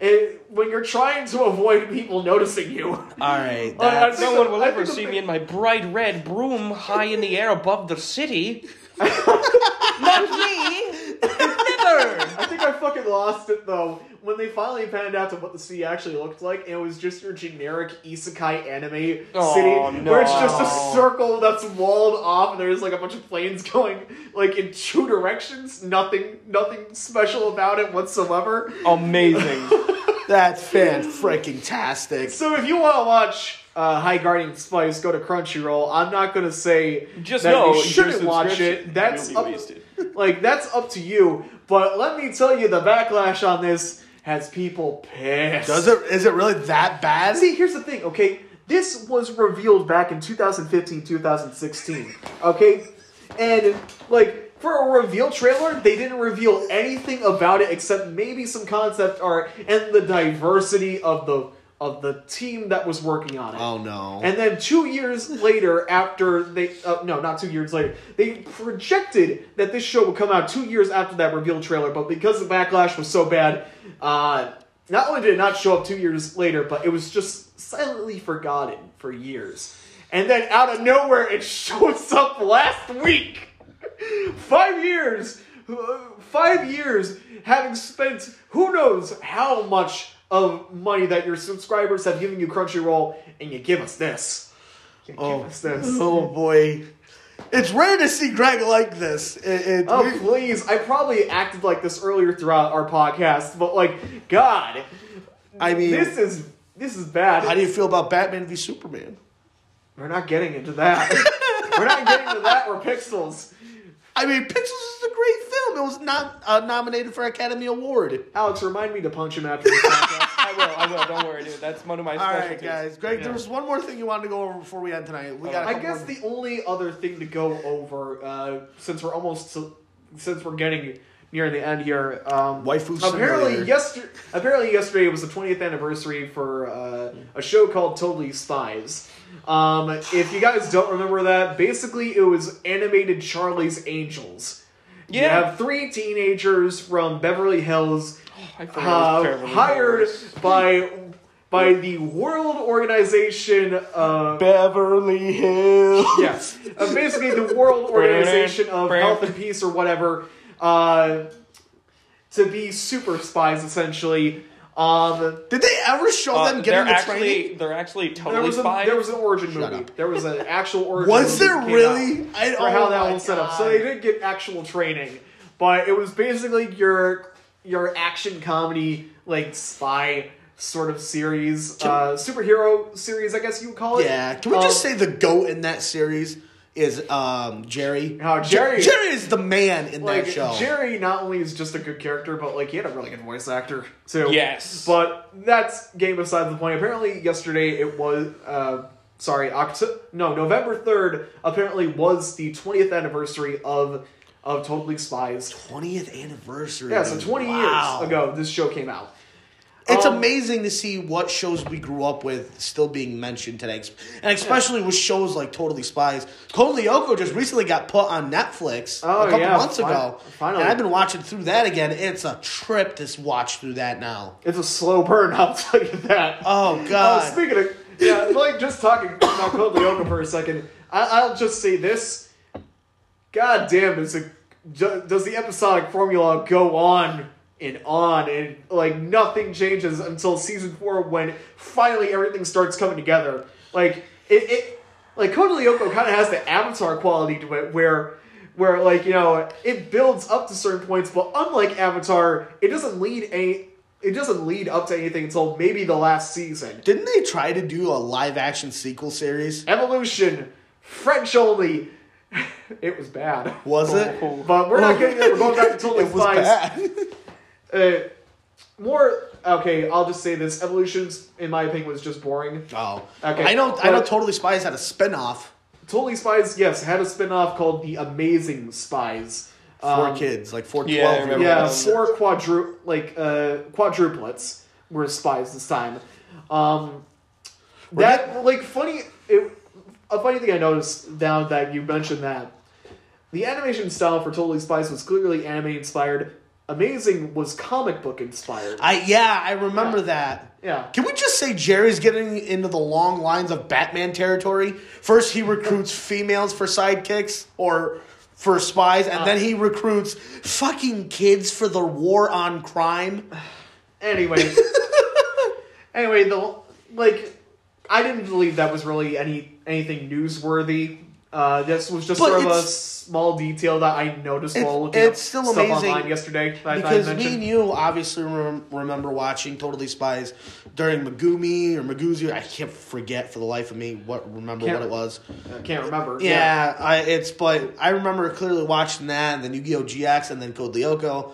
S3: eh, when you're trying to avoid people noticing you?
S1: All right. That's-
S3: think
S2: No one will ever see
S3: thing-
S2: me in my bright red broom high in the air above the city. Not me! Never!
S3: I think I fucking lost it though when they finally panned out to what the sea actually looked like. It was just your generic isekai anime
S2: Oh,
S3: city, where it's just a circle that's walled off, and there's like a bunch of planes going like in two directions. Nothing, nothing special about it whatsoever.
S2: Amazing.
S1: That's fan freaking tastic.
S3: So if you want to watch uh, High Guardian Spice, go to Crunchyroll. I'm not gonna say
S2: Just
S3: that
S2: know
S3: you shouldn't watch it. That's up, like that's up to you. But let me tell you, the backlash on this has people pissed.
S1: Does it? Is it really that bad?
S3: See, here's the thing, okay? This was revealed back in 2015, 2016, okay? And, like, for a reveal trailer, they didn't reveal anything about it except maybe some concept art and the diversity of the of the team that was working on it.
S1: Oh no.
S3: And then two years later, after they, uh, no, not two years later, they projected that this show would come out two years after that reveal trailer, but because the backlash was so bad, uh, not only did it not show up two years later, but it was just silently forgotten for years. And then out of nowhere, it shows up last week. Five years, uh, five years having spent who knows how much of money that your subscribers have given you Crunchyroll, and you give us this. You
S1: Oh.
S3: give us this.
S1: oh boy. It's rare to see Greg like this. It, it,
S3: Oh
S1: we-
S3: please! I probably acted like this earlier throughout our podcast, but like, God,
S1: I mean,
S3: this is this is bad.
S1: how do you feel about Batman v Superman?
S3: We're not getting into that. We're not getting into that. We're pixels.
S1: I mean, Pixels is a great film. It was not uh, nominated for Academy Award.
S3: Alex, remind me to punch him after this podcast.
S2: I will. I will. Don't worry, dude. That's one of my
S1: All
S2: specialties.
S1: right, guys. Greg,
S3: Yeah.
S1: there was one more thing you wanted to go over before we end tonight. We got. a
S3: I
S1: couple
S3: guess
S1: more-
S3: the only other thing to go over, uh, since we're almost since we're getting near the end here, um,
S1: Waifu
S3: apparently
S1: Simulator.
S3: yesterday apparently yesterday was the 20th anniversary for uh, a show called Totally Spies. Um, if you guys don't remember that, basically it was animated Charlie's Angels. You
S2: Yeah.
S3: have three teenagers from Beverly Hills
S2: I forgot it was
S3: uh,
S2: Beverly
S3: hired
S2: Hills.
S3: by by the World Organization of
S1: Beverly Hills.
S3: yes, uh, basically the World Organization of Health and Peace or whatever, uh, to be super spies essentially. Um,
S1: Did they ever show
S2: Uh,
S1: them
S2: they're
S1: getting the
S2: actually
S1: training?
S2: they're actually
S3: there
S2: totally
S3: was a,
S2: spies.
S3: there was an origin
S1: Shut
S3: movie.
S1: up.
S3: There was an actual origin.
S1: Was
S3: movie
S1: there
S3: that came
S1: really?
S3: out
S1: I
S3: for how
S1: oh
S3: that
S1: my
S3: was set up.
S1: God.
S3: So they did get actual training, but it was basically your your action comedy like spy sort of series, uh, superhero series, I guess you would call it.
S1: Yeah. Can we just
S3: Um,
S1: say the goat in that series is um, Jerry?
S3: Oh, Jerry-
S1: Jer- Jerry is the man in
S3: like
S1: that show.
S3: Jerry not only is just a good character, but like he had a really good voice actor too.
S2: Yes.
S3: But that's game besides the point. Apparently yesterday it was uh sorry, Octo- no, November 3rd apparently was the 20th anniversary of of Totally Spies.
S1: 20th anniversary.
S3: Yeah, so 20
S1: Wow.
S3: years ago this show came out.
S1: It's
S3: Um,
S1: amazing to see what shows we grew up with still being mentioned today, and especially with shows like Totally Spies. Code Lyoko just recently got put on Netflix
S3: Oh,
S1: a couple
S3: yeah,
S1: months
S3: fin-
S1: ago,
S3: finally.
S1: and I've been watching through that again. It's a trip to watch through that now.
S3: It's a slow burn, I'll tell you that.
S1: Oh
S3: Oh,
S1: God!
S3: speaking of, yeah, like just talking about Code Lyoko for a second, I, I'll just say this. God damn, is it, does the episodic formula go on and on, and like nothing changes until season four when finally everything starts coming together. Like it, it like Code Lyoko kind of has the Avatar quality to it, where. Where like you know it builds up to certain points, but unlike Avatar, it doesn't lead any. It doesn't lead up to anything until maybe the last season.
S1: Didn't they try to do a live action sequel series?
S3: Evolution, French only. It was bad.
S1: Was it?
S3: But we're not getting there. We're going back to Totally
S1: it was
S3: Spies.
S1: bad.
S3: Uh, more. Okay, I'll just say this: Evolutions, in my opinion, was just boring.
S1: oh,
S3: Okay,
S1: I know. I know.
S3: but-
S1: Totally Spies had a spin-off
S3: Totally Spies, yes, had a spin-off called The Amazing Spies.
S1: Four
S3: Um,
S1: kids, like four
S2: yeah, I
S1: twelve.
S2: remember
S3: Yeah,
S2: Um,
S3: four quadru like uh, quadruplets were spies this time. Um, that like funny. It, a funny thing I noticed now that you mentioned that the animation style for Totally Spies was clearly anime inspired. Amazing was comic book inspired.
S1: I yeah, I remember
S3: Yeah.
S1: that.
S3: Yeah.
S1: Can we just say Jerry's getting into the long lines of Batman territory? First, he recruits females for sidekicks or for spies, and uh. then he recruits fucking kids for the war on crime.
S3: Anyway, anyway, the like, I didn't believe that was really any anything newsworthy. Uh, this was just
S1: But
S3: sort of a small detail that I noticed while looking
S1: it's
S3: up
S1: still
S3: stuff
S1: amazing
S3: online yesterday.
S1: Because me and you obviously rem- remember watching Totally Spies during Megumi or Maguzi. I can't forget for the life of me what remember
S3: Can't-
S1: what it was.
S3: I can't remember.
S1: Yeah, I, it's but I remember clearly watching that, and then Yu-Gi-Oh! GX, and then Code Lyoko,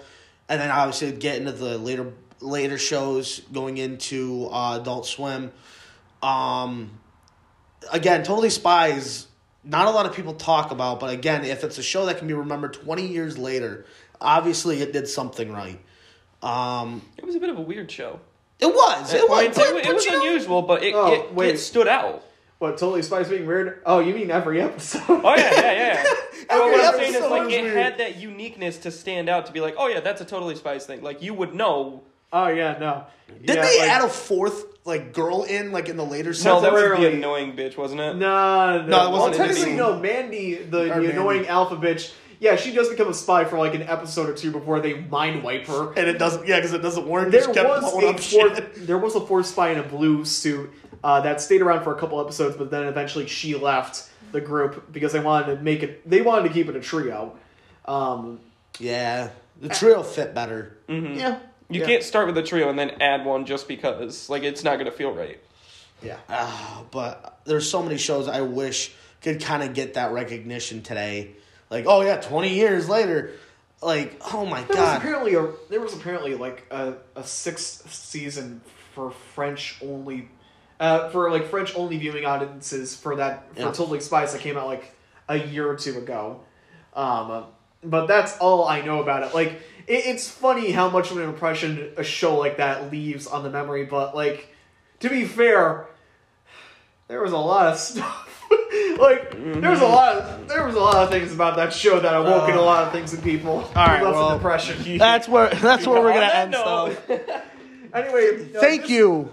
S1: and then obviously getting into the later later shows going into uh, Adult Swim. Um, again, Totally Spies. Not a lot of people talk about, but again, if it's a show that can be remembered twenty years later, obviously it did something right. Um,
S2: It was a bit of a weird show.
S1: it was. It
S2: It,
S1: was.
S2: it,
S1: but-
S2: it
S1: but
S2: was
S1: you know-
S2: unusual, but it,
S3: Oh,
S2: it,
S3: wait.
S2: it stood out.
S3: What totally spies being weird? Oh, you mean every episode?
S2: Oh yeah, yeah, yeah. but
S1: Every
S2: what I'm saying is
S1: episode
S2: like
S1: was
S2: it
S1: weird.
S2: had that uniqueness to stand out to be like, oh yeah, that's a totally spies thing. Like you would know.
S3: Oh yeah, no.
S1: Did
S3: yeah,
S1: they
S3: like,
S1: add a fourth like girl in like in the later
S2: No, that was the annoying bitch, wasn't it?
S3: No, no,
S1: No, it wasn't
S3: technically, no. Mandy, the,
S1: Or
S3: the
S1: Mandy.
S3: annoying alpha bitch. Yeah, she does become a spy for like an episode or two before they mind wipe her.
S1: and it doesn't. Yeah, because it doesn't work.
S3: There
S1: kept
S3: was a
S1: up
S3: fourth.
S1: shit.
S3: There was a fourth spy in a blue suit uh, that stayed around for a couple episodes, but then eventually she left the group because they wanted to make it. They wanted to keep it a trio. Um,
S1: Yeah, the trio fit better.
S2: Mhm.
S3: yeah,
S2: You
S3: yeah.
S2: can't start with a trio and then add one just because. Like it's not gonna feel right.
S3: Yeah.
S1: Ah, but there's so many shows I wish could kind of get that recognition today. Like, oh yeah, twenty years later, like, oh my
S3: There was
S1: god.
S3: apparently a there was apparently like a, a sixth season for French only, uh, for like French only viewing audiences for that for
S1: Yeah.
S3: Totally Spies that came out like a year or two ago. Um, but that's all I know about it. Like it, it's funny how much of an impression a show like that leaves on the memory. But like to be fair, there was a lot of stuff. like there was a lot of there was a lot of things about that show that awoken a lot of things in people. All
S1: right,
S3: left
S1: well,
S3: an impression.
S1: That's where that's where we're gonna end
S2: note-
S1: stuff.
S3: Anyway, uh,
S1: Thank
S3: this-
S1: you.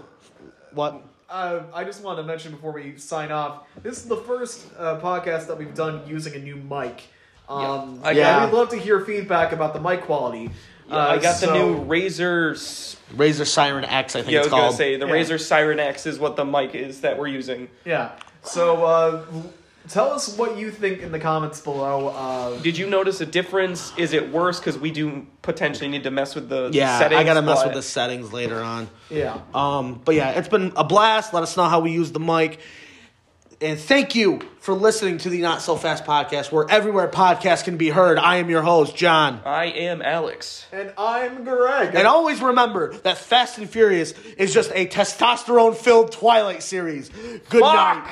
S1: What?
S3: Uh, I just wanted to mention before we sign off, this is the first uh, podcast that we've done using a new mic. Um,
S2: I
S1: got-
S3: and we'd love to hear feedback about the mic quality.
S2: Yeah,
S3: Uh,
S2: I got the new Razer. s-
S1: Razer Seiren X, I think
S2: Yeah, I
S1: it's
S2: was gonna
S1: called.
S2: say the
S3: Yeah.
S2: Razer Seiren X is what the mic is that we're using.
S3: Yeah. So uh, tell us what you think in the comments below. Uh,
S2: Did you notice a difference? Is it worse because we do potentially need to mess with the the
S1: yeah,
S2: settings?
S1: I gotta mess
S2: but-
S1: with the settings later on.
S3: yeah.
S1: Um, but yeah, it's been a blast. Let us know how we use the mic. And thank you for listening to the Not So Fast podcast, where everywhere podcasts can be heard. I am your host, John.
S2: I am Alex.
S3: And I'm Greg.
S1: And always remember that Fast and Furious is just a testosterone filled Twilight series. Good
S2: Fuck!
S1: night.